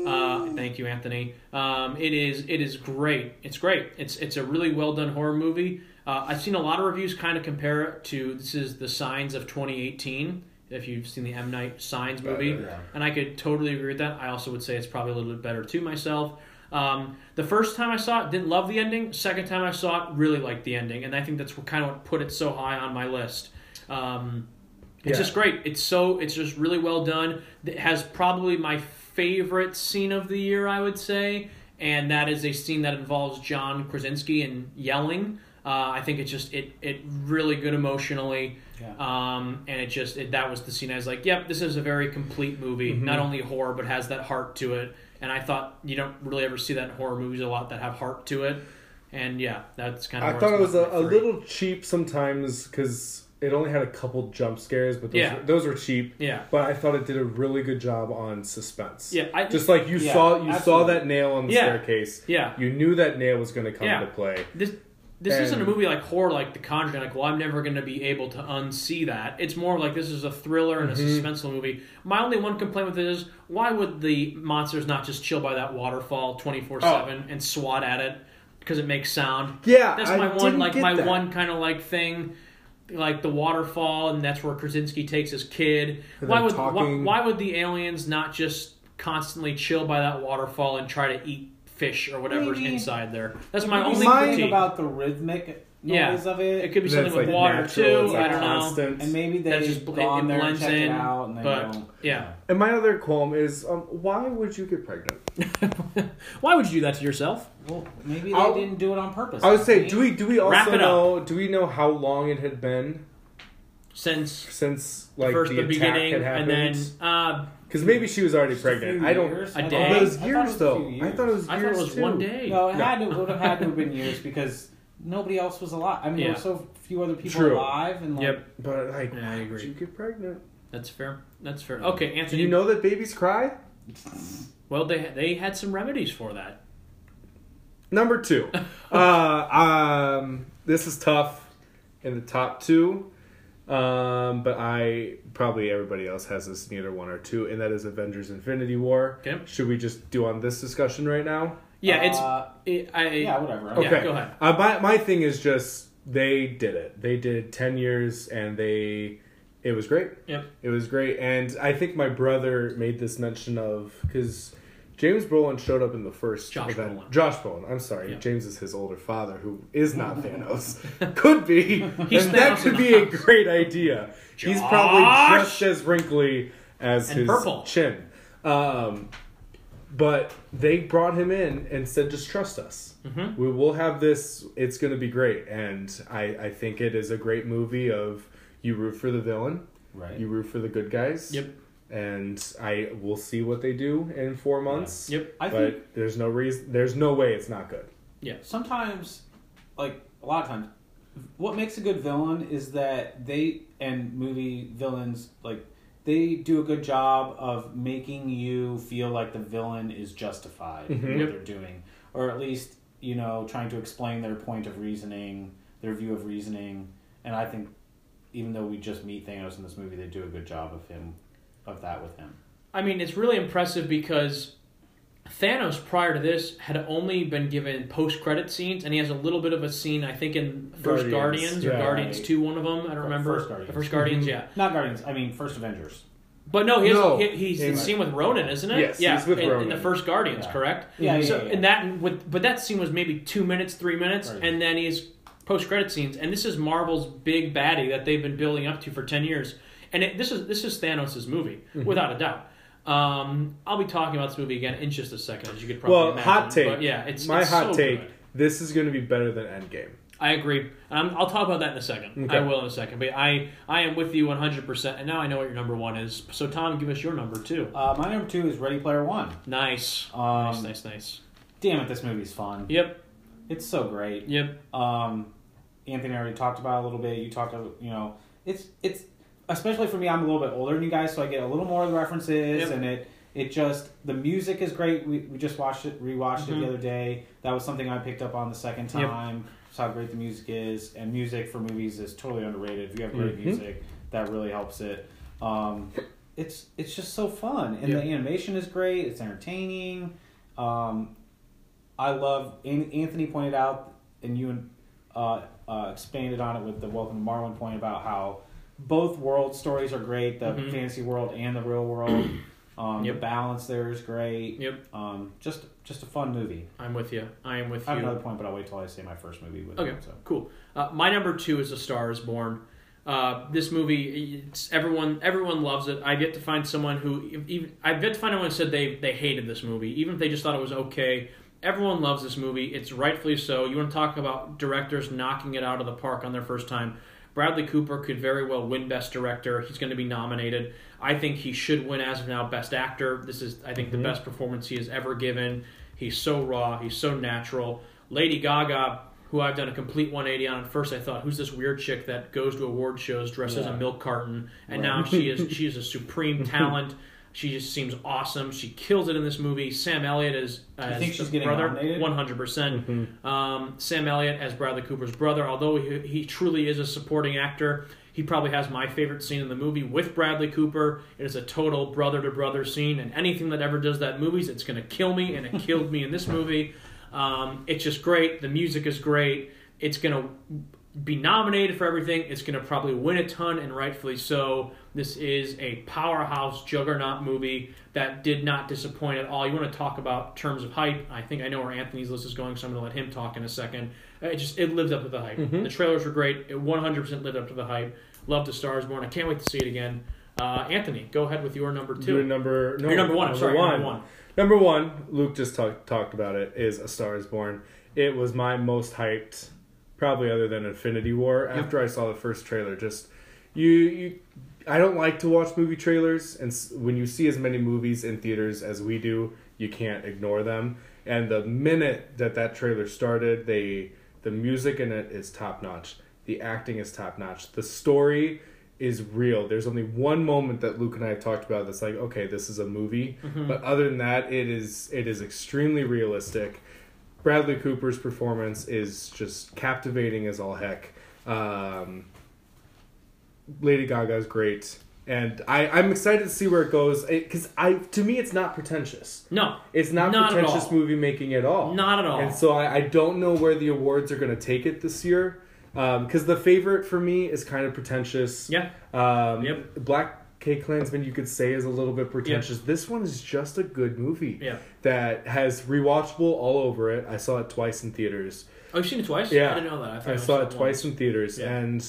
Uh, thank you, Anthony. Um, it is it is great. It's great. It's it's a really well done horror movie. Uh, I've seen a lot of reviews kind of compare it to this is the Signs of 2018. If you've seen the M Night Signs movie, Better, yeah. and I could totally agree with that. I also would say it's probably a little bit better too myself. Um, the first time I saw it, didn't love the ending. Second time I saw it, really liked the ending, and I think that's what kind of what put it so high on my list. Um, it's Yeah. just great. It's so it's just really well done. It has probably my favorite scene of the year, I would say, and that is a scene that involves John Krasinski and yelling. Uh, I think it's just it it really good emotionally. Yeah. Um, and it just it, that was the scene. I was like, "Yep, this is a very complete movie. Mm-hmm. Not only horror, but has that heart to it." And I thought you don't really ever see that in horror movies a lot that have heart to it. And yeah, that's kind of. I thought it was a, a little cheap sometimes because it only had a couple jump scares, but those, Yeah. were, those were cheap. Yeah. But I thought it did a really good job on suspense. Yeah, I- just like you Yeah, saw, you saw that nail on the Yeah. staircase. Yeah. you knew that nail was going to come Yeah. into play. This this isn't a movie like horror like The Conjuring. Like, well, I'm never going to be able to unsee that. It's more like this is a thriller and a Mm-hmm. suspenseful movie. My only one complaint with it is why would the monsters not just chill by that waterfall 24 seven and swat at it because it makes sound? Yeah, that's I my one didn't like my that. one kind of like thing. Like the waterfall, and that's where Krasinski takes his kid. And Why would why, why would the aliens not just constantly chill by that waterfall and try to eat fish or whatever's Maybe- inside there? That's my could only something critique. about the rhythmic Yeah. noise of it. It could be something with like water natural, too. it's I don't know. and maybe they've just bl- gone it there and blends checked in, it out, and they but don't. yeah. And my other qualm is, um, why would you get pregnant? Why would you do that to yourself? Well, maybe they I'll- didn't do it on purpose. I would say, do we do we Wrap also it up. know do we know how long it had been Since since like first the, the, attack beginning, had and then happened? uh, Because maybe she was already pregnant. I don't. years? A I day? thought- But it was I years it was though. few I thought it was I years thought it was too. one day. No, it No. had to would have had to have been years because nobody else was alive. I mean, there Yeah. were so few other people True. alive, and like, Yep, But like, Yeah, I why would agree. you get pregnant? that's fair. That's fair. Okay, answer. Do Anthony. you know that babies cry? Well, they they had some remedies for that. Number two. uh, um, this is tough in the top two. Um, but I probably everybody else has this neither one or two, and that is Avengers: Infinity War. Okay. Should we just do on this discussion right now? Yeah, it's. uh, It, I, yeah, whatever. Yeah, Okay. go ahead. Uh, my my thing is just they did it. They did ten years, and they it was great. Yep. It was great, and I think my brother made this mention of because James Brolin showed up in the first Josh event. Brolin. Josh Brolin. I'm sorry, Yeah. James is his older father, who is not Thanos. Could be, He's and that could be a great idea. He's probably just as wrinkly as And his purple. chin. Um, but they brought him in and said, "Just trust us. Mhm. We will have this. It's going to be great." And I, I think it is a great movie. Of you root for the villain, right. you root for the good guys. Yep. And I will see what they do in four months. Yep. I but think there's no reason. There's no way it's not good. Yeah. Sometimes, like a lot of times, what makes a good villain is that they and movie villains like they do a good job of making you feel like the villain is justified in Mhm. what they're doing, or at least you know trying to explain their point of reasoning, their view of reasoning, and I think even though we just meet Thanos in this movie, they do a good job of him, of that with him. I mean, it's really impressive because Thanos, prior to this, had only been given post-credit scenes, and he has a little bit of a scene, I think, in First Guardians, Guardians, or yeah. Guardians Two, one of them. I don't remember. First Guardians. The First Guardians, Mhm. yeah. Not Guardians, I mean First Avengers. But no, he has, No. he, he's In- the scene with Ronan, isn't it? Yes, yeah, he's with in, in the first Guardians, Yeah. correct? Yeah, yeah, so yeah, yeah. and that with but that scene was maybe two minutes, three minutes, Right. and then he's post credit scenes, and this is Marvel's big baddie that they've been building up to for ten years, and it, this is this is Thanos' movie Mm-hmm. without a doubt. Um, I'll be talking about this movie again in just a second, as you could probably well, imagine. hot take. But yeah, it's my it's hot so take. good. This is going to be better than Endgame. I agree. Um, I'll talk about that in a second. Okay. I will in a second. But I, I am with you 100%. And now I know what your number one is. So, Tom, give us your number two. Uh, my number two is Ready Player One. Nice. Um, nice, nice, nice. Damn it, this movie's fun. Yep. It's so great. Yep. Um, Anthony already talked about a little bit. You talked about, you know, it's it's especially for me. I'm a little bit older than you guys, so I get a little more of the references, Yep. and it it just the music is great. We, we just watched it, rewatched it Mhm. the other day. That was something I picked up on the second Yep. time. Just how great the music is, and music for movies is totally underrated. If you have great Mhm. music, that really helps it. Um, it's it's just so fun, and Yep. the animation is great. It's entertaining. Um, I love. Anthony pointed out, and you and uh, uh, expanded on it with the Welcome to Marwen point about how both world stories are great, the Mhm. fantasy world and the real world. Um, Yep. The balance there is great. Yep. Um, just just a fun movie. I'm with you. I am with I have another point, but I'll wait till I say my first movie with Okay, him. So. cool. Uh, my number two is A Star Is Born. Uh, this movie, it's, everyone everyone loves it. I've yet to find someone who even I've yet to find anyone who said they they hated this movie, even if they just thought it was okay. Everyone loves this movie. It's rightfully so. You want to talk about directors knocking it out of the park on their first time? Bradley Cooper could very well win Best Director. He's going to be nominated. I think he should win as of now Best Actor. This is, I think, the Mhm. best performance he has ever given. He's so raw. He's so natural. Lady Gaga, who I've done a complete 180 on. At first, I thought, who's this weird chick that goes to award shows dressed as a milk carton? And Right. now she is she is a supreme talent. She just seems awesome. She kills it in this movie. Sam Elliott is as think she's getting brother, 100. percent Mhm. um, Sam Elliott as Bradley Cooper's brother, although he, he truly is a supporting actor, he probably has my favorite scene in the movie with Bradley Cooper. It is a total brother to brother scene, and anything that ever does that movies, it's going to kill me, and it killed me in this movie. Um, it's just great. The music is great. It's going to be nominated for everything. It's going to probably win a ton, and rightfully so. This is a powerhouse juggernaut movie that did not disappoint at all. You want to talk about terms of hype? I think I know where Anthony's list is going, so I'm going to let him talk in a second. It just it lived up to the hype. Mhm. The trailers were great. It 100% lived up to the hype. Love the Stars Born. I can't wait to see it again. Uh, Anthony, go ahead with your number two. Your number, no, Your number one. I'm sorry, your number one. Number one, Luke just talk, talked about it, is A Star is Born. It was my most hyped, probably other than Infinity War, after I saw the first trailer. Just, you, you I don't like to watch movie trailers, and when you see as many movies in theaters as we do, you can't ignore them. And the minute that that trailer started, they the music in it is top notch. The acting is top notch. The story is real. There's only one moment that Luke and I have talked about that's like, okay, this is a movie. But other than that, it is it is extremely realistic. Bradley Cooper's performance is just captivating as all heck. Um, Lady Gaga is great, and I I'm excited to see where it goes because I to me it's not pretentious. No, It's not, Not pretentious movie making at all. not at all. And so I, I don't know where the awards are going to take it this year. Because the favorite for me is kind of pretentious. yeah, Um, Yep. Black K Klansman, you could say, is a little bit pretentious. This one is just a good movie yeah. that has rewatchable all over it. I saw it twice in theaters. Oh, you've seen it twice? Yeah. I didn't know that. I, I saw it it twice once. in theaters, Yeah. and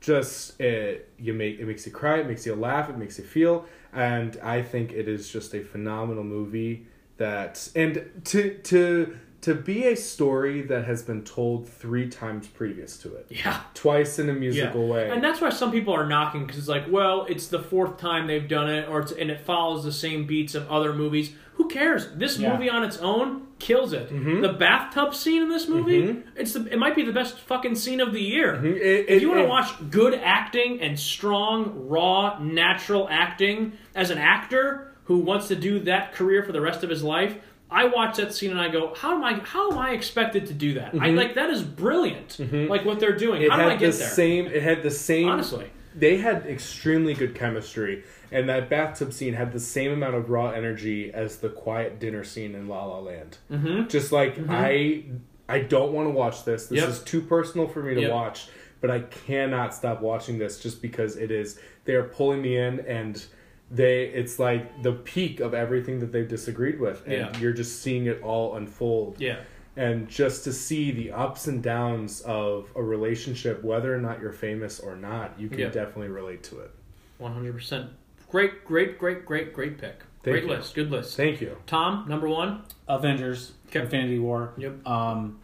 just it you make it makes you cry, it makes you laugh, it makes you feel, and I think it is just a phenomenal movie. That and to to to be a story that has been told three times previous to it, Yeah. twice in a musical way. And that's why some people are knocking because it's like, well, it's the fourth time they've done it, or it's, and it follows the same beats of other movies. Who cares? This Yeah. movie on its own kills it. Mhm. The bathtub scene in this movie, Mhm. it's the, it might be the best fucking scene of the year. Mhm. It- If you want to watch good acting and strong, raw, natural acting as an actor who wants to do that career for the rest of his life, I watch that scene and I go, "How am I? How am I expected to do that? I Mhm. like that is brilliant. Mhm. Like what they're doing. it How do I get the there? same. It had the same. Honestly, they had extremely good chemistry, and that bathtub scene had the same amount of raw energy as the quiet dinner scene in La La Land. mm-hmm. Just like I, I don't want to watch this. This Yep. is too personal for me to Yep. watch, but I cannot stop watching this just because it is. They are pulling me in, and they. It's like the peak of everything that they've disagreed with, and Yeah. you're just seeing it all unfold yeah. and just to see the ups and downs of a relationship whether or not you're famous or not you can Yeah. definitely relate to it One hundred percent. Great, great, great, great, great pick. Thank great you. list. Good list. thank you Tom, number one. Avengers, Okay. Infinity War. Yep. Um,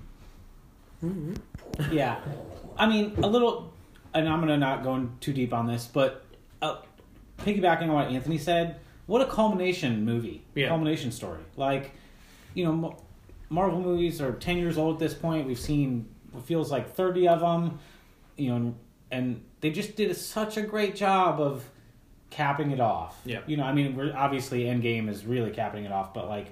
yeah, I mean a little, and I'm gonna not go in too deep on this, but uh, piggybacking on what Anthony said, what a culmination movie, Yeah. culmination story. Like, you know, Marvel movies are ten years old at this point. We've seen it feels like thirty of them, you know, and, and they just did such a great job of capping it off. Yeah. you know, I mean, we're obviously Endgame is really capping it off, but like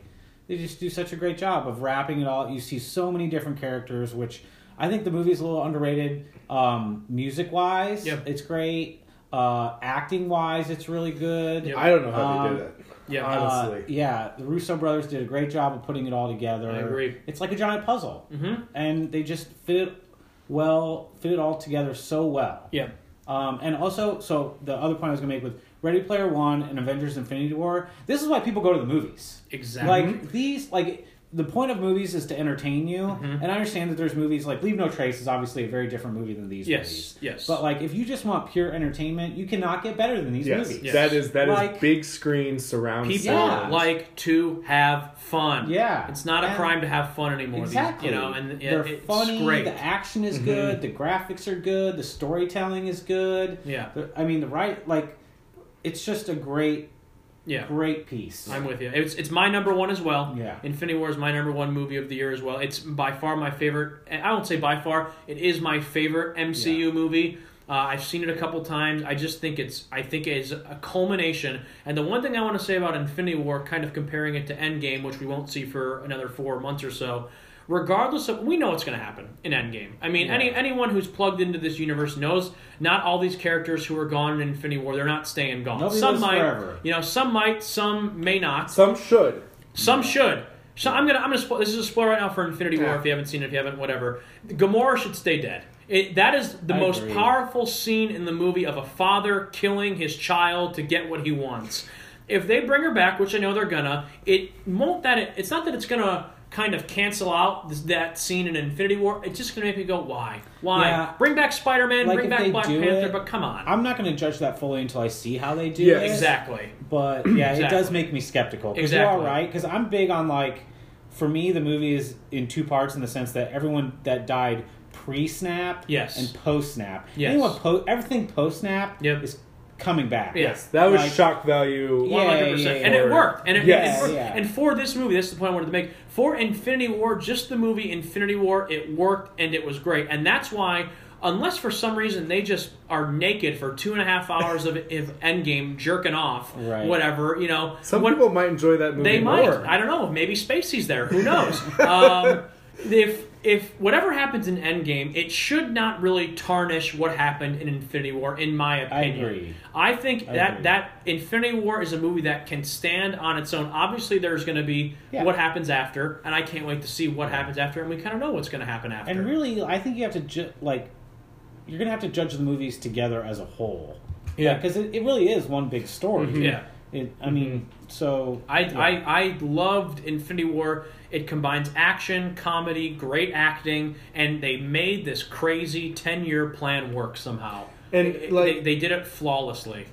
they just do such a great job of wrapping it all. You see so many different characters, which I think the movie's a little underrated. Um, music wise, Yep. it's great. Uh, acting wise, it's really good. Yep. I don't know how they Um, did it. Yeah. honestly. Uh, yeah, the Russo brothers did a great job of putting it all together. I agree. It's like a giant puzzle, mm-hmm. and they just fit it well, fit it all together so well. Yeah. Um, and also, so the other point I was gonna make with Ready Player One and Avengers: Infinity War. This is why people go to the movies. Exactly. Like these, like the point of movies is to entertain you. Mhm. And I understand that there's movies like Leave No Trace is obviously a very different movie than these yes. movies. Yes. But like, if you just want pure entertainment, you cannot get better than these Yes, movies. Yes. that is that is Like- big screen surround People Yeah. sound. like to have fun. Yeah. It's not a And- crime to have fun anymore. These- Exactly. you know, and it, they're it's funny. great. The action is Mhm. good. The graphics are good. The storytelling is good. yeah. The- I mean, the right like, it's just a great, Yeah. great piece. I'm with you. It's it's my number one as well. Yeah. Infinity War is my number one movie of the year as well. It's by far my favorite. I won't say by far. It is my favorite MCU movie. Uh, I've seen it a couple times. I just think it's. I think it's a culmination. And the one thing I want to say about Infinity War, kind of comparing it to Endgame, which we won't see for another four months or so. Regardless of, we know what's going to happen in Endgame. I mean, Yeah. any anyone who's plugged into this universe knows not all these characters who are gone in Infinity War. They're not staying gone. Nobody some might, forever. you know, some might, some may not. Some should. Some should. So I'm gonna I'm gonna spoil, this is a spoiler right now for Infinity War Yeah. if you haven't seen it if you haven't whatever. Gamora should stay dead. It, that is the I most agree. powerful scene in the movie of a father killing his child to get what he wants. If they bring her back, which I know they're gonna, it won't that it, it's not that it's gonna kind of cancel out this, that scene in Infinity War. It's just gonna make me go, why, why? Yeah. Bring back Spider Man, Like, bring back they Black do Panther, it- but come on. I'm not going to judge that fully until I see how they do Yeah, it. exactly. But yeah, it does make me skeptical. Because Exactly. you're all right. Because I'm big on like, for me, the movie is in two parts in the sense that everyone that died pre-snap Yes. and post-snap. Yes. Anyone po- everything post-snap Yep. is coming back. Yes. That was Like- shock value. Yeah, One hundred yeah, percent, yeah. and it worked. And it, Yes. it worked. Yeah. And for this movie, this is the point I wanted to make. For Infinity War, just the movie Infinity War, it worked and it was great. And that's why, unless for some reason they just are naked for two and a half hours of, of Endgame jerking off, Right. whatever, you know, Some what- people might enjoy that movie they might. I don't know. Maybe Spacey's there. Who knows? um, if if whatever happens in Endgame, it should not really tarnish what happened in Infinity War, in my opinion. I agree. I think I that agree. that Infinity War is a movie that can stand on its own. Obviously, there's going to be Yeah. what happens after, and I can't wait to see what happens after, and we kind of know what's going to happen after. And really, I think you have to ju- like, you're going to have to judge the movies together as a whole. Yeah. Because it, it really is one big story. Mhm. Yeah. It, I mean, mm-hmm. so I, yeah. I I loved Infinity War. It combines action, comedy, great acting, and they made this crazy ten year plan work somehow. And, It- like- they, they did it flawlessly.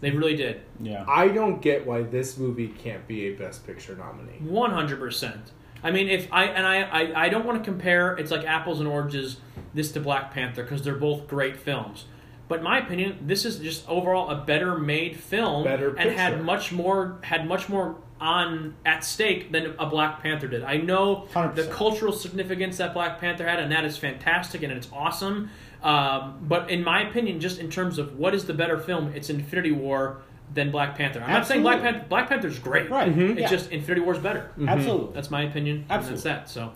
They really did. yeah. I don't get why this movie can't be a Best Picture nominee. One hundred percent. I mean, if I and I, I, I don't want to compare. It's like apples and oranges. This to Black Panther because they're both great films. But in my opinion, this is just overall a better made film Better and had much more had much more on at stake than a Black Panther did. I know the 100%. cultural significance that Black Panther had, and that is fantastic and it's awesome. Um, but in my opinion, just in terms of what is the better film, it's Infinity War than Black Panther. I'm not saying Black Panther. Black Panther's great. Right. Mhm. It's Yeah. just Infinity War's better. Absolutely. That's my opinion. and Absolutely. that's that. So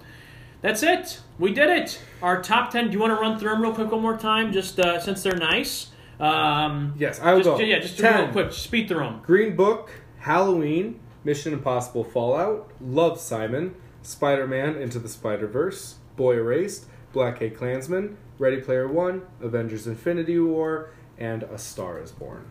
that's it. We did it. Our top ten. Do you want to run through them real quick one more time, just uh, since they're nice? Um, Yes, I will just, go. Yeah, just do 10. real quick. Speed through them. Green Book, Halloween, Mission Impossible Fallout, Love Simon, Spider Man Into the Spider Verse, Boy Erased, Black Hat Klansman, Ready Player One, Avengers Infinity War, and A Star is Born.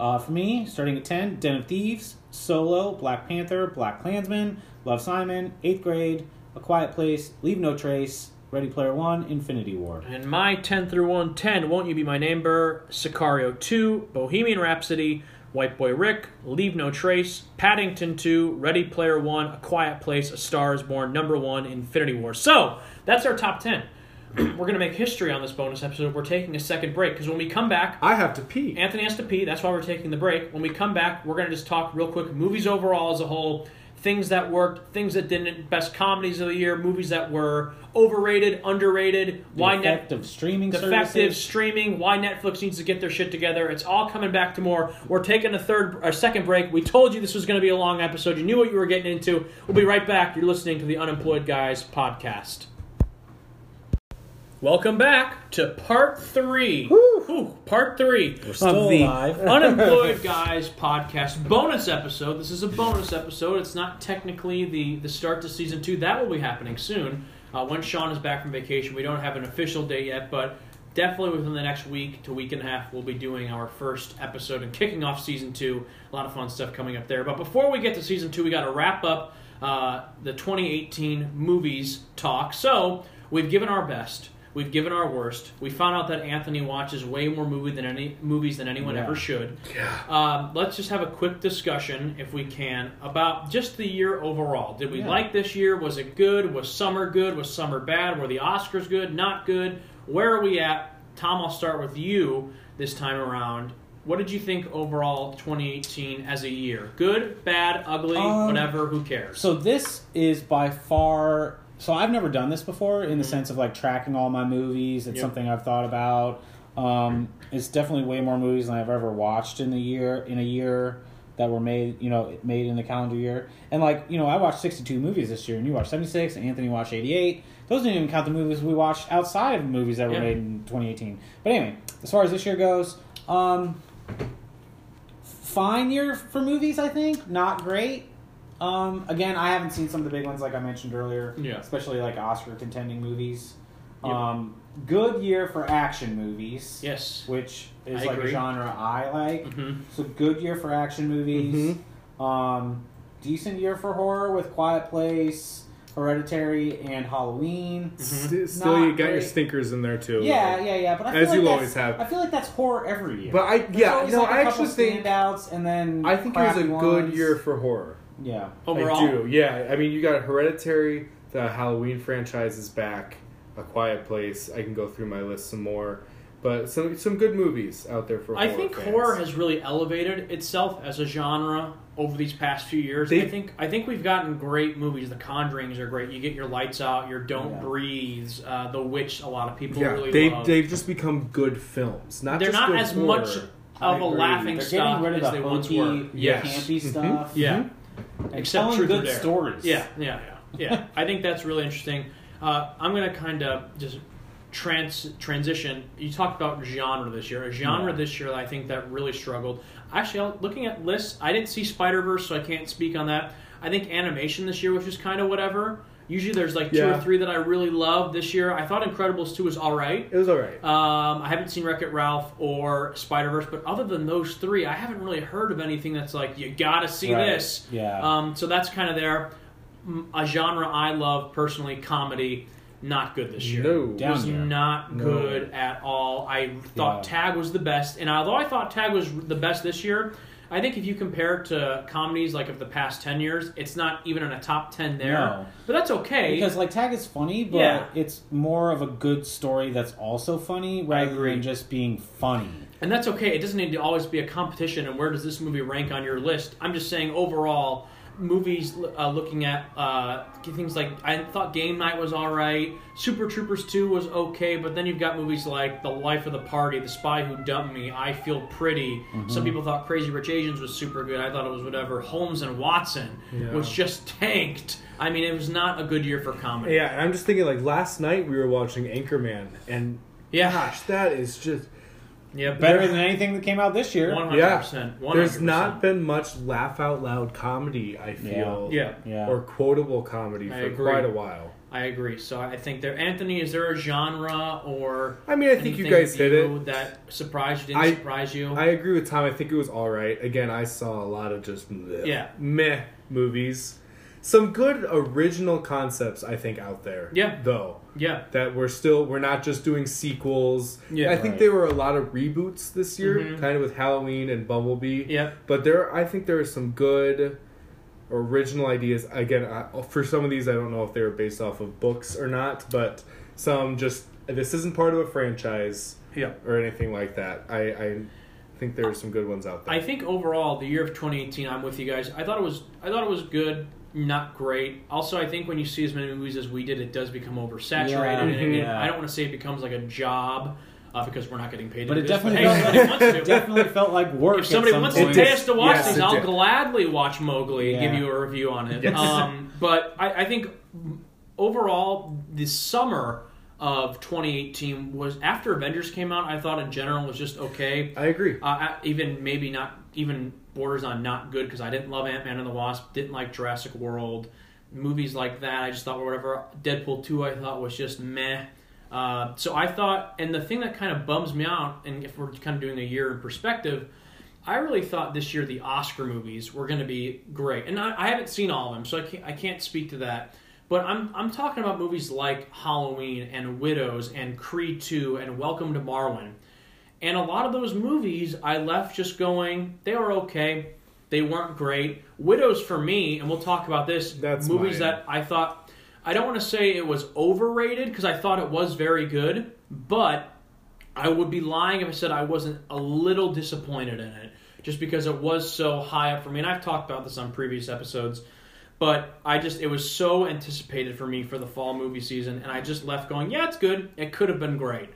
Uh, for me, starting at 10, Den of Thieves, Solo, Black Panther, Black Klansman, Love Simon, 8th Grade, A Quiet Place, Leave No Trace, Ready Player One, Infinity War. And my 10 through 110, Won't You Be My Neighbor, Sicario 2, Bohemian Rhapsody, White Boy Rick, Leave No Trace, Paddington 2, Ready Player 1, A Quiet Place, A Star is Born, number 1, Infinity War. So, that's our top 10. we're going to make history on this bonus episode. We're taking a second break because when we come back, I have to pee. Anthony has to pee. That's why we're taking the break. When we come back, we're going to just talk real quick movies overall as a whole, things that worked, things that didn't, best comedies of the year, movies that were overrated, underrated, The why effect net of streaming defective services. streaming, why Netflix needs to get their shit together. It's all coming back to more. We're taking a third or second break. We told you this was going to be a long episode. You knew what you were getting into. We'll be right back. You're listening to the Unemployed Guys podcast. Welcome back to part three. Whew, part 3 We're still of the alive. Unemployed Guys podcast bonus episode. This is a bonus episode. It's not technically the the start to season two. That will be happening soon. Uh, when Sean is back from vacation, we don't have an official date yet, but definitely within the next week to week and a half, we'll be doing our first episode and kicking off season two. A lot of fun stuff coming up there. But before we get to season two, we got to wrap up uh, the 2018 movies talk. So we've given our best. We've given our worst. We found out that Anthony watches way more movie than any movies than anyone Yeah. ever should. Um, let's just have a quick discussion, if we can, about just the year overall. Did we Yeah. like this year? Was it good? Was summer good? Was summer bad? Were the Oscars good? Not good? Where are we at? Tom, I'll start with you this time around. What did you think overall 2018 as a year? Good, bad, ugly, Um, whatever, who cares? So this is by far. So I've never done this before in the sense of like tracking all my movies. It's Yep. something I've thought about. Um, it's definitely way more movies than I've ever watched in the year in a year that were made. You know, made in the calendar year. And like you know, I watched sixty-two movies this year, and you watched seventy-six. And Anthony watched eighty-eight. Those didn't even count the movies we watched outside of movies that were Yeah. made in 2018. But anyway, as far as this year goes, um, fine year for movies. I think not great. Um, again, I haven't seen some of the big ones like I mentioned earlier. Yeah. Especially like Oscar contending movies. Yep. Um, good year for action movies. yes. Which is I like agree. a genre I like. hmm So good year for action movies. Um, decent year for horror with Quiet Place, Hereditary, and Halloween. St- still, Not you got your stinkers in there too. Yeah, yeah, yeah. But I feel As like you always have. I feel like that's horror every year. But I, There's yeah, always, you like, a I couple actually think standouts, and then I think it was a crappy good ones. year for horror. Yeah. Overall, I do, yeah. I mean, you got Hereditary, the Halloween franchise is back, A Quiet Place. I can go through my list some more, but some some good movies out there for. I horror think fans. horror has really elevated itself as a genre over these past few years. They- I think I think we've gotten great movies. The Conjurings are great. You get your lights out, your Don't Yeah. Breathe, uh, The Witch. A lot of people Yeah, really they love. they've just become good films. Not They're just not good as horror. much of a agree. laughing They're stock getting rid of as the they once hokey, were. Yes. campy Mhm. stuff. Yeah. And Except telling good stories. Yeah, yeah, yeah, yeah. I think that's really interesting. Uh, I'm going to kind of just trans transition. You talked about genre this year. A genre Yeah. this year that I think that really struggled. Actually, looking at lists, I didn't see Spider Verse, so I can't speak on that. I think animation this year was just kind of whatever. Usually, there's like two Yeah. or three that I really love this year. I thought Incredibles two was all right. It was all right. Um, I haven't seen Wreck It Ralph or Spider Verse, but other than those three, I haven't really heard of anything that's like you gotta see Right. this. Yeah. Um, so that's kind of there. A genre I love personally, comedy, not good this year. No. Down was not No. good at all. I thought Yeah. Tag was the best, and although I thought Tag was the best this year, I think if you compare it to comedies like of the past ten years, it's not even in a top ten there. No. But that's okay. Because like Tag is funny, but Yeah. it's more of a good story that's also funny rather than just being funny. And that's okay. It doesn't need to always be a competition. And where does this movie rank on your list? I'm just saying overall, movies uh, looking at uh, things like I thought Game Night was all right. Super Troopers 2 was okay, but then you've got movies like The Life of the Party, The Spy Who Dumped Me, I Feel Pretty. Some people thought Crazy Rich Asians was super good. I thought it was whatever. Holmes and Watson, Yeah. which just tanked. I mean, it was not a good year for comedy. Yeah, I'm just thinking like last night we were watching Anchorman, and Yeah. gosh, that is just Yeah, Better than anything that came out this year. 100%. 100%. There's not been much laugh out loud comedy. I feel, Yeah. Yeah. or quotable comedy I for agree. quite a while. I agree. So I think there, Anthony, is there a genre or I mean, I think you guys hit you it. that surprised you, didn't I- surprise you? I agree with Tom. I think it was all right. Again, I saw a lot of just bleh, Yeah. meh movies. Some good original concepts, I think, out there. Yeah. though yeah, that we're still we're not just doing sequels. Yeah, I think right. there were a lot of reboots this year, Mhm. kind of with Halloween and Bumblebee. yeah, But there, I think there are some good original ideas. Again, I, for some of these, I don't know if they were based off of books or not, but some just this isn't part of a franchise Yeah. or anything like that. I, I think there are some good ones out there. I think overall, the year of 2018, I'm with you guys. I thought it was, I thought it was good, not great. Also, I think when you see as many movies as we did, it does become oversaturated. Yeah. and, and Yeah. I don't want to say it becomes like a job uh, because we're not getting paid. But to it do this, definitely felt somebody wants to. like, definitely felt like work. If somebody at some wants point. to pay us to watch Yes, these, I'll did. gladly watch Mowgli and give you a review on it. Yes. Um, but I, I think overall, the summer of 2018 was after Avengers came out. I thought in general was just okay. I agree. Uh, even maybe not even borders on not good because I didn't love Ant Man and the Wasp, didn't like Jurassic World, movies like that. I just thought whatever. Deadpool two I thought was just meh. Uh, so I thought, and the thing that kind of bums me out, and if we're kind of doing a year in perspective, I really thought this year the Oscar movies were going to be great, and I, I haven't seen all of them, so I can't, I can't speak to that. But I'm I'm talking about movies like Halloween and Widows and Creed two and Welcome to Marwen. And a lot of those movies, I left just going, they were okay. They weren't great. Widows for me, and we'll talk about this. That's movies mine. that I thought, I don't want to say it was overrated because I thought it was very good, but I would be lying if I said I wasn't a little disappointed in it, just because it was so high up for me. And I've talked about this on previous episodes, but I just it was so anticipated for me for the fall movie season, and I just left going, yeah, it's good. It could have been great.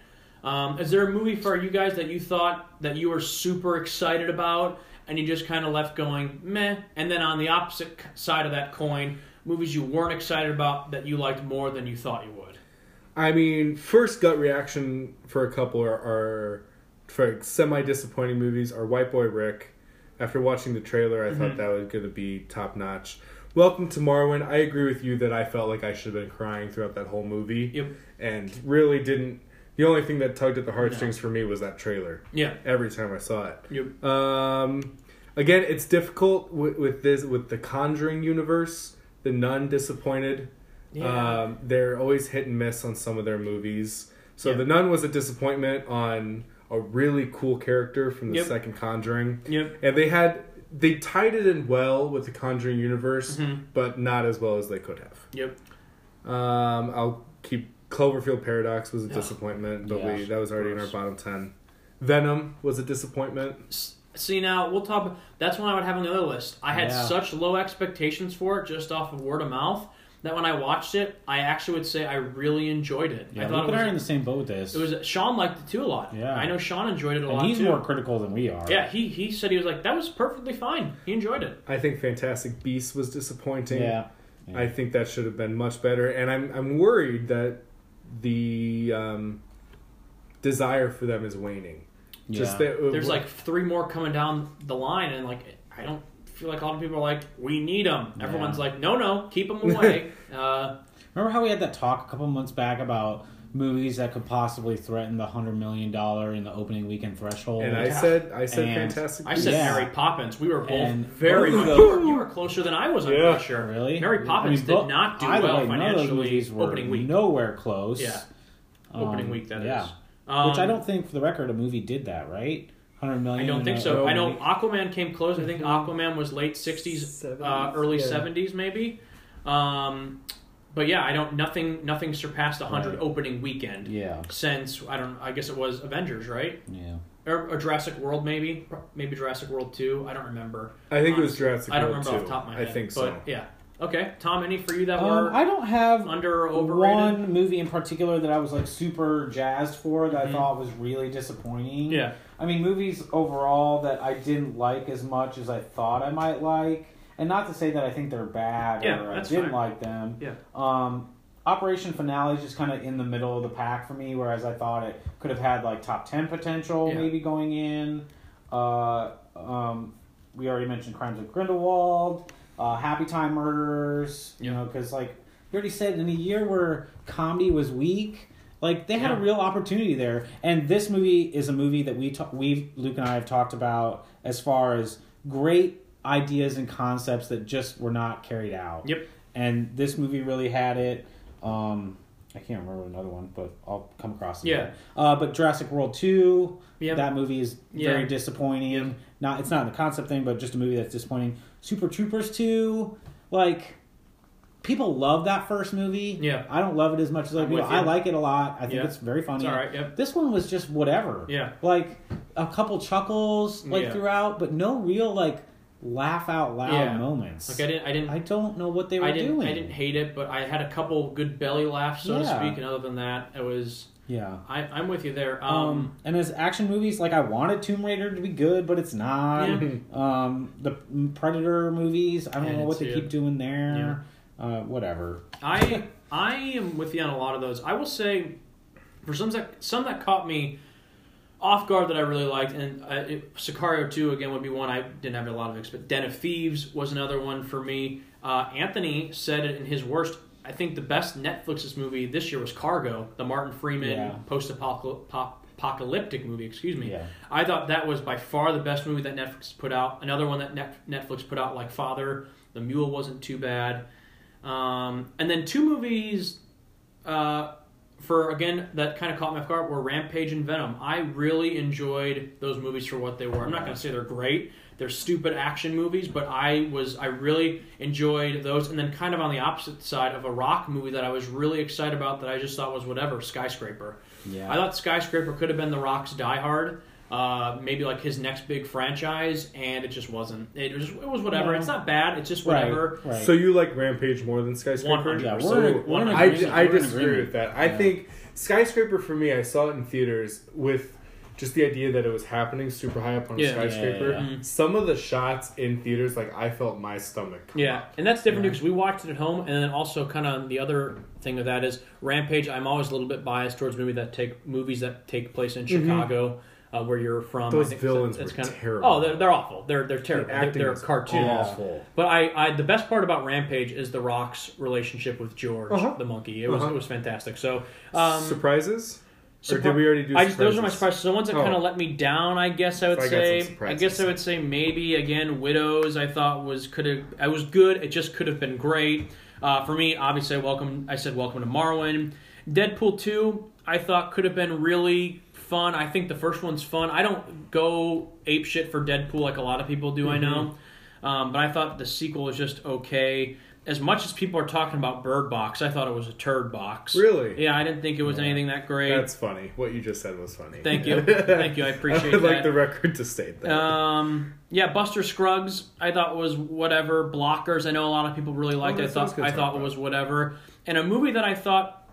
Um, is there a movie for you guys that you thought that you were super excited about, and you just kind of left going meh? And then on the opposite side of that coin, movies you weren't excited about that you liked more than you thought you would. I mean, first gut reaction for a couple are, are for semi disappointing movies are White Boy Rick. After watching the trailer, I thought that was going to be top notch. Welcome to Marwen. I agree with you that I felt like I should have been crying throughout that whole movie. Yep. And really didn't. The only thing that tugged at the heartstrings for me was that trailer. Yeah. Every time I saw it. Yep. Um, again, it's difficult with, with this with the Conjuring universe. The Nun disappointed. Yeah. Um, they're always hit and miss on some of their movies. So Yeah. the Nun was a disappointment on a really cool character from the Yep. second Conjuring, Yep. and they had they tied it in well with the Conjuring universe, Mhm. but not as well as they could have. Yep. Um, I'll keep Cloverfield Paradox was a disappointment, but Yeah, we that was already in our bottom ten. Venom was a disappointment. See now, we'll talk. That's one I would have on the other list. I had Yeah. such low expectations for it, just off of word of mouth, that when I watched it, I actually would say I really enjoyed it. Yeah, I thought and I are in the same boat with this. it was. Sean liked it too a lot. Yeah. I know Sean enjoyed it a and lot he's too. more critical than we are. yeah, he he said he was like that was perfectly fine. He enjoyed it. I think Fantastic Beasts was disappointing. Yeah. Yeah. I think that should have been much better, and I'm I'm worried that the um, desire for them is waning. Just Yeah. that There's like three more coming down the line, and like I don't feel like a lot of people are like we need them. Everyone's Yeah. like no no keep them away. uh, Remember how we had that talk a couple months back about movies that could possibly threaten the hundred million dollar in the opening weekend threshold? and I Yeah. said I said And Fantastic. I said Yeah. Mary Poppins. We were both And very much. You were, you were closer than I was. I'm Yeah. sure. really Mary Poppins bo- did not do well way, none of those financially movies were opening week. Nowhere close. Yeah. Um, Opening week, that is. yeah. Um, Which I don't think, for the record, a movie did that. Right? Hundred million. I don't think uh, so. I know opening- Aquaman came close. I think Aquaman was late '60s, uh, 70s, early yeah. '70s, maybe. Um, but yeah, I don't. Nothing. Nothing surpassed 100 Right. opening weekend Yeah. since I don't. I guess it was Avengers, right? Yeah. Or, or Jurassic World, maybe. Maybe Jurassic World Two. I don't remember. I think it was Honestly, Jurassic I don't World remember off the top of my head. I think but so. Yeah. Okay, Tom. Any for you that Um, were I don't have under or overrated? one movie in particular that I was like super jazzed for that Mhm. I thought was really disappointing. Yeah. I mean, movies overall that I didn't like as much as I thought I might like, and not to say that I think they're bad Yeah, or I didn't fine. like them. Yeah. Um, Operation Finale is just kind of in the middle of the pack for me, whereas I thought it could have had like top ten potential, Yeah. maybe going in. Uh, um, we already mentioned Crimes of Grindelwald, uh, Happy Time Murders. You know, because like you already said, in a year where comedy was weak. Like they had Yeah. a real opportunity there, and this movie is a movie that we ta- we Luke and I have talked about as far as great ideas and concepts that just were not carried out. Yep. And this movie really had it. Um, I can't remember another one, but I'll come across it. Yeah. Uh, but Jurassic World two, Yeah. that movie is Yeah. very disappointing. Not it's not the concept thing, but just a movie that's disappointing. Super Troopers two, like people love that first movie. Yeah. I don't love it as much as other I'm people. I like it a lot. I think Yeah. it's very funny. It's all right, yep. This one was just whatever. Yeah. Like a couple chuckles like Yeah. throughout, but no real like laugh out loud Yeah. moments. Like I didn't, I didn't, I don't know what they were I didn't, doing. I didn't hate it, but I had a couple good belly laughs, so to speak. And other than that, it was. Yeah. I, I'm with you there. Um, Um, and as action movies, like I wanted Tomb Raider to be good, but it's not. Yeah. Um, the Predator movies, I don't Yeah, know what they keep doing there. Uh, whatever. I I am with you on a lot of those. I will say, for some that some that caught me off guard that I really liked, and uh, it, Sicario two again would be one I didn't have a lot of expect. Den of Thieves was another one for me. Uh, Anthony said it in his worst. I think the best Netflix's movie this year was Cargo, the Martin Freeman Yeah. post apocalyptic movie. Excuse me. Yeah. I thought that was by far the best movie that Netflix put out. Another one that Netflix put out, like Father, The Mule, wasn't too bad. Um, and then two movies uh, for again that kind of caught me off guard were Rampage and Venom. I really enjoyed those movies for what they were. I'm not going to say they're great. They're stupid action movies, but I was I really enjoyed those. And then kind of on the opposite side of a rock movie that I was really excited about that I just thought was whatever Skyscraper. Yeah. I thought Skyscraper could have been The Rock's Die Hard, uh, maybe like his next big franchise, and it just wasn't. It was it was whatever. No. It's not bad. It's just whatever. Right. So you like Rampage more than Skyscraper? 100%. Yeah, So we're we're in I. I We're disagree with that. I Yeah. think Skyscraper for me, I saw it in theaters with just the idea that it was happening super high up on a skyscraper. Yeah, yeah, yeah. Some of the shots in theaters, like I felt my stomach. come Yeah, up. and that's different Yeah. because we watched it at home, and then also kind of the other thing of that is Rampage. I'm always a little bit biased towards movie that take movies that take place in Chicago, uh, where you're from. Those I villains that's were kind of, terrible. Oh, they're, they're awful. They're they're terrible. The They're, they're cartoons. awful. But I, I the best part about Rampage is the Rock's relationship with George Uh-huh. the monkey. It was Uh-huh. it was fantastic. So um, surprises? or did we already do? I just, those are my surprises? surprises. The ones that Oh. kind of let me down, I guess I would So I say. I guess I would say maybe again, Widows. I thought was could have. I was good. It just could have been great. Uh, for me, obviously, I welcome. I said welcome to Marwen. Deadpool two. I thought could have been really fun. I think the first one's fun. I don't go ape shit for Deadpool like a lot of people do. I know, Mm-hmm. um, but I thought the sequel was just okay. As much as people are talking about Bird Box, I thought it was a turd box. Really? Yeah, I didn't think it was Yeah. anything that great. That's funny. What you just said was funny. Thank you. Thank you. I appreciate I would like the record to state that. Um, yeah, Buster Scruggs. I thought was whatever. Blockers. I know a lot of people really liked. Oh, I thought I thought it was whatever. And a movie that I thought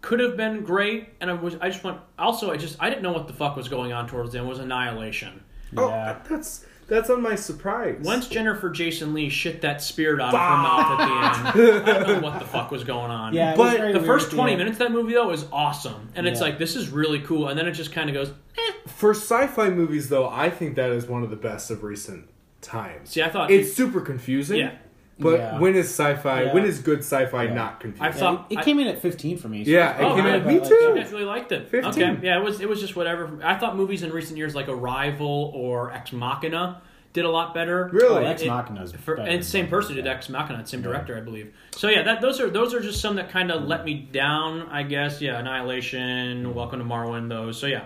could have been great, and I was I just went. Also, I just I didn't know what the fuck was going on towards the end. Was Annihilation. oh, Yeah. that's that's on my surprise. Once Jennifer Jason Leigh shit that spirit out of her mouth at the end, I don't know what the fuck was going on. Yeah, But The first twenty end. minutes of that movie though is awesome, and it's like this is really cool, and then it just kind of goes. Eh. For sci-fi movies, though, I think that is one of the best of recent times. See, I thought It's super confusing. Yeah. But Yeah. when is sci-fi? Yeah. When is good sci-fi Yeah. not confusing? I Yeah, thought- it, it I- came in at 15 for me. so Yeah, it Oh, came really? in. Me but, like, too. You guys really liked it. 15. Okay, yeah, it was it was just whatever. I thought movies in recent years like Arrival or Ex Machina did a lot better. Really? Oh, Ex It- Machina's for, better and same than- person did yeah. Ex Machina, same Yeah. director, I believe. So yeah, that those are those are just some that kind of let me down, I guess. Yeah, Annihilation, Welcome to Marwen, those. So yeah,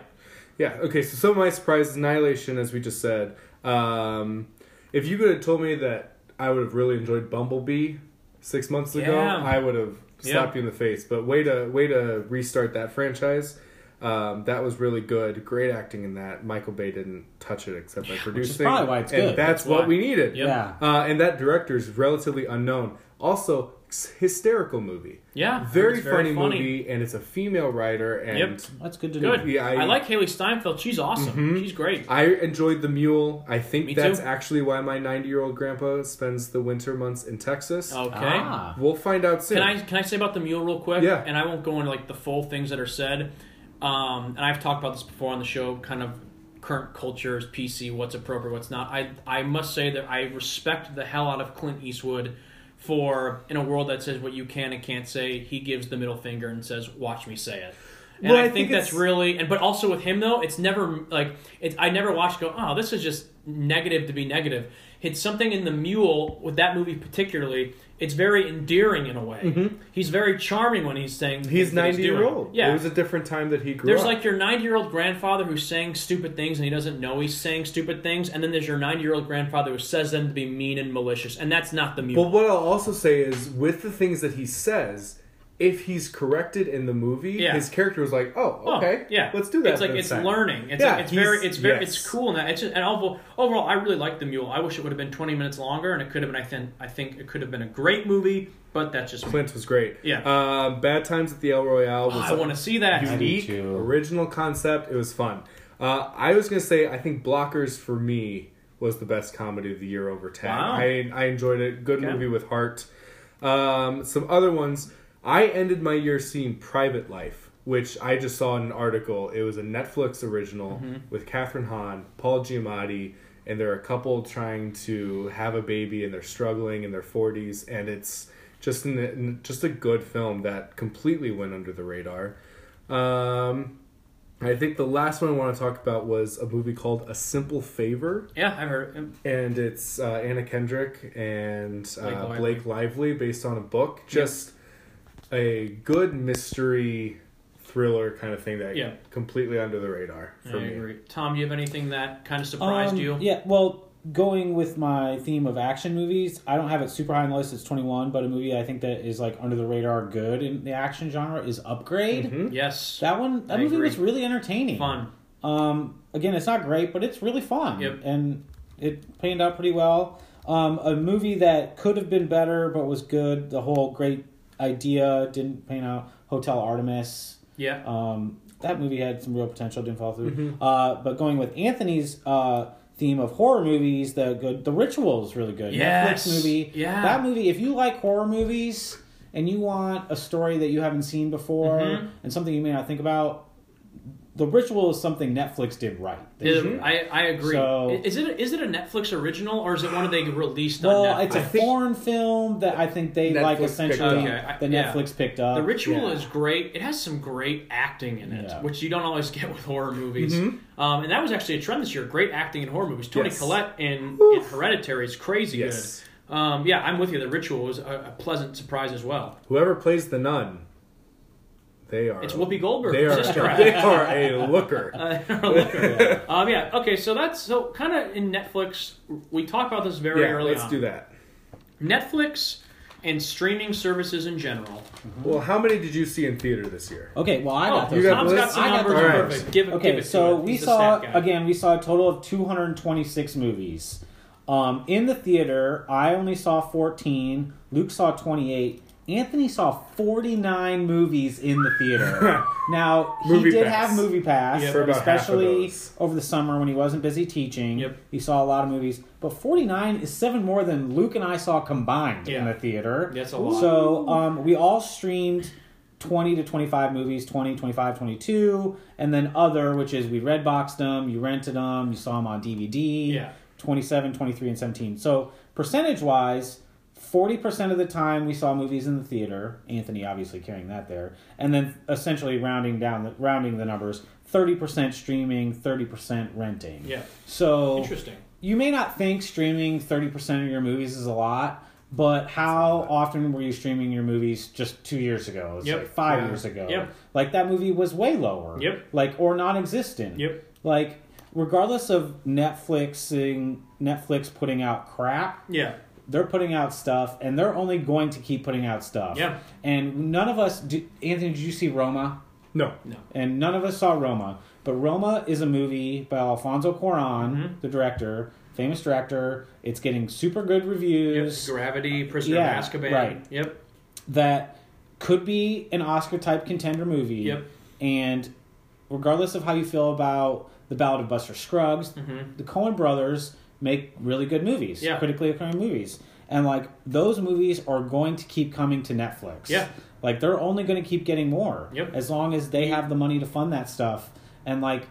Yeah. Okay. So some of my surprises, Annihilation, as we just said. Um, if you could have told me that I would have really enjoyed Bumblebee six months ago, Yeah. I would have slapped you in the face. But way to way to restart that franchise. Um, that was really good. Great acting in that. Michael Bay didn't touch it except by producing. probably why it's and good. That's, That's what why. we needed. Yep. Yeah. Uh, and that director is relatively unknown. Also, hysterical movie. yeah, Very, it's funny, movie, and it's a female writer. And Yep. That's good to know. Good. Yeah, I, I- like Hailee Steinfeld. She's awesome. Mhm. She's great. I enjoyed the mule. I think Me that's too. actually why my 90 year old grandpa spends the winter months in Texas. Okay. Ah. We'll find out soon. Can I can I say about the mule real quick? Yeah. And I won't go into like the full things that are said. Um, and I've talked about this before on the show, kind of current cultures, PC, what's appropriate, what's not. I I must say that I respect the hell out of Clint Eastwood for in a world that says what you can and can't say, he gives the middle finger and says, "Watch me say it." And Well, I, I think, think that's really, and but also with him though, it's never like it's. I never watched go. Oh, this is just negative to be negative. It's something in the mule with that movie particularly. It's very endearing in a way. He's very charming when he's saying Mm-hmm. He's ninety year old. Yeah, it was a different time that he grew there's up. like your 90 year old grandfather who's saying stupid things and he doesn't know he's saying stupid things, and then there's your 90 year old grandfather who says them to be mean and malicious, and that's not the mule. But what I'll also say is, with the things that he says, if he's corrected in the movie, Yeah. his character was like, "Oh, Oh, okay, yeah, let's do that." It's like it's time." learning. It's Yeah, like, it's very, it's very, yes. it's cool. And that it's just, and overall, overall, I really like the mule. I wish it would have been 20 minutes longer, and it could have been. I think, I think it could have been a great movie, but that's just me. Was great. Yeah. Um, Bad Times at the El Royale Oh, I want to see that. I unique, too. original concept. It was fun. Uh, I was gonna say, I think Blockers for me was the best comedy of the year over Tag. Wow. I I enjoyed it. Good Okay. movie with heart. Um, some other ones. I ended my year seeing Private Life, which I just saw in an article. It was a Netflix original Mm-hmm. with Kathryn Hahn, Paul Giamatti, and they're a couple trying to have a baby, and they're struggling in their forties, and it's just an, just a good film that completely went under the radar. Um, I think the last one I want to talk about was a movie called A Simple Favor Yeah, I've heard. and it's uh, Anna Kendrick and Blake uh, Lively. Blake Lively, based on a book. Just a good mystery thriller kind of thing that Yeah. completely under the radar I for me. agree. Tom, do you have anything that kind of surprised Um, you? Yeah, well, going with my theme of action movies, I don't have it super high on the list. It's 21, but a movie I think that is like under the radar good in the action genre is Upgrade. Mhm. Yes. That one, that I movie agree. was really entertaining. Fun. Um, again, it's not great, but it's really fun. Yep. And it panned out pretty well. Um, a movie that could have been better but was good. The whole great idea didn't pan out. Hotel Artemis. Yeah. Um, that movie had some real potential, didn't fall through. Mhm. Uh, but going with Anthony's uh, theme of horror movies, the good, The Ritual is really good. Yes. Netflix movie. Yeah. That movie, if you like horror movies and you want a story that you haven't seen before Mhm. and something you may not think about, The Ritual is something Netflix did right. this Is- I, I agree. So- is it is it a Netflix original or is it one they released well, on Netflix? it's a I think- foreign film that I think they Netflix like essentially up. Okay, I- that yeah. Netflix picked up. The Ritual Yeah. is great. It has some great acting in it, Yeah. which you don't always get with horror movies. Mhm. Um, and that was actually a trend this year. Great acting in horror movies. Toni Yes. Collette in, in Hereditary is crazy Yes. good. Um, yeah, I'm with you. The Ritual was a, a pleasant surprise as well. Whoever plays the nun, they are. It's Whoopi Goldberg. They are. They are a looker. Uh, um, yeah. Okay. So that's so kind of in Netflix. We talked about this very yeah, early let's on. do that. Netflix and streaming services in general. Well, how many did you see in theater this year? Okay, well I got Oh, those. you got Tom's the got some I got numbers. the numbers. Perfect. Give it. give Okay, it so to we saw again. We saw a total of 226 movies. Um, in the theater, I only saw 14. Luke saw 28. Anthony saw 49 movies in the theater. now he did pass. have MoviePass, Yeah. For about half of especially over the summer when he wasn't busy teaching. Yep. He saw a lot of movies, but 49 is seven more than Luke and I saw combined in the theater. That's a lot. So um, we all streamed 20 to 25 movies 20 25 22 and then other which is we red boxed them you rented them you saw them on dvd Yeah. 27 23 and 17 so percentage wise 40% of the time we saw movies in the theater anthony obviously carrying that there and then essentially rounding down the rounding the numbers 30% streaming 30% renting Yeah. so Interesting. you may not think streaming 30% of your movies is a lot, but how often were you streaming your movies just two years ago? Yep. say five Yeah. years ago. Yep. Like that movie was way lower. Yep. Like, or non existent. Yep. Like, regardless of Netflixing, Netflix putting out crap, Yeah. They're putting out stuff and they're only going to keep putting out stuff. Yeah. And none of us, do, Anthony, did you see Roma? No. No. and none of us saw Roma. But Roma is a movie by Alfonso Cuarón, Mhm. the director, famous director. It's getting super good Yep. reviews. Gravity, Prisoner Yeah, of Azkaban. right. Yep. That could be an Oscar type contender movie. Yep. And regardless of how you feel about the Ballad of Buster Scruggs, Mhm. the Coen brothers make really good movies, Yeah. critically acclaimed movies. And like those movies are going to keep coming to Netflix. Yeah. Like they're only going to keep getting more Yep. as long as they have the money to fund that stuff. And like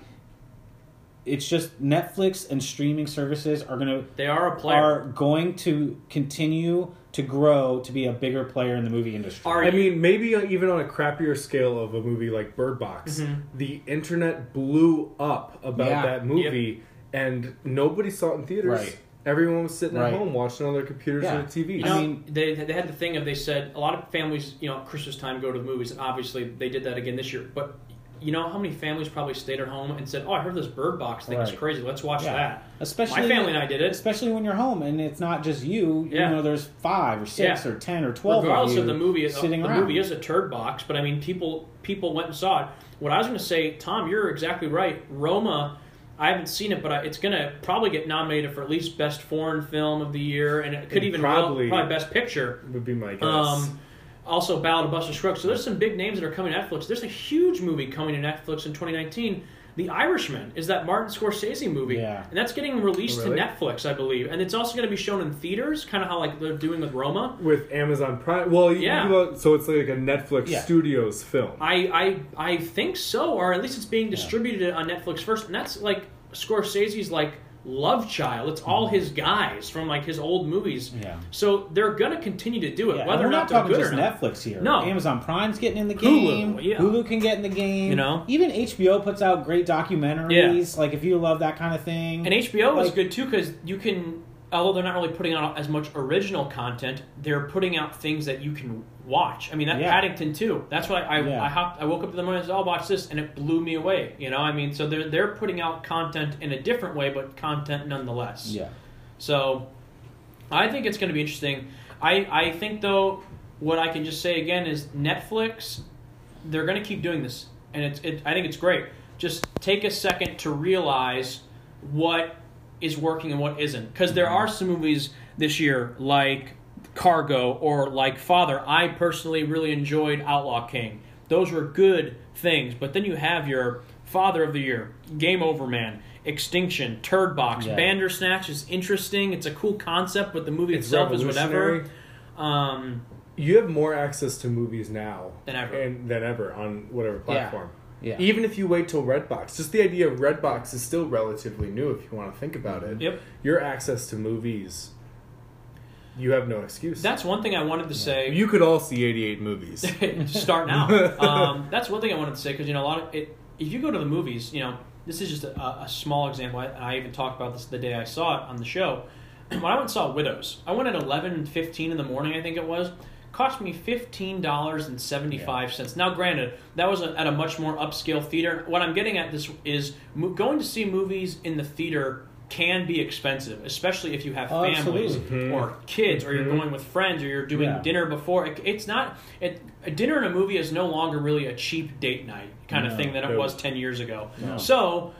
it's just Netflix and streaming services are going to They are a player. are going to continue to grow to be a bigger player in the movie industry. Are I you- mean, maybe even on a crappier scale of a movie like Bird Box, Mhm. the internet blew up about Yeah. that movie, and nobody saw it in theaters. Right. everyone was sitting Right. at home watching on their computers Yeah. and their TVs. You know, I mean- they they had the thing of they said a lot of families, you know, Christmas time go to the movies, and obviously they did that again this year. But you know how many families probably stayed at home and said, "Oh, I heard this Bird Box thing is crazy. Let's watch Yeah. that." Especially My family and I did it. Especially when you're home and it's not just you. Yeah. You know, there's five or six Yeah. or ten or twelve Regardless of, you of the movie, uh, sitting the around. movie is a turd box. But I mean, people people went and saw it. What I was going to say, Tom, you're exactly right. Roma. I haven't seen it, but I, it's going to probably get nominated for at least best foreign film of the year, and it could And even probably- probably best picture. would be my guess. Um, also, Ballad of Buster Scruggs. So there's some big names that are coming to Netflix. There's a huge movie coming to Netflix in 2019. The Irishman is that Martin Scorsese movie, Yeah. and that's getting released Really? to Netflix, I believe. And it's also going to be shown in theaters, kind of how like they're doing with Roma. with Amazon Prime, well, Yeah. you know, so it's like a Netflix Yeah. Studios film. I, I I think so, or at least it's being distributed on Netflix first, and that's like Scorsese's like love child. It's all his guys from like his old movies. Mm-hmm. Yeah. So they're gonna continue to do it, Yeah, whether and or we're not not they're talking good or not. Netflix here. No. Amazon Prime's getting in the Hulu, game. yeah. Hulu can get in the game. You know? even HBO puts out great documentaries. Yeah. Like if you love that kind of thing. And HBO is good too because you can, although they're not really putting out as much original content, they're putting out things that you can watch. I mean, that Yeah. Paddington too. That's why I Yeah. I, hopped, I woke up in the morning and said, "I'll watch this," and it blew me away. You know, I mean, so they're they're putting out content in a different way, but content nonetheless. yeah, So I think it's going to be interesting. I, I think, though, what I can just say again is Netflix, they're going to keep doing this. And it's, it, I think it's great. Just take a second to realize what is working and what isn't. Because there are some movies this year, like Cargo or like Father. I personally really enjoyed Outlaw King. Those were good things. But then you have your Father of the Year, Game Over Man, Extinction, Turd Box, Yeah. Bandersnatch is interesting. It's a cool concept, but the movie It's itself is whatever. Um, You have more access to movies now Than ever. and than ever on whatever platform. yeah. Even if you wait till Redbox, just the idea of Redbox is still relatively new. If you want to think about it, Yep. Your access to movies, you have no excuse. that's one thing I wanted to say. you could all see eighty-eight movies. start now. um, that's one thing I wanted to say because you know a lot of it. If you go to the movies, you know this is just a, a small example. I, I even talked about this the day I saw it on the show. when I went and saw Widows, I went at eleven fifteen in the morning. I think it was. Cost me fifteen dollars and seventy five cents. Now, granted, that was a, at a much more upscale theater. What I'm getting at this is mo- going to see movies in the theater can be expensive, especially if you have Oh, families absolutely. or kids, or you're Mhm. going with friends, or you're doing Yeah. dinner before. It, it's not. It, a dinner and a movie is no longer really a cheap date night kind of thing that it was ten years ago. No. So.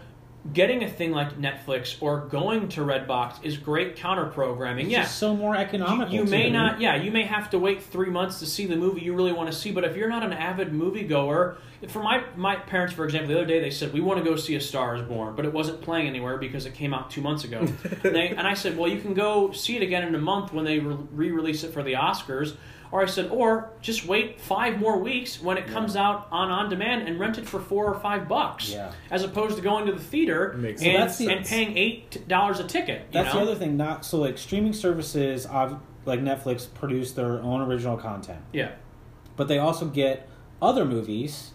Getting a thing like Netflix or going to Redbox is great counter programming. Yeah, so more economical. you may not yeah you may have to wait three months to see the movie you really want to see but if you're not an avid moviegoer for my my parents for example the other day they said we want to go see a star is born but it wasn't playing anywhere because it came out two months ago and, they, and i said well you can go see it again in a month when they re-release it for the oscars or i said or just wait five more weeks when it comes out on on demand and rent it for four or five bucks Yeah. as opposed to going to the theater and. So that's and paying eight dollars a ticket you That's know? the other thing. Not so like streaming services, like Netflix, produce their own original content, yeah but they also get other movies,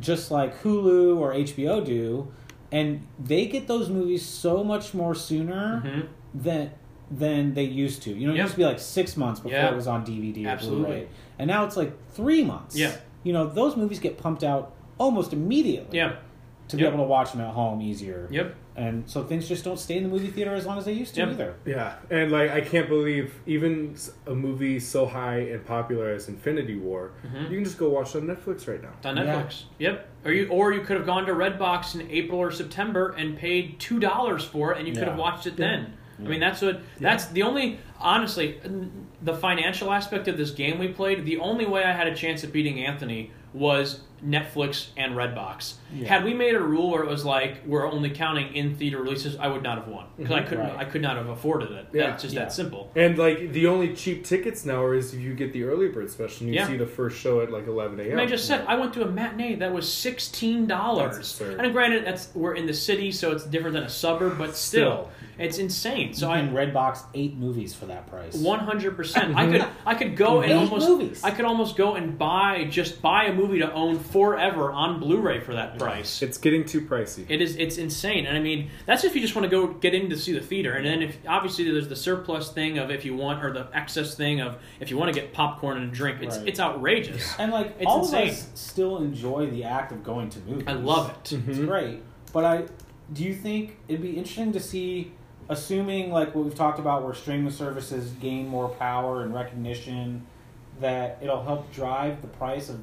just like Hulu or HBO do, and they get those movies so much more sooner Mhm. than than they used to. You know, it Yep. used to be like six months before Yeah. it was on DVD or Blu-ray, and now it's like three months. Yeah. you know, those movies get pumped out almost immediately. yeah to be able to watch them at home easier. yep And so things just don't stay in the movie theater as long as they used to Yep. either. Yeah, and like I can't believe even a movie so high and popular as Infinity War, Mhm. you can just go watch it on Netflix right now. It's on Yeah. Netflix. Yep. Or you or you could have gone to Redbox in April or September and paid two dollars for it, and you could have watched it Yeah. then. I mean, that's what. That's the only. Honestly, the financial aspect of this game we played. The only way I had a chance at beating Anthony was Netflix and Redbox. Yeah. Had we made a rule where it was like we're only counting in theater releases, I would not have won because I Mhm. couldn't. Right. I could not have afforded it. Yeah. That's just Yeah. that simple. And like the only cheap tickets now are is if you get the early bird special and you Yeah. see the first show at like eleven a.m. And I just said I went to a matinee that was sixteen dollars. And granted, that's we're in the city, so it's different than a suburb, but still, Still. It's insane. So So I in Redbox eight movies for that price. one hundred percent. I could I could go and Eight almost movies. I could almost go and buy just buy a movie to own forever on Blu-ray for that price. It's getting too pricey. It is. It's insane, and I mean that's if you just want to go get in to see the theater, and then if obviously there's the surplus thing of if you want, or the excess thing of if you want to get popcorn and a drink. It's Right. it's outrageous. And like It's all insane. of us still enjoy the act of going to movies. I love it. Mm-hmm. It's great. But I do you think it'd be interesting to see assuming like what we've talked about where streaming services gain more power and recognition that it'll help drive the price of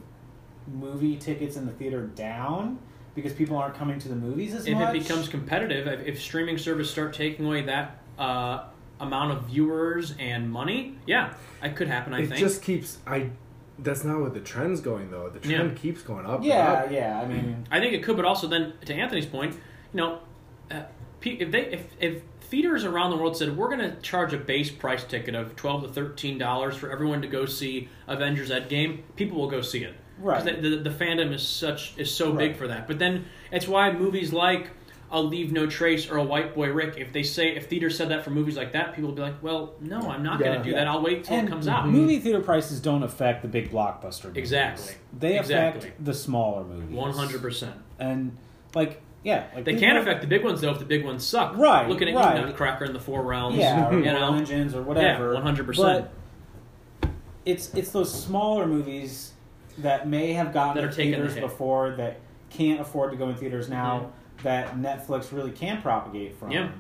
movie tickets in the theater down because people aren't coming to the movies as If much. If it becomes competitive, if, if streaming service start taking away that uh, amount of viewers and money, yeah, it could happen. I it think. It just keeps. I. That's not where the trend's going though. The trend Yeah. keeps going up. and yeah, up. yeah. I mean, I think it could, but also then to Anthony's point, you know, uh, if they if if theaters around the world said we're going to charge a base price ticket of twelve to thirteen dollars for everyone to go see Avengers Endgame, people will go see it. Right. The, the, the fandom is such is so big for that. But then it's why movies like a Leave No Trace or a White Boy Rick, if they say if theaters said that for movies like that, people will be like, well, no, I'm not going to do Yeah. that. I'll wait till and it comes out. movie theater prices don't affect the big blockbuster movies. Exactly. They affect Exactly. the smaller movies. One hundred percent. And like yeah, like They can affect the big ones though if the big ones suck. Right, Looking at right. you, Nutcracker and the Four Realms. yeah, or you know. Engines or whatever. Yeah, 100%. It's it's those smaller movies that may have gotten That the theaters. Mm-hmm. before that can't afford to go in theaters now that Netflix really can propagate from. Yeah.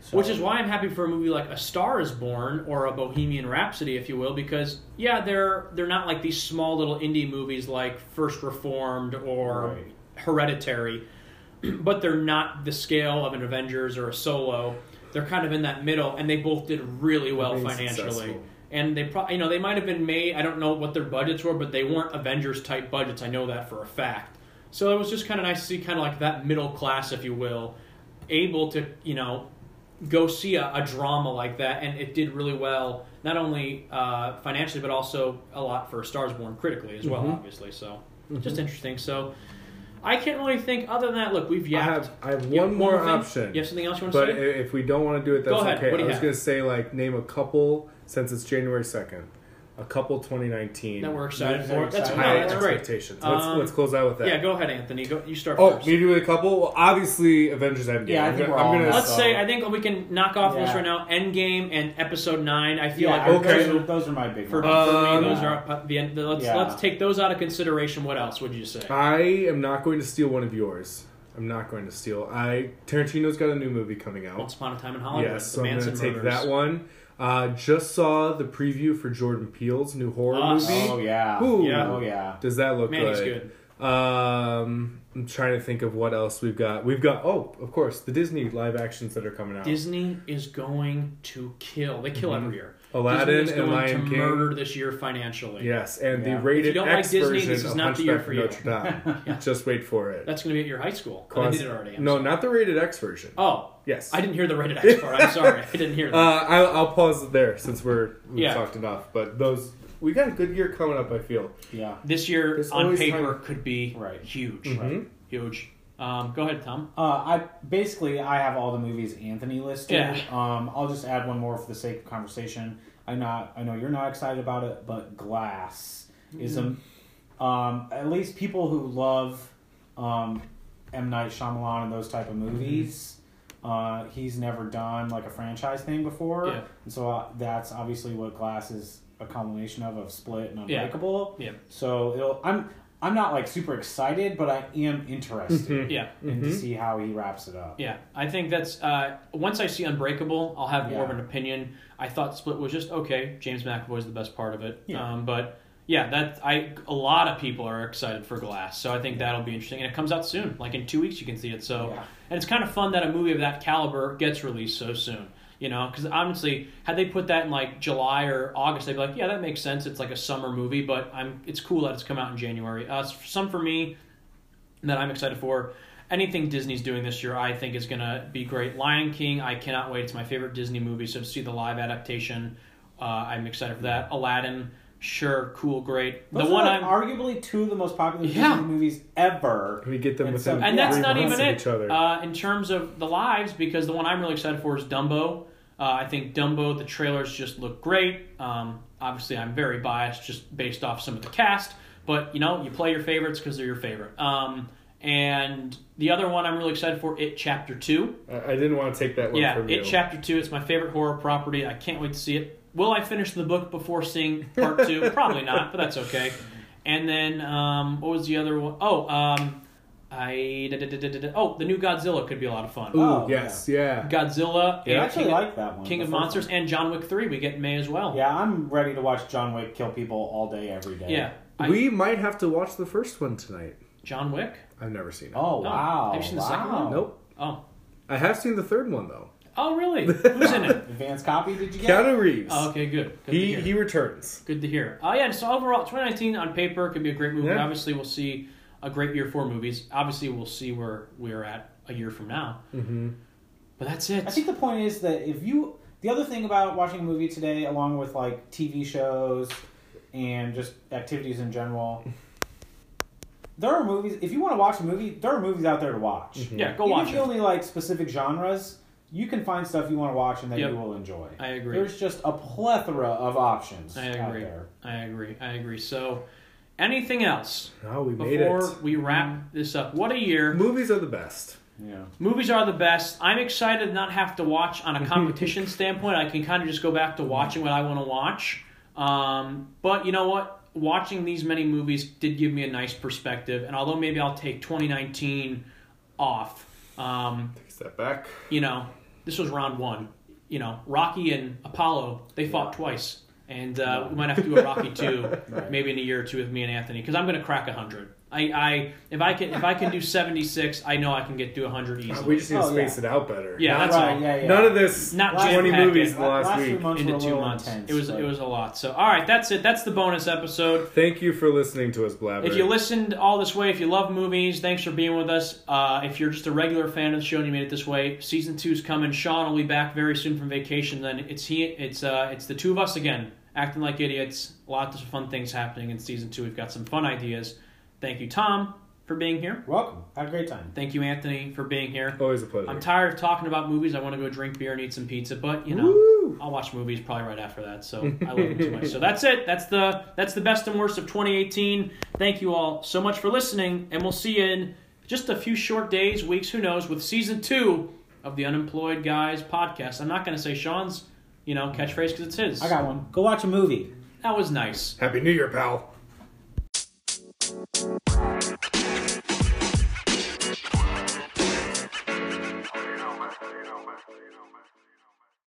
So- Which is why I'm happy for a movie like A Star Is Born or a Bohemian Rhapsody, if you will, because yeah, they're they're not like these small little indie movies like First Reformed or Right. Hereditary, but they're not the scale of an Avengers or a Solo. They're kind of in that middle, and they both did really well financially. successful. And they probably, you know, they might have been made. I don't know what their budgets were, but they weren't Avengers type budgets. I know that for a fact. So it was just kind of nice to see, kind of like that middle class, if you will, able to, you know, go see a, a drama like that, and it did really well, not only uh, financially but also a lot for Stars Born critically as well, Mhm. obviously. So just interesting. So I can't really think other than that. Look, we've I yapped. have. I have You have one more option. You have something else you want to But i- say? But if we don't want to do it, that's Go ahead. okay. I was gonna say like name a couple since it's January second. A couple 2019. that we're excited Movies for. That's, excited no, high that's great. expectations. Let's, Um, let's close out with that. Yeah, go ahead, Anthony. Go. You start Oh, first. maybe with a couple. Well, obviously, Avengers Endgame. Yeah, I I'm think gonna- we're I'm gonna. Let's So- say I think we can knock off this right now. Endgame and Episode Nine. I feel yeah, like okay. those those, are- are, those are my big for, ones. for Um, me, those are the end. Let's Yeah. let's take those out of consideration. What else would you say? I am not going to steal one of yours. I'm not going to steal. I Tarantino's got a new movie coming out. Once Upon a Time in Hollywood. Yes, the so I'm going to take murders. that one. Uh, just saw the preview for Jordan Peele's new horror Us. movie. oh yeah, Ooh. Yeah. oh yeah. Does that look Man, he's good? good. Um, I'm trying to think of what else we've got. We've got oh, of course, the Disney live actions that are coming out. Disney is going to kill. They kill Mhm. every year. Aladdin Disney is and going Lion to King. murder this year financially. Yes, and Yeah. the If rated you don't like X Disney, version this is of not the year Hunchback for of you. Notre Dame. Yeah. Just wait for it. That's going to be at your high school. Oh, they did it already. I'm no, sorry. not the rated X version. Oh, Yes, I didn't hear the rated X part. I'm sorry. I didn't hear that. Uh, I'll, I'll pause there since we're we've Yeah. talked enough. But those we got a good year coming up. I feel. Yeah. this year there's on always paper time- could be Right. huge. Mhm. Huge. Um, go ahead, Tom. Uh, I basically I have all the movies Anthony listed. Yeah. Um, I'll just add one more for the sake of conversation. I not I know you're not excited about it, but Glass is Mm. a um, at least people who love um, M Night Shyamalan and those type of movies. Uh, he's never done like a franchise thing before, Yeah. and so uh, that's obviously what Glass is a combination of of Split and Yeah. Unbreakable. Yeah. So it'll, I'm I'm not like super excited, but I am interested Yeah. and to Mhm. see how he wraps it up. Yeah, I think that's uh, once I see Unbreakable, I'll have more of an opinion. I thought Split was just okay. James McAvoy is the best part of it. Yeah. Um, but yeah, that I a lot of people are excited for Glass, so I think that'll be interesting. And it comes out soon, like in two weeks you can see it. So Yeah. and it's kind of fun that a movie of that caliber gets released so soon. You know, because honestly, had they put that in like July or August, they'd be like, "Yeah, that makes sense. It's like a summer movie." But I'm, it's cool that it's come out in January. Uh, some for me that I'm excited for. Anything Disney's doing this year, I think is going to be great. Lion King, I cannot wait. It's my favorite Disney movie, so to see the live adaptation, uh, I'm excited for that. Aladdin, sure, cool, great. Those the one like I'm arguably two of the most popular Yeah. Disney movies ever. We get them And within so- and that's not even it each other. uh, in terms of the lives because the one i'm really excited for is dumbo uh, i think dumbo the trailers just look great um, obviously i'm very biased just based off some of the cast But you know, you play your favorites because they're your favorite. Um, and the other one I'm really excited for, It Chapter Two. I, I didn't want to take that one Yeah, from you. It Chapter Two. It's my favorite horror property. I can't wait to see it. Will I finish the book before seeing Part Two? Probably not, but that's okay. And then um, what was the other one? Oh, um, I da- da- da- da- da- da- oh the new Godzilla could be a lot of fun. Ooh, Oh, yes, yeah. Godzilla, I and actually King, like that one. King of Monsters, one. and John Wick Three we get May as well. Yeah, I'm ready to watch John Wick kill people all day, every day. yeah. I- we might have to watch the first one tonight. John Wick. I've never seen it. Oh No. wow! Have you seen the wow. second one? Nope. Oh, I have seen the third one though. oh really? Who's in it? Advanced copy? Did you get? Keanu Reeves. Oh, okay, good. good to he hear. he returns. Good to hear. Oh yeah, so overall, 2019 on paper could be a great movie. Yeah. Obviously, we'll see a great year for movies. Obviously, we'll see where we're at a year from now. Mm-hmm. But that's it. I think the point is that if you, the other thing about watching a movie today, along with like TV shows and just activities in general, there are movies. If you want to watch a movie, there are movies out there to watch. yeah, go Even watch if it. you only like specific genres, you can find stuff you want to watch and that Yep. you will enjoy. I agree. There's just a plethora of options I out agree. there. I agree. I agree. So, anything else Oh, we made before it. we wrap this up? What a year! Movies are the best. Yeah. Movies are the best. I'm excited to not have to watch on a competition standpoint. I can kind of just go back to watching what I want to watch. Um, but you know what? Watching these many movies did give me a nice perspective. And although maybe I'll take 2019 off, um, Take a step back. you know, this was round one. You know, Rocky and Apollo, they fought twice. And uh, we might have to do a Rocky two, Right. maybe in a year or two with me and Anthony, because I'm going to crack hundred. I, I if I can if I can do 76, I know I can get to 100 easily. We just need to Oh, space yeah. it out better. Yeah, Not- that's right, all. yeah, yeah. None of this. Not Last- 20 movies in the last, last week. months into two months. intense, it was but- it was a lot. So all right, that's it. That's the bonus episode. Thank you for listening to us blabber. If you listened all this way, if you love movies, thanks for being with us. Uh, if you're just a regular fan of the show and you made it this way, season two's coming. Sean will be back very soon from vacation. Then it's he, it's uh, it's the two of us again, acting like idiots. Lots of fun things happening in season two. We've got some fun ideas. Thank you, Tom, for being here. Welcome. Had a great time. Thank you, Anthony, for being here. Always a pleasure. I'm tired of talking about movies. I want to go drink beer and eat some pizza, but you know, Woo! I'll watch movies probably right after that. So I love them too much. So that's it. That's the that's the best and worst of 2018. Thank you all so much for listening, and we'll see you in just a few short days, weeks, who knows, with season two of the Unemployed Guys podcast. I'm not going to say Sean's, you know, catchphrase because it's his. I got one. Go watch a movie. that was nice. Happy New Year, pal.